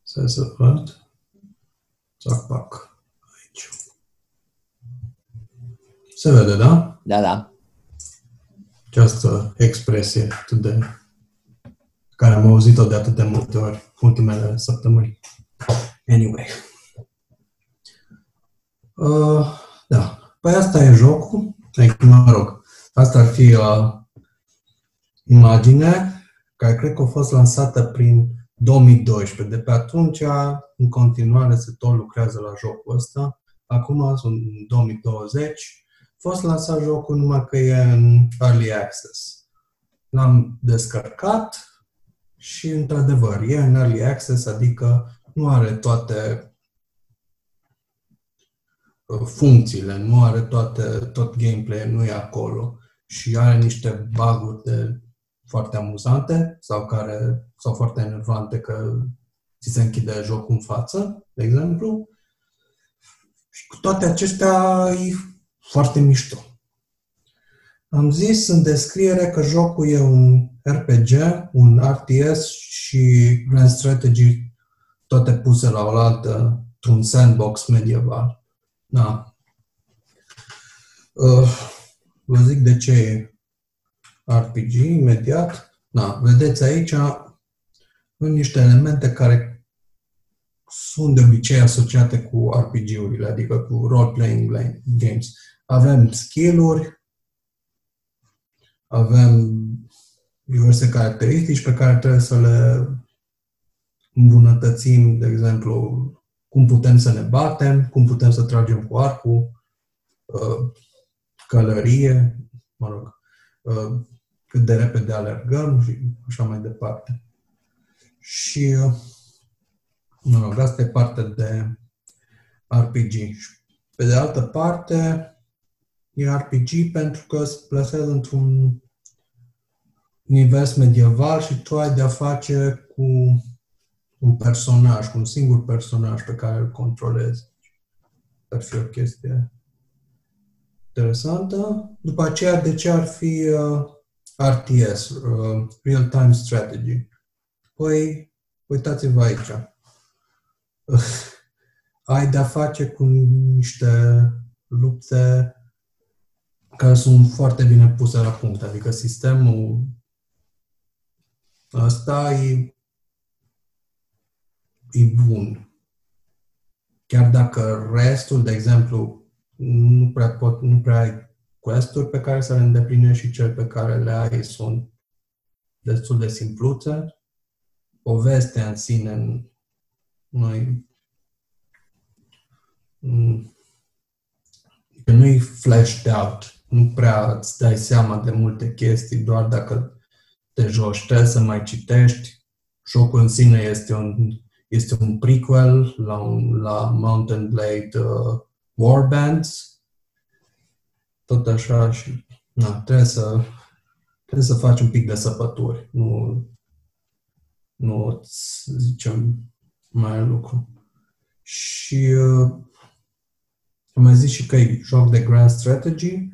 Să să văd. Zac, pac. Aici. Se vede, da? Da, da. Această expresie atât de... care am auzit-o de atât de multe ori ultimele săptămâni. Anyway. Uh, da. Păi asta e jocul. Adică, mă rog, asta ar fi uh, imagine care cred că a fost lansată prin 2012. De pe atunci, în continuare, se tot lucrează la jocul ăsta. Acum sunt în 2020. A fost lansat jocul numai că e în Early Access. L-am descărcat și, într-adevăr, e în Early Access, adică nu are toate uh, funcțiile, nu are toate, tot gameplay, nu e acolo și are niște bug-uri de foarte amuzante sau care sau foarte enervante că ți se închide jocul în față, de exemplu. Și cu toate acestea e foarte mișto. Am zis în descriere că jocul e un RPG, un RTS și Grand Strategy toate puse la oaltă într-un sandbox medieval. Da. Uh, vă zic de ce e RPG imediat. Da, vedeți aici în niște elemente care sunt de obicei asociate cu RPG-urile, adică cu role-playing games. Avem skill-uri, avem diverse caracteristici pe care trebuie să le îmbunătățim, de exemplu, cum putem să ne batem, cum putem să tragem cu arcul, uh, călărie, mă rog, uh, cât de repede alergăm și așa mai departe. Și, uh, mă rog, asta e partea de RPG. Și pe de altă parte, e RPG pentru că se plasează într-un univers medieval și tu ai de-a face cu un personaj, cu un singur personaj pe care îl controlezi. Ar fi o chestie interesantă. După aceea, de ce ar fi uh, RTS, uh, Real Time Strategy? Păi, uitați-vă aici. ai de-a face cu niște lupte care sunt foarte bine puse la punct. Adică sistemul ăsta e, e bun. Chiar dacă restul, de exemplu, nu prea, pot, nu prea ai quest-uri pe care să le îndeplinești și cele pe care le ai sunt destul de simpluțe. Povestea în sine noi că nu e flashed out, nu prea îți dai seama de multe chestii doar dacă te joci, trebuie să mai citești. Jocul în sine este un, este un prequel la, un, la Mountain Blade uh, Warbands. Tot așa și na, trebuie să trebuie să faci un pic de săpături. Nu, nu îți zicem mai lucru. Și uh, am mai zis și că e joc de Grand Strategy.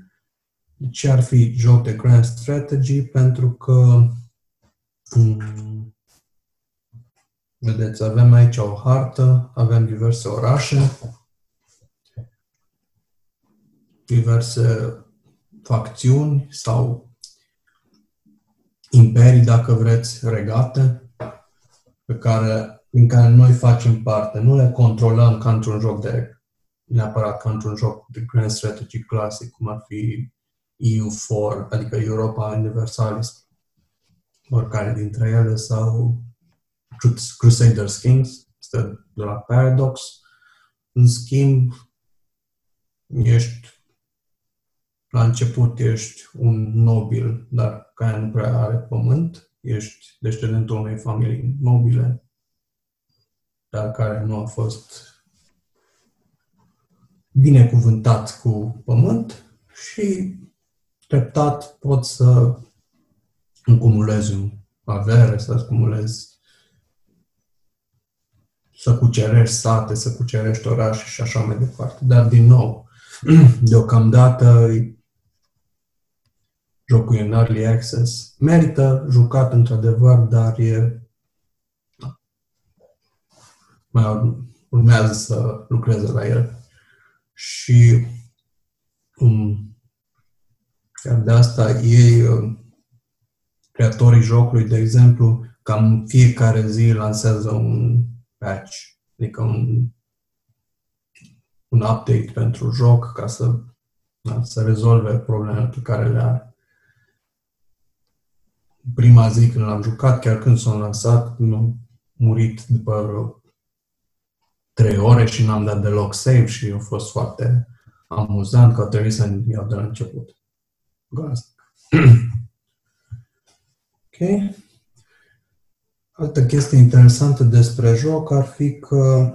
De ce ar fi joc de Grand Strategy? Pentru că um, vedeți, avem aici o hartă, avem diverse orașe, diverse facțiuni sau imperii, dacă vreți, regate, pe care, din care noi facem parte. Nu le controlăm ca într-un joc de neapărat ca într-un joc de Grand Strategy clasic, cum ar fi EU4, adică Europa Universalis, oricare dintre ele, sau Crusaders Kings, este de la Paradox. În schimb, ești la început ești un nobil, dar care nu prea are pământ, ești descendentul unei familii nobile, dar care nu a fost binecuvântat cu pământ și treptat poți să încumulezi un avere, să acumulezi să cucerești sate, să cucerești orașe și așa mai departe. Dar, din nou, deocamdată jocul e în early access. Merită jucat într-adevăr, dar e mai urmează să lucreze la el. Și um, chiar de asta ei, uh, creatorii jocului, de exemplu, cam fiecare zi lansează un patch, adică un, un update pentru joc ca să, da, să rezolve problemele pe care le are. Prima zi când l-am jucat, chiar când s-a lansat, am murit după vreo trei ore și n-am dat deloc save și a fost foarte amuzant că a trebuit să iau de la început. Gazd. ok. Altă chestie interesantă despre joc ar fi că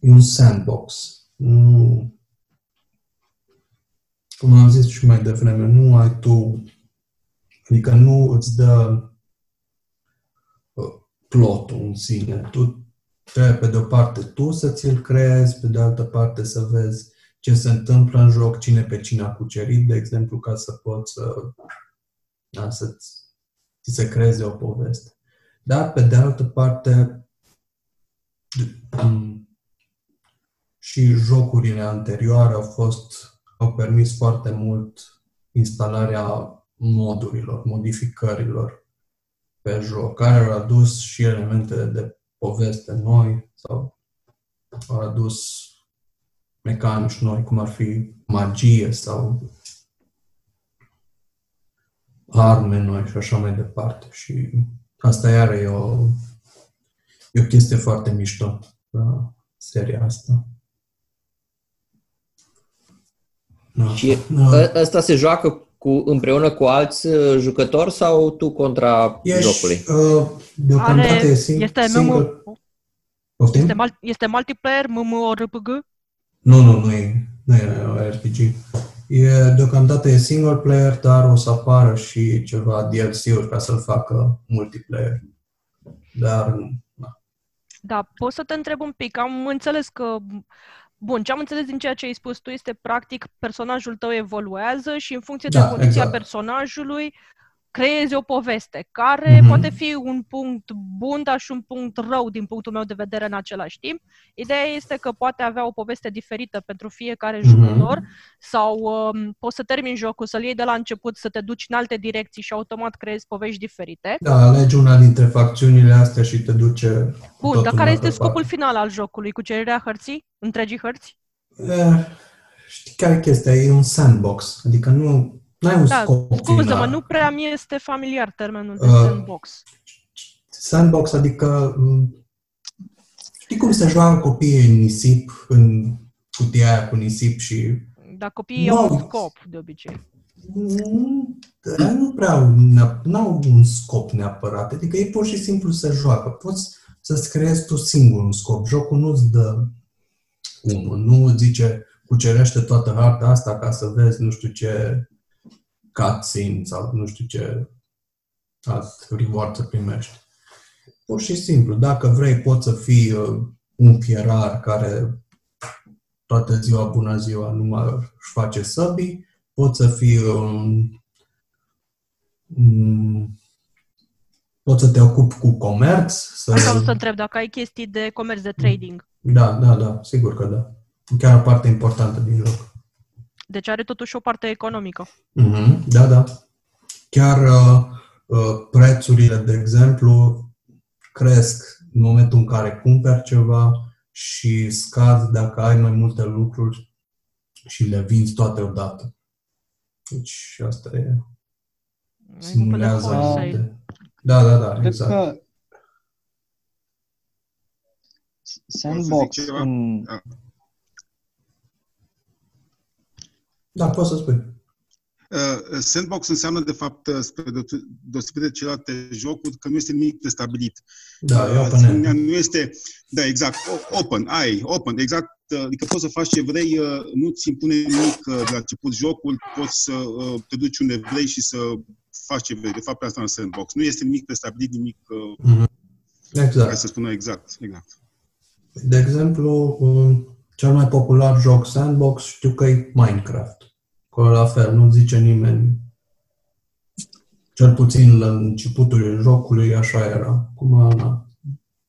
e un sandbox. Nu, cum am zis și mai devreme, nu ai tu, adică nu îți dă uh, plotul în sine. Tu trebuie pe de o parte tu să ți-l creezi, pe de altă parte să vezi ce se întâmplă în joc, cine pe cine a cucerit, de exemplu, ca să poți să, da, să ți se creeze o poveste. Dar, pe de altă parte, și jocurile anterioare au fost, au permis foarte mult instalarea modurilor, modificărilor pe joc, care au adus și elemente de poveste noi sau au adus mecanici noi, cum ar fi magie sau arme noi și așa mai departe. Și asta iară e o, e o chestie foarte mișto la seria asta. Da. Și da. ăsta se joacă cu, împreună cu alți uh, jucători sau tu contra Ești, jocului? Uh, deocamdată Are, e sing- este singur. Este, mal, este multiplayer, MMORPG? Nu, nu, nu e, nu e RPG. E, deocamdată e single player, dar o să apară și ceva DLC-uri ca să-l facă multiplayer. Dar, da. Da, pot să te întreb un pic. Am înțeles că Bun, ce am înțeles din ceea ce ai spus tu este, practic, personajul tău evoluează și în funcție de da, evoluția exact. personajului creezi o poveste care mm-hmm. poate fi un punct bun, dar și un punct rău din punctul meu de vedere în același timp. Ideea este că poate avea o poveste diferită pentru fiecare mm-hmm. jucător sau um, poți să termini jocul, să-l iei de la început, să te duci în alte direcții și automat creezi povești diferite. Da, alegi una dintre facțiunile astea și te duce Bun, dar care este scopul parte. final al jocului? Cucerirea hărții? Întregii hărți? Eh, știi care e chestia? E un sandbox. Adică nu N-ai un da, scop scuză-mă, nu prea mi este familiar termenul de uh, sandbox. Sandbox, adică um, știi cum se joacă copiii în nisip, în cutia aia cu nisip și... Da, copiii no, au un scop, de obicei. Da, nu prea nu au un scop neapărat. Adică ei pur și simplu se joacă. Poți să-ți creezi tu singur un scop. Jocul nu-ți dă unul. Nu zice cucerește toată harta asta ca să vezi nu știu ce cutscene sau nu știu ce alt reward să primești. Pur și simplu, dacă vrei, poți să fii uh, un fierar care toată ziua, bună ziua, numai își face săbii, poți să fii um, um, poți să te ocupi cu comerț. Să... Asta o să întreb, dacă ai chestii de comerț, de trading. Da, da, da, sigur că da. Chiar o parte importantă din joc. Deci are totuși o parte economică. Mm-hmm, da, da. Chiar uh, uh, prețurile, de exemplu, cresc în momentul în care cumperi ceva și scad dacă ai mai multe lucruri și le vinzi toate odată. Deci asta e. Simulează. De... Da, da, da, Cred exact. că Sandbox Să zic ceva? în, Ah. Da, poți să spui. Uh, Sandbox înseamnă, de fapt, uh, spre de- deosebire de celelalte jocuri, că nu este nimic prestabilit. Da, e Uh, open end. asemenea, Nu este, da, exact, o- open, ai, open, exact, uh, adică poți să faci ce vrei, uh, nu-ți impune nimic uh, de la început jocul, poți să uh, te duci unde vrei și să faci ce vrei. De fapt, asta înseamnă Sandbox. Nu este nimic prestabilit, nimic uh, Mhm. care Exact. să spună exact. exact. De exemplu, um, cel mai popular joc sandbox știu că e Minecraft. Acolo la fel, nu zice nimeni. Cel puțin la începutul jocului așa era. Cum na,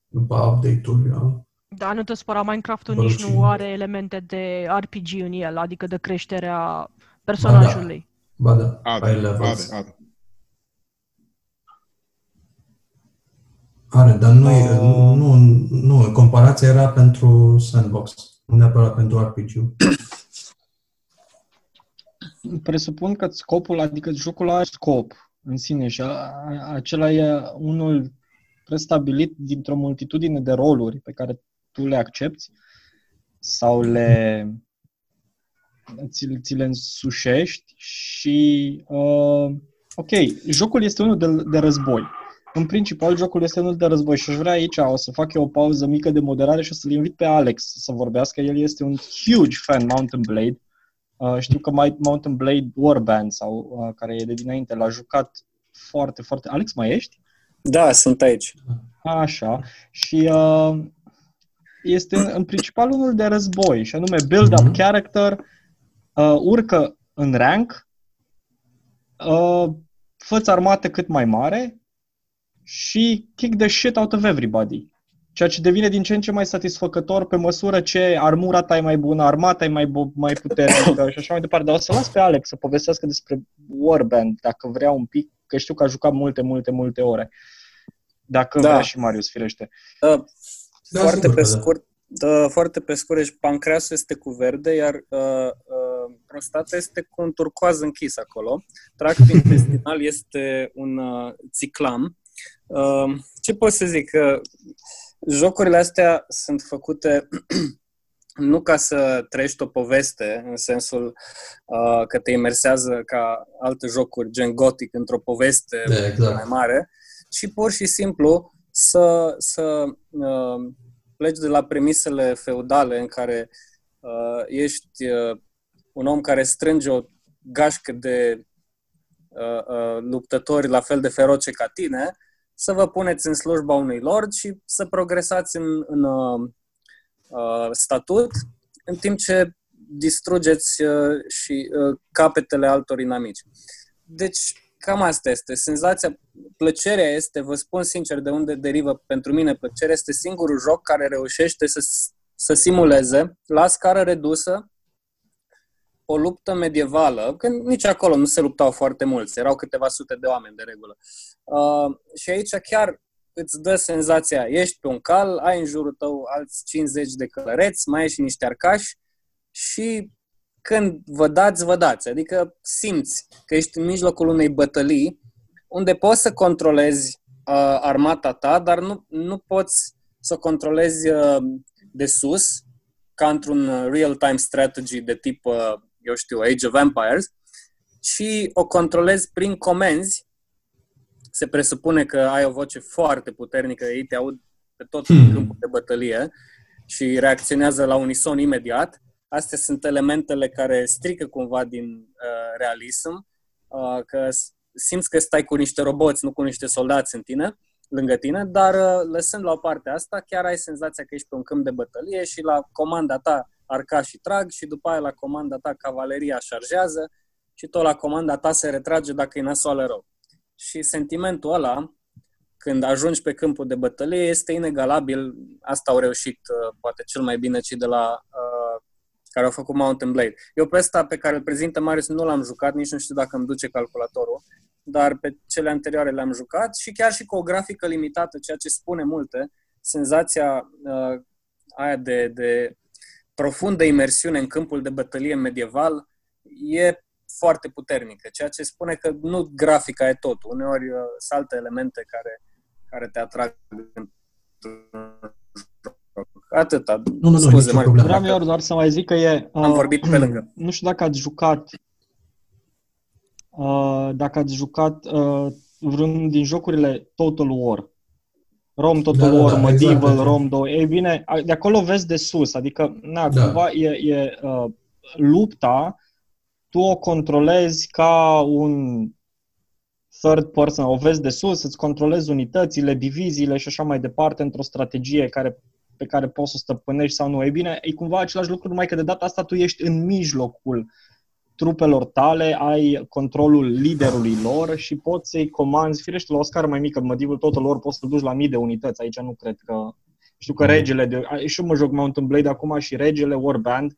după update-uri. a- Da, nu te spăra, Minecraft-ul Bă, nici și- nu are elemente de RPG în el, adică de creșterea personajului. Ba da, Are, ai are, levels. are. Are, dar nu, e, Uh. nu, nu, nu, comparația era pentru sandbox, nu neapărat pentru RPG. Presupun că scopul, adică jocul are scop în sine și a, a, acela e unul prestabilit dintr-o multitudine de roluri pe care tu le accepti sau le ți, ți le însușești și uh, ok, jocul este unul de, de război. În principal, jocul este unul de război și aș vrea aici, o să fac eu o pauză mică de moderare și o să-l invit pe Alex să vorbească. El este un huge fan Mountain Blade. Uh, știu că mai Mountain Blade Warband sau uh, care e de dinainte l-a jucat foarte, foarte... Alex, mai ești? Da, sunt aici. Așa. Și uh, este în, în principal unul de război, și anume build-up Mhm. character, uh, urcă în rank, uh, fă armată cât mai mare și kick the shit out of everybody. Ceea ce devine din ce în ce mai satisfăcător pe măsură ce armura ta e mai bună, armata e mai, bu- mai puternică și așa mai departe. Dar o să las pe Alex să povestească despre Warband, dacă vrea un pic, că știu că a jucat multe, multe, multe ore. Dacă Da. vrea și Marius, firește. Uh, Da, foarte sigur pe că da. scurt, da, foarte pe scurt, deci pancreasul este cu verde, iar uh, uh, prostata este cu un turcoaz închis acolo. Tractul intestinal este un uh, ciclam. Uh, ce pot să zic? Uh, jocurile astea sunt făcute nu ca să trăiești o poveste, în sensul uh, că te imersează ca alte jocuri, gen Gothic, într-o poveste Da, exact. mai mare, ci pur și simplu să, să uh, pleci de la premisele feudale în care uh, ești uh, un om care strânge o gașcă de uh, uh, luptători la fel de feroce ca tine, să vă puneți în slujba unui lord și să progresați în, în uh, uh, statut, în timp ce distrugeți uh, și uh, capetele altor inamici. Deci, cam asta este. Senzația, plăcerea este, vă spun sincer de unde derivă pentru mine plăcerea, este singurul joc care reușește să, să simuleze la scară redusă o luptă medievală, când nici acolo nu se luptau foarte mulți, erau câteva sute de oameni de regulă. Uh, și aici chiar îți dă senzația, ești pe un cal, ai în jurul tău alți 50 de călăreți, mai ai și niște arcași și când vă dați, vă dați. Adică simți că ești în mijlocul unei bătălii unde poți să controlezi uh, armata ta, dar nu, nu poți să o controlezi uh, de sus, ca într-un uh, real-time strategy de tip, uh, eu știu, Age of Empires, ci o controlezi prin comenzi. Se presupune că ai o voce foarte puternică, ei te aud pe tot Hmm. câmpul de bătălie și reacționează la unison imediat. Astea sunt elementele care strică cumva din uh, realism, uh, că s- simți că stai cu niște roboți, nu cu niște soldați în tine, lângă tine, dar uh, lăsând la o parte asta, chiar ai senzația că ești pe un câmp de bătălie și la comanda ta arcașii trag și după aia la comanda ta cavaleria șarjează și tot la comanda ta se retrage dacă e nasoală rău. Și sentimentul ăla, când ajungi pe câmpul de bătălie, este inegalabil. Asta au reușit uh, poate cel mai bine cei de la uh, care au făcut Mountain Blade. Eu pe ăsta pe care îl prezintă Marius nu l-am jucat, nici nu știu dacă îmi duce calculatorul, dar pe cele anterioare le-am jucat și chiar și cu o grafică limitată, ceea ce spune multe, senzația uh, aia de, de profundă imersiune în câmpul de bătălie medieval e foarte puternică, ceea ce spune că nu grafica e tot. Uneori uh, sunt alte elemente care, care te atrag Atâta. Nu, nu, Scuze, nu, Vreau eu doar să mai zic că e... Uh, Am vorbit pe lângă. Nu știu dacă ați jucat uh, dacă ați jucat uh, vreun din jocurile Total War. Rom Total da, da War, da, Medieval, exact, Rom 2. Ei bine, de acolo vezi de sus, adică, na, da. cumva e, e uh, lupta, tu o controlezi ca un third person, o vezi de sus, îți controlezi unitățile, diviziile și așa mai departe într-o strategie care, pe care poți să o stăpânești sau nu. Ei bine, e cumva același lucru, numai că de data asta tu ești în mijlocul trupelor tale, ai controlul liderului lor și poți să-i comanzi, firește la o scară mai mică, motivul totul lor poți să duci la mii de unități. Aici nu cred că... Știu că mm. regele, de, și eu mă joc Mountain Blade acum și regele Warband,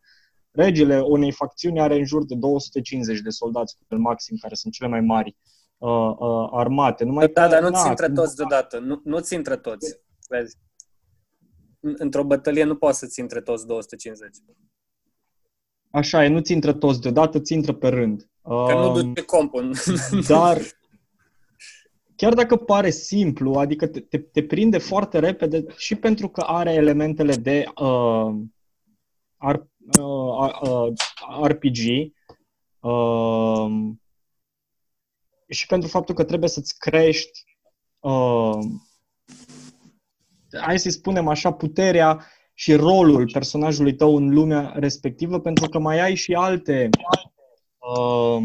regele unei facțiuni are în jur de 250 de soldați cu maxim, care sunt cele mai mari uh, uh, armate. Numai da, că, dar nu ți intră toți deodată. Nu, nu ți intră toți. Vezi? Într-o bătălie nu poți să-ți intre toți 250. Așa e, nu ți intră toți deodată, ți intră pe rând. Că nu duce compul. Dar chiar dacă pare simplu, adică te, te, te prinde foarte repede și pentru că are elementele de uh, R, uh, uh, RPG uh, și pentru faptul că trebuie să-ți crești uh, hai să-i spunem așa, puterea și rolul personajului tău în lumea respectivă, pentru că mai ai și alte uh,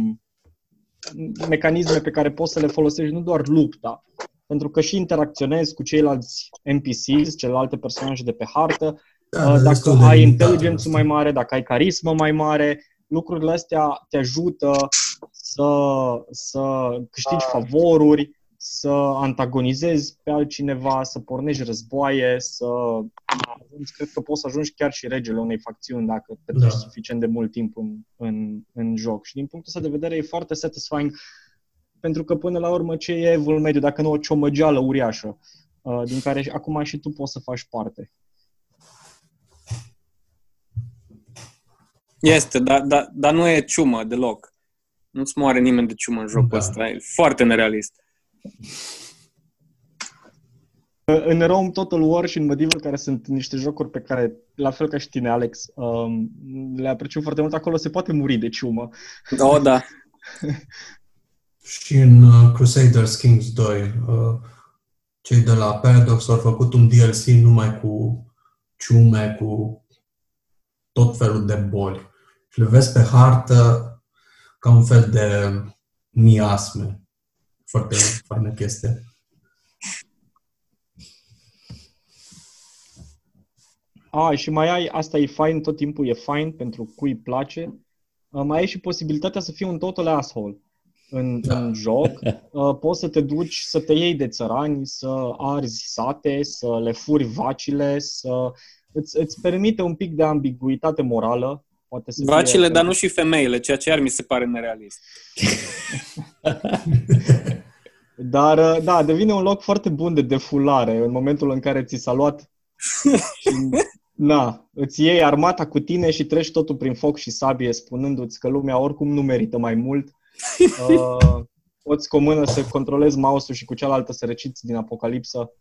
mecanisme pe care poți să le folosești, nu doar lupta, pentru că și interacționezi cu ceilalți NPCs, celelalte personaje de pe hartă, da, uh, dacă ai inteligență mai mare, dacă ai carismă mai mare, lucrurile astea te ajută să, să câștigi favoruri, să antagonizezi pe altcineva, să pornești războaie, să ajungi, cred că poți să ajungi chiar și regele unei facțiuni dacă te da. suficient de mult timp în, în, în joc. Și din punctul ăsta de vedere e foarte satisfying pentru că până la urmă ce e evul mediu dacă nu o ciomăgeală uriașă uh, din care acum și tu poți să faci parte. Este, dar da, da nu e ciumă deloc. Nu-ți moare nimeni de ciumă în jocul da. ăsta. E foarte nerealist. În Rome Total War și în Medieval, care sunt niște jocuri pe care, la fel ca și tine, Alex, um, le apreciem foarte mult, acolo se poate muri de ciumă. Oh, da. și în uh, Crusaders Kings 2, uh, cei de la Paradox au făcut un DLC numai cu ciume, cu tot felul de boli. Și le vezi pe hartă ca un fel de miasme. Foarte faină chestie. A, și mai ai, asta e fain, tot timpul e fain pentru cui îi place, mai ai și posibilitatea să fii un total asshole în, da. în joc. Poți să te duci să te iei de țărani, să arzi sate, să le furi vacile, să îți, îți permite un pic de ambiguitate morală. Poate să Vacile, fie, dar nu și femeile, ceea ce ar mi se pare nerealist. Dar, da, devine un loc foarte bun de defulare în momentul în care ți s-a luat și, na, îți iei armata cu tine și treci totul prin foc și sabie spunându-ți că lumea oricum nu merită mai mult. Uh, poți cu o mână să controlezi mouse-ul și cu cealaltă să reciți din Apocalipsă.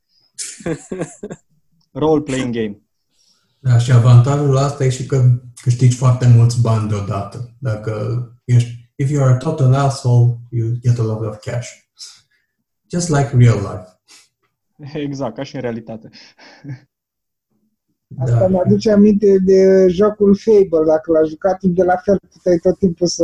Role-playing game. Da, și avantajul asta e și că câștigi foarte mulți bani deodată. Dacă ești, if you are a total asshole, you get a lot of cash. Just like real life. Exact, ca și în realitate. Asta da. mă aduce aminte de jocul Fable, dacă l-a jucat de la fel, puteai tot timpul să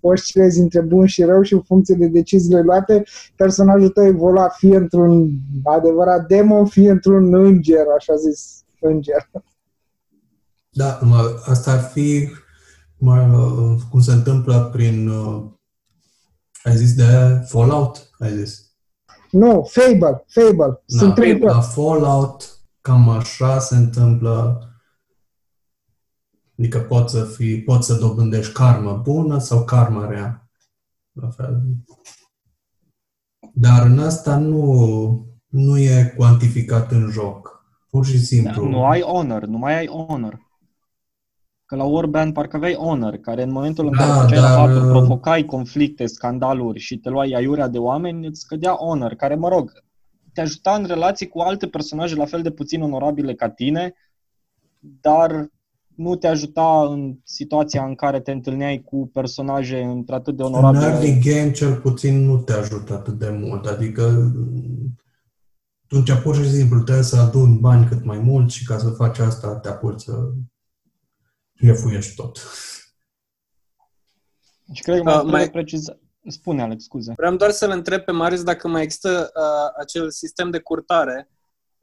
oscilezi între bun și rău și în funcție de deciziile luate, personajul tău evolua fie într-un adevărat demon, fie într-un înger, așa zis, înger. Da, mă, asta ar fi mă, cum se întâmplă prin, uh, ai zis de Fallout, ai zis? Nu, Fable, Fable. Da, Sunt trei la Fallout cam așa se întâmplă. Adică poți să, fii, poți să dobândești karmă bună sau karmă rea. La fel. Dar în asta nu, nu e cuantificat în joc. Pur și simplu. Da, nu ai honor, nu mai ai honor. Că la Warband parcă aveai honor, care în momentul în Da, care făceai la dar, faptul, uh, provocai conflicte, scandaluri și te luai aiurea de oameni, îți scădea honor, care, mă rog, te ajuta în relații cu alte personaje la fel de puțin onorabile ca tine, dar nu te ajuta în situația în care te întâlneai cu personaje într-atât de În onorabile. early game, cel puțin, nu te ajută atât de mult. Adică, atunci, pur și simplu, trebuie să aduni bani cât mai mult și ca să faci asta, te apuci să jefuiești tot. Și cred că mai Uh, trebuie mai- precizat. Spune, Alex, scuze. Vreau doar să-l întreb pe Marius dacă mai există uh, acel sistem de curtare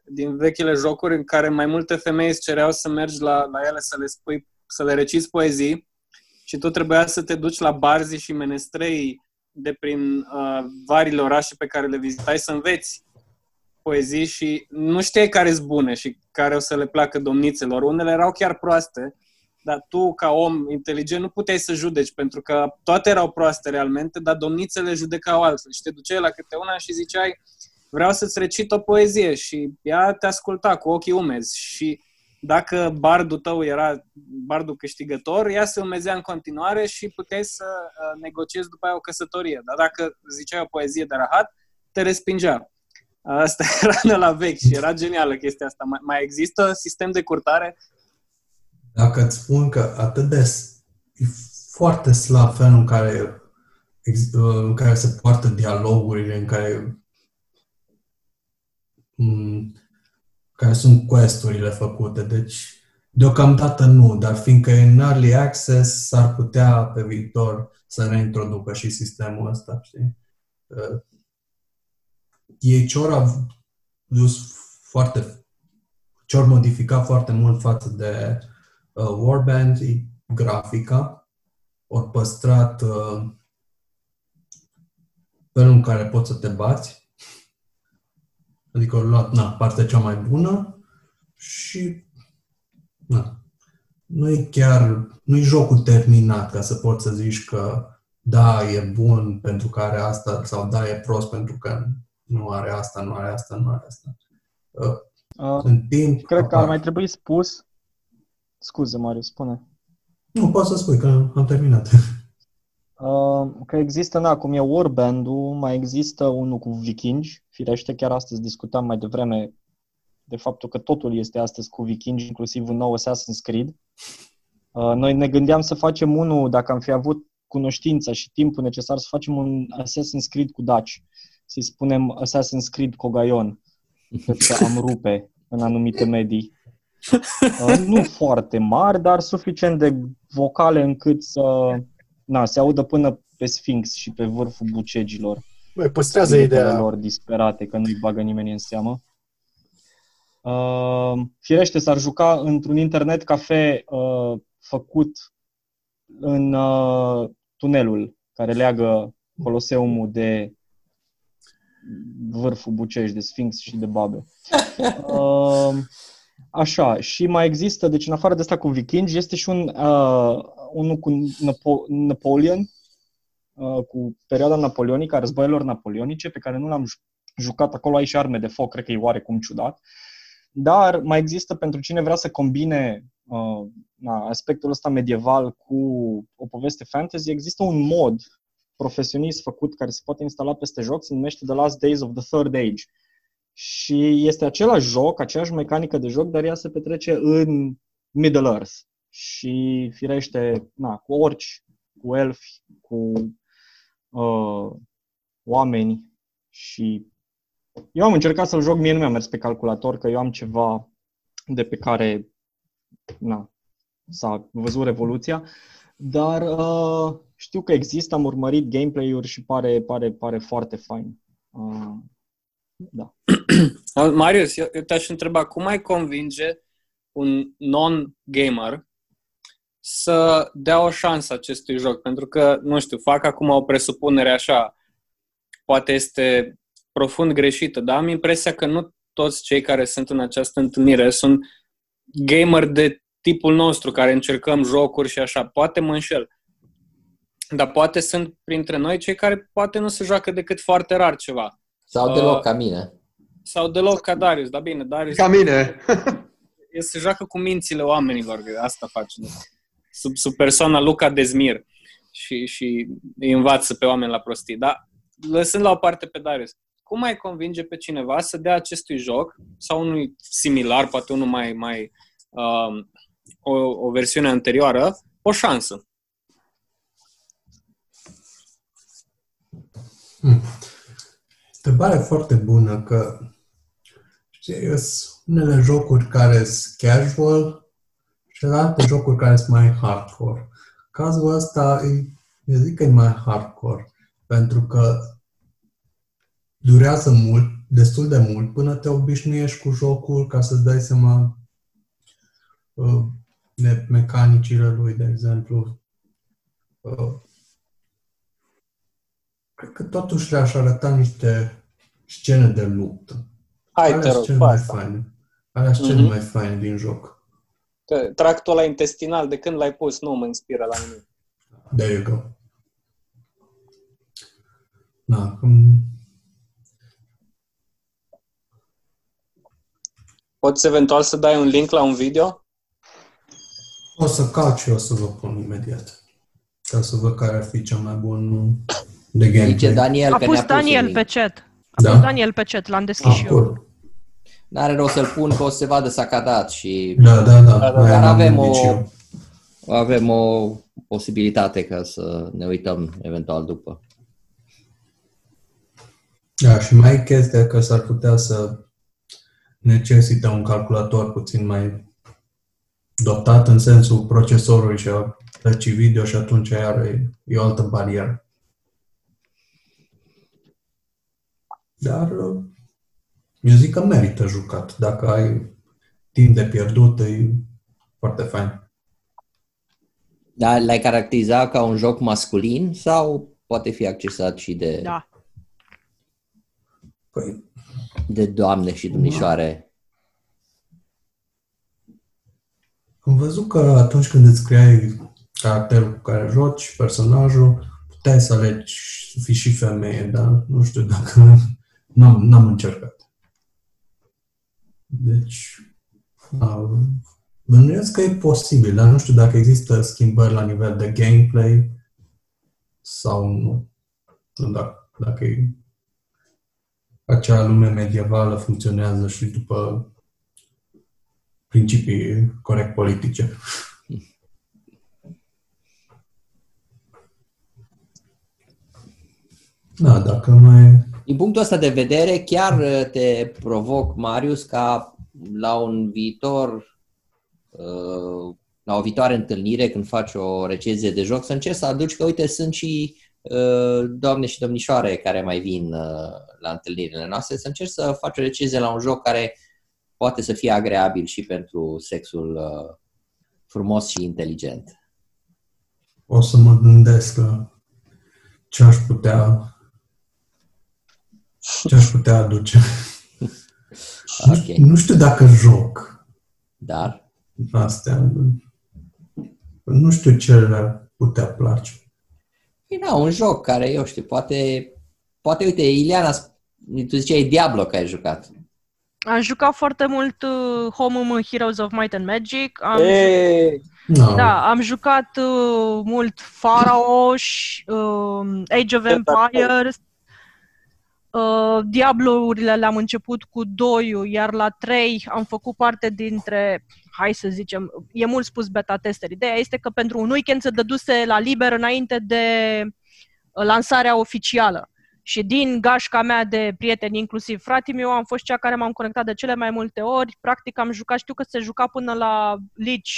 din vechile jocuri în care mai multe femei îți cereau să mergi la, la ele să le spui, să le reciți poezii și tu trebuia să te duci la barzi și menestrei de prin uh, varile orașe pe care le vizitai să înveți poezii și nu știai care sunt bune și care o să le placă domnițelor. Unele erau chiar proaste, dar tu, ca om inteligent, nu puteai să judeci, pentru că toate erau proaste realmente, dar domnițele judecau altfel. Și te duceai la câte una și ziceai, vreau să-ți recit o poezie și ea te asculta cu ochii umezi și dacă bardul tău era bardul câștigător, ea se umezea în continuare și puteai să uh, negociezi după aia o căsătorie. Dar dacă ziceai o poezie de rahat, te respingea. Asta era de la vechi și era genială chestia asta. Mai, mai există sistem de curtare? Dacă îți spun că atât de s- e foarte slab felul în care, ex- în care se poartă dialogurile, în care m, care sunt questurile făcute. Deci, deocamdată nu, dar fiindcă e în early access, s-ar putea pe viitor să reintroducă și sistemul ăsta, știi? Uh, Ei ce-or au dus foarte ce-or modificat foarte mult față de uh, Warband, e grafica, ori păstrat uh, felul în care poți să te bați, adică au luat na, partea cea mai bună și na, nu e chiar, nu e jocul terminat ca să poți să zici că da, e bun pentru că are asta sau da, e prost pentru că nu are asta, nu are asta, nu are asta. Uh, Uh, în timp, cred că ar apar. mai trebui spus... Scuze, Marius, spune. Nu, poți să spui că am terminat. Uh, că există, na, cum e Warband-ul, mai există unul cu vikingi. Firește, chiar astăzi discutam mai devreme de faptul că totul este astăzi cu vikingi, inclusiv un nou Assassin's Creed. Uh, noi ne gândeam să facem unul, dacă am fi avut cunoștința și timpul necesar, să facem un Assassin's Creed cu Daci. Să-i spunem Assassin's Creed Cogaion. Cred că am rupe în anumite medii. Uh, nu foarte mari, dar suficient de vocale încât să na, se audă până pe Sphinx și pe vârful bucegilor. Băi, păstrează Strigătele ideea. lor disperate, că nu-i bagă nimeni în seamă. Uh, firește, s-ar juca într-un internet cafe uh, făcut în uh, tunelul care leagă Coloseumul de vârful Bucești, de Sphinx și de Babe. Uh, așa, și mai există, deci în afară de asta cu vikingi, este și un, uh, unul cu Napo- Napoleon, uh, cu perioada napoleonică, a războaielor napoleonice, pe care nu l-am ju- jucat acolo, ai și arme de foc, cred că e oarecum ciudat. Dar mai există pentru cine vrea să combine uh, na, aspectul ăsta medieval cu o poveste fantasy, există un mod profesionist făcut care se poate instala peste joc, se numește The Last Days of the Third Age. Și este același joc, aceeași mecanică de joc, dar ea se petrece în Middle Earth. Și firește, na, cu orci, cu elfi, cu uh, oameni și eu am încercat să-l joc, mie nu mi-a mers pe calculator, că eu am ceva de pe care na, s-a văzut revoluția, dar uh, știu că există, am urmărit gameplay-uri și pare, pare, pare foarte fain. Uh, da. Marius, eu, eu te-aș întreba, cum ai convinge un non-gamer să dea o șansă acestui joc? Pentru că, nu știu, fac acum o presupunere așa, poate este profund greșită, dar am impresia că nu toți cei care sunt în această întâlnire sunt gamer de tipul nostru, care încercăm jocuri și așa. Poate mă înșel. Dar poate sunt printre noi cei care poate nu se joacă decât foarte rar ceva. Sau deloc ca mine. Sau deloc ca Darius, dar bine, Darius... Ca mine! El se joacă cu mințile oamenilor, că asta face. Sub, sub persoana Luca Dezmir și, și îi învață pe oameni la prostii. Dar lăsând la o parte pe Darius, cum mai convinge pe cineva să dea acestui joc sau unui similar, poate unul mai, mai uh, o, o versiune anterioară, o șansă? Hmm. Întrebare foarte bună, că știi, sunt unele jocuri care sunt casual și alte jocuri care sunt mai hardcore. Cazul ăsta, eu zic că e mai hardcore, pentru că durează mult, destul de mult, până te obișnuiești cu jocul ca să-ți dai seama uh, de mecanicile lui, de exemplu. Uh, cred că totuși le-aș arăta niște scene de luptă. Hai, te rog, cele mai faine. Alea sunt cele mai faine din joc. Tractul ăla intestinal, de când l-ai pus, nu mă inspiră la nimic. There you go. Da, cum... Poți eventual să dai un link la un video? O să caut și o să vă pun imediat. Ca să văd care ar fi cel mai bun de gameplay. Zice Daniel A că pus ne-a pus Daniel un pe link. chat. A Da? pus Daniel pe chat, l-am deschis Ah, și eu. cool. N-are rost să-l pun, că o să se vadă sacadat și... Da, da, da. Dar Aia m-am avem gândit și o, eu. avem o posibilitate ca să ne uităm eventual după. Da, și mai e chestia că s-ar putea să necesită un calculator puțin mai dotat în sensul procesorului și a plăcii video și atunci iar e, e o altă barieră. Dar uh, eu zic că merită jucat. Dacă ai timp de pierdut, e foarte fain. Dar l-ai caracteriza ca un joc masculin sau poate fi accesat și de, Da. Păi, de doamne și domnișoare? Am văzut că atunci când îți creai caracterul cu care joci, personajul, puteai să alegi să fii și femeie, dar nu știu dacă n-am, n-am încercat. Deci, da, bănuiesc că e posibil, dar nu știu dacă există schimbări la nivel de gameplay sau nu. Nu dacă, dacă e acea lume medievală funcționează și după principii corect politice. Da, dacă mai... Din punctul ăsta de vedere, chiar uh, te provoc, Marius, ca la un viitor, uh, la o viitoare întâlnire, când faci o recenzie de joc, să încerci să aduci că, uite, sunt și uh, doamne și domnișoare care mai vin uh, la întâlnirile noastre, să încerci să faci o recenzie la un joc care poate să fie agreabil și pentru sexul uh, frumos și inteligent. O să mă gândesc la ce aș putea ce aș putea aduce. Ok. Nu știu dacă joc Dar, astea. Nu știu ce le putea place. e da, un joc care, eu știu, poate, poate uite, Ileana, tu ziceai Diablo că ai jucat. Am jucat foarte mult uh, Home Heroes of Might and Magic. Am, Ei, No. da, am jucat uh, mult Pharaoh, și, uh, Age of Empires. Uh, Diablo-urile le-am început cu 2 iar la 3 am făcut parte dintre, hai să zicem, e mult spus beta tester. Ideea este că pentru un weekend se dăduse la liber înainte de uh, lansarea oficială. Și din gașca mea de prieteni, inclusiv fratele meu, am fost cea care m-am conectat de cele mai multe ori. Practic am jucat, știu că se juca până la Lich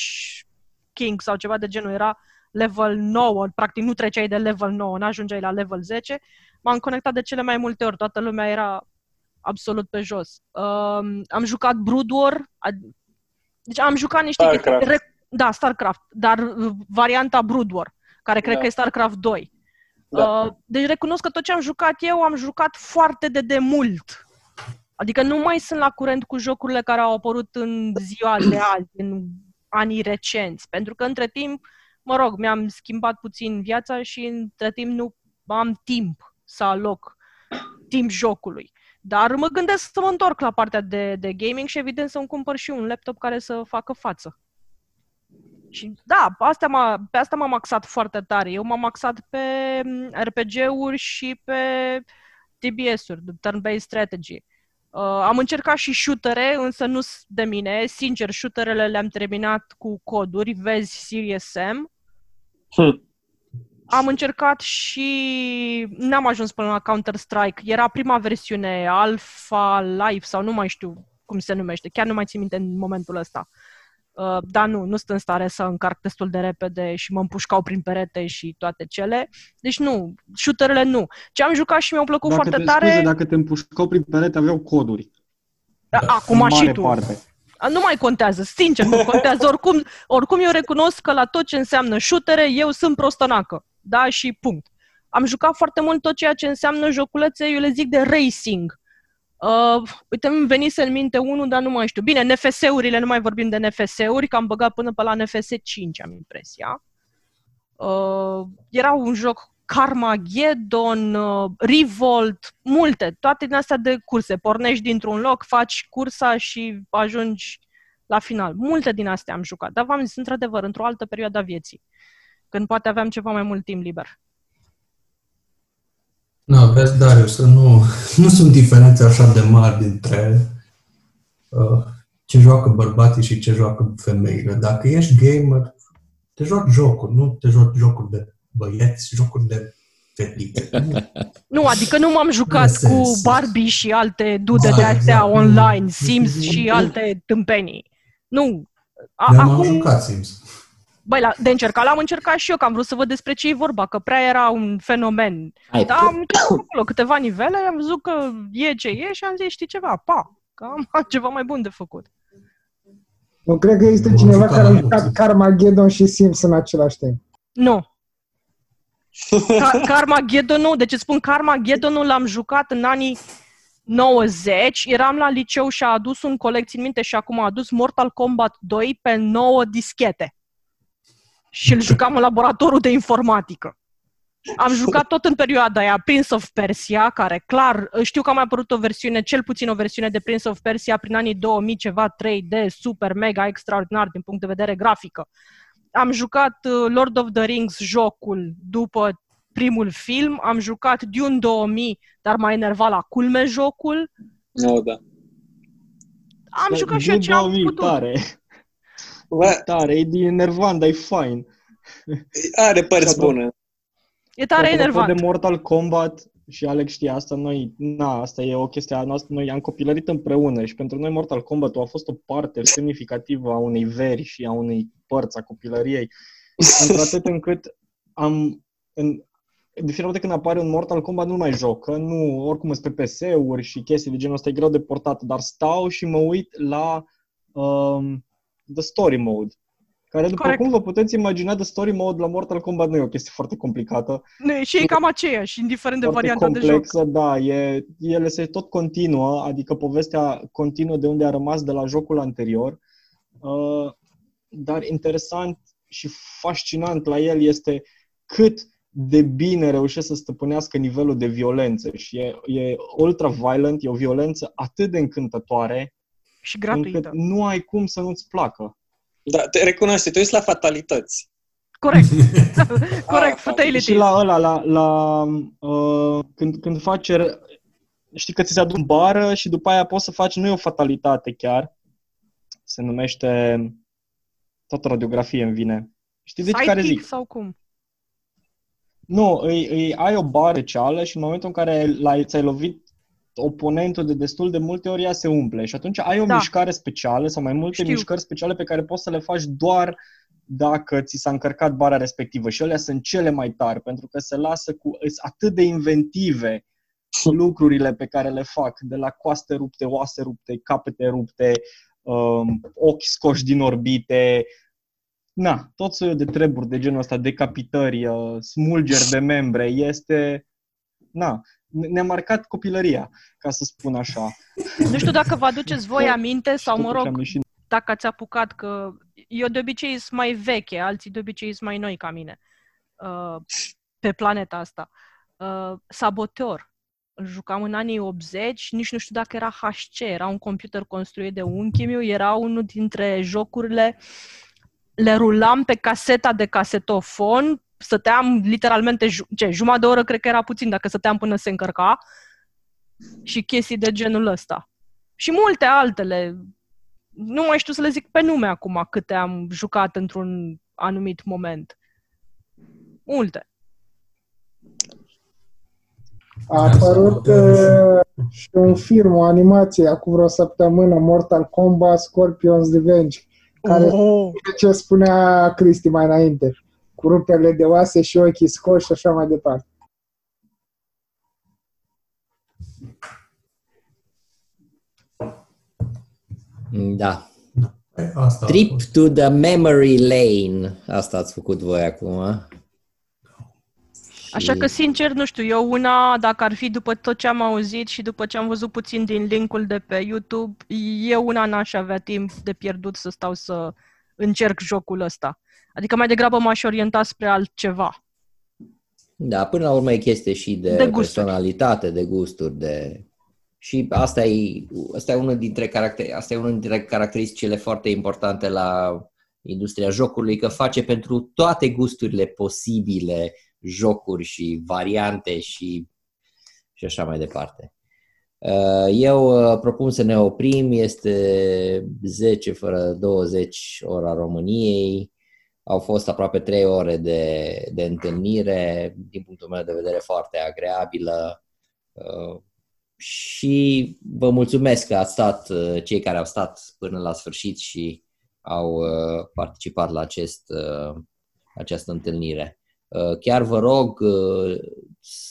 King sau ceva de genul, era level 9, practic nu treceai de level 9, n-ajungeai la level 10. M-am conectat de cele mai multe ori, toată lumea era absolut pe jos. Um, am jucat Brood War, ad- deci am jucat niște Starcraft. chestii. Re- da, StarCraft, dar uh, varianta Brood War, care cred Da. că e StarCraft 2. Da. Uh, deci recunosc că tot ce am jucat eu, am jucat foarte de demult. Adică nu mai sunt la curent cu jocurile care au apărut în ziua de azi, în anii recenți. Pentru că între timp, mă rog, mi-am schimbat puțin viața și între timp nu am timp să aloc timp jocului. Dar mă gândesc să mă întorc la partea de, de gaming și evident să-mi cumpăr și un laptop care să facă față. Și da, asta m-a, pe asta m-am axat foarte tare. Eu m-am axat pe mm, RPG-uri și pe TBS-uri, Turn-Based Strategy. Uh, am încercat și shootere, însă nu de mine. Sincer, shooterele le-am terminat cu coduri, vezi Serious Sam. Hmm. Am încercat și n-am ajuns până la Counter-Strike. Era prima versiune, Alpha Life sau nu mai știu cum se numește. Chiar nu mai țin minte în momentul ăsta. Uh, dar nu, nu sunt în stare să încarc destul de repede și mă împușcau prin perete și toate cele. Deci nu, shooterele nu. Ce am jucat și mi-au plăcut dacă foarte te, tare... Scuze, dacă te împușcau prin perete, aveau coduri. Da, acum și tu. Parte. Nu mai contează, sincer, nu contează. Oricum, oricum eu recunosc că la tot ce înseamnă shootere, eu sunt prostănacă. Da, și punct. Am jucat foarte mult tot ceea ce înseamnă joculețe, eu le zic de racing. Uh, uite, îmi venise în minte unul, dar nu mai știu. Bine, NFS-urile, nu mai vorbim de NFS-uri, că am băgat până pe la NFS 5, am impresia. Uh, era un joc Carmageddon, uh, Revolt, multe, toate din astea de curse. Pornești dintr-un loc, faci cursa și ajungi la final. Multe din astea am jucat, dar v-am zis, într-adevăr, într-o altă perioadă a vieții, când poate aveam ceva mai mult timp liber. Nu, vezi, Darius, nu, nu sunt diferențe așa de mari dintre uh, ce joacă bărbații și ce joacă femeile. Dacă ești gamer, te joci jocuri, nu te joci jocuri de băieți, jocuri de fetițe. Nu, adică nu m-am jucat cu Barbie și alte dude de astea exact. online, Sims și alte tâmpenii. Nu. A, acum... am jucat Sims. Băi, la, de încercat l-am încercat și eu, că am vrut să văd despre ce e vorba, că prea era un fenomen. Ai Dar am acolo câteva nivele, am văzut că e ce e și am zis, știi ceva, pa, că am ceva mai bun de făcut. Nu cred că există cineva care a jucat Carmageddon și Sims în același timp. Nu. Carmageddon nu, deci îți spun Carmageddon nu l-am jucat în anii 90, eram la liceu și a adus un coleg, țin minte, și acum a adus Mortal Kombat 2 pe 9 dischete și îl jucam în laboratorul de informatică. Am jucat tot în perioada aia Prince of Persia, care clar, știu că a mai apărut o versiune, cel puțin o versiune de Prince of Persia prin anii 2000, ceva 3D, super, mega, extraordinar din punct de vedere grafică. Am jucat uh, Lord of the Rings, jocul, după primul film, am jucat Dune 2000, dar m-a enervat la culme jocul. Oh, da. Am jucat și eu ce am putut. Tare. Bă, tare, e din enervant, dar e fine. Are părți bune. E tare enervant. de Mortal Kombat, și Alex știe asta, noi, na, asta e o chestie a noastră, noi am copilărit împreună și pentru noi Mortal Kombat a fost o parte semnificativă a unei veri și a unei părți a copilăriei, într-atât încât am, în, de fiecare dată când apare un Mortal Kombat nu mai joc, că nu, oricum sunt pe PS-uri și chestii de genul ăsta e greu de portat, dar stau și mă uit la um, The Story Mode. Care, după Corect. cum vă puteți imagina, The Story Mode la Mortal Kombat nu e o chestie foarte complicată. Nu, și e cam aceeași, indiferent de varianta complexă, de joc. da, e, ele se tot continuă, adică povestea continuă de unde a rămas de la jocul anterior. Uh, dar interesant și fascinant la el este cât de bine reușește să stăpânească nivelul de violență și e, e ultra-violent, e o violență atât de încântătoare și gratuită. Încât nu ai cum să nu-ți placă. Da, te recunoaște, tu ești la fatalități. Corect. Corect, ah, fatality. Și la ăla, la, la uh, când, când faci, știi că ți se adun bară și după aia poți să faci, nu e o fatalitate chiar, se numește, toată radiografie îmi vine. Știi de ce care zic? sau cum? Nu, îi, îi, ai o bară ceală și în momentul în care l-ai, ți-ai lovit oponentul de destul de multe ori ea se umple și atunci ai o da. mișcare specială sau mai multe Știu. mișcări speciale pe care poți să le faci doar dacă ți s-a încărcat bara respectivă și alea sunt cele mai tari pentru că se lasă cu sunt atât de inventive lucrurile pe care le fac, de la coaste rupte, oase rupte, capete rupte, um, ochi scoși din orbite, na, tot soiul de treburi de genul ăsta, decapitări, uh, smulgeri de membre, este, na, ne-a marcat copilăria, ca să spun așa. Nu știu dacă vă aduceți voi aminte sau, mă rog, dacă ați apucat, că eu de obicei sunt mai veche, alții de obicei sunt mai noi ca mine uh, pe planeta asta. Uh, saboteur. îl jucam în anii 80, nici nu știu dacă era HC, era un computer construit de unchiul meu, era unul dintre jocurile, le rulam pe caseta de casetofon, stăteam literalmente, ce, jumătate de oră cred că era puțin dacă stăteam până se încărca și chestii de genul ăsta. Și multe altele. Nu mai știu să le zic pe nume acum câte am jucat într-un anumit moment. Multe. A apărut uh, și un film, o animație, acum vreo săptămână, Mortal Kombat Scorpion's Revenge, care oh. ce spunea Cristi mai înainte, cu rupele de oase și ochii scoși și așa mai departe. Da. Asta Trip to the memory lane. Asta ați făcut voi acum. Așa că, sincer, nu știu, eu una, dacă ar fi după tot ce am auzit și după ce am văzut puțin din linkul de pe YouTube, eu una n-aș avea timp de pierdut să stau să încerc jocul ăsta. Adică mai degrabă m-aș orienta spre altceva. Da, până la urmă e chestie și de, de personalitate, de gusturi, de... Și asta e, asta e unul dintre caracter, asta e unul dintre caracteristicile foarte importante la industria jocului, că face pentru toate gusturile posibile jocuri și variante și, și așa mai departe. Uh, eu uh, propun să ne oprim, este 10 fără 20 ora României, au fost aproape 3 ore de, de întâlnire, din punctul meu de vedere foarte agreabilă uh, și vă mulțumesc că ați stat, cei care au stat până la sfârșit și au participat la acest, această întâlnire. Uh, chiar vă rog, uh,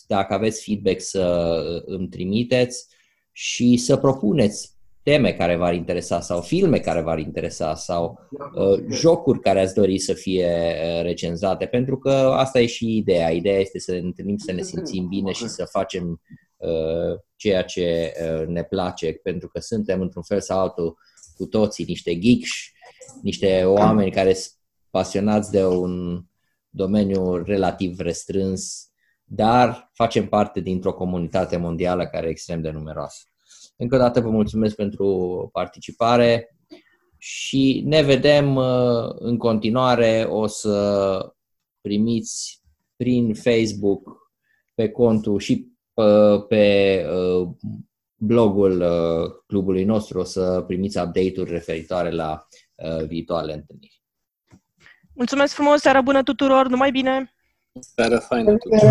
dacă aveți feedback, să îmi trimiteți și să propuneți teme care v-ar interesa sau filme care v-ar interesa sau uh, jocuri care ați dori să fie uh, recenzate, pentru că asta e și ideea. Ideea este să ne întâlnim, să ne simțim bine și să facem uh, ceea ce uh, ne place, pentru că suntem într-un fel sau altul cu toții niște geeks, niște oameni care sunt pasionați de un domeniu relativ restrâns, dar facem parte dintr-o comunitate mondială care e extrem de numeroasă. Încă o dată vă mulțumesc pentru participare și ne vedem uh, în continuare. O să primiți prin Facebook, pe contul și uh, pe uh, blogul clubului nostru o să primiți update-uri referitoare la viitoarele întâlniri. Mulțumesc frumos, seara bună tuturor, numai bine! Seara faină tuturor!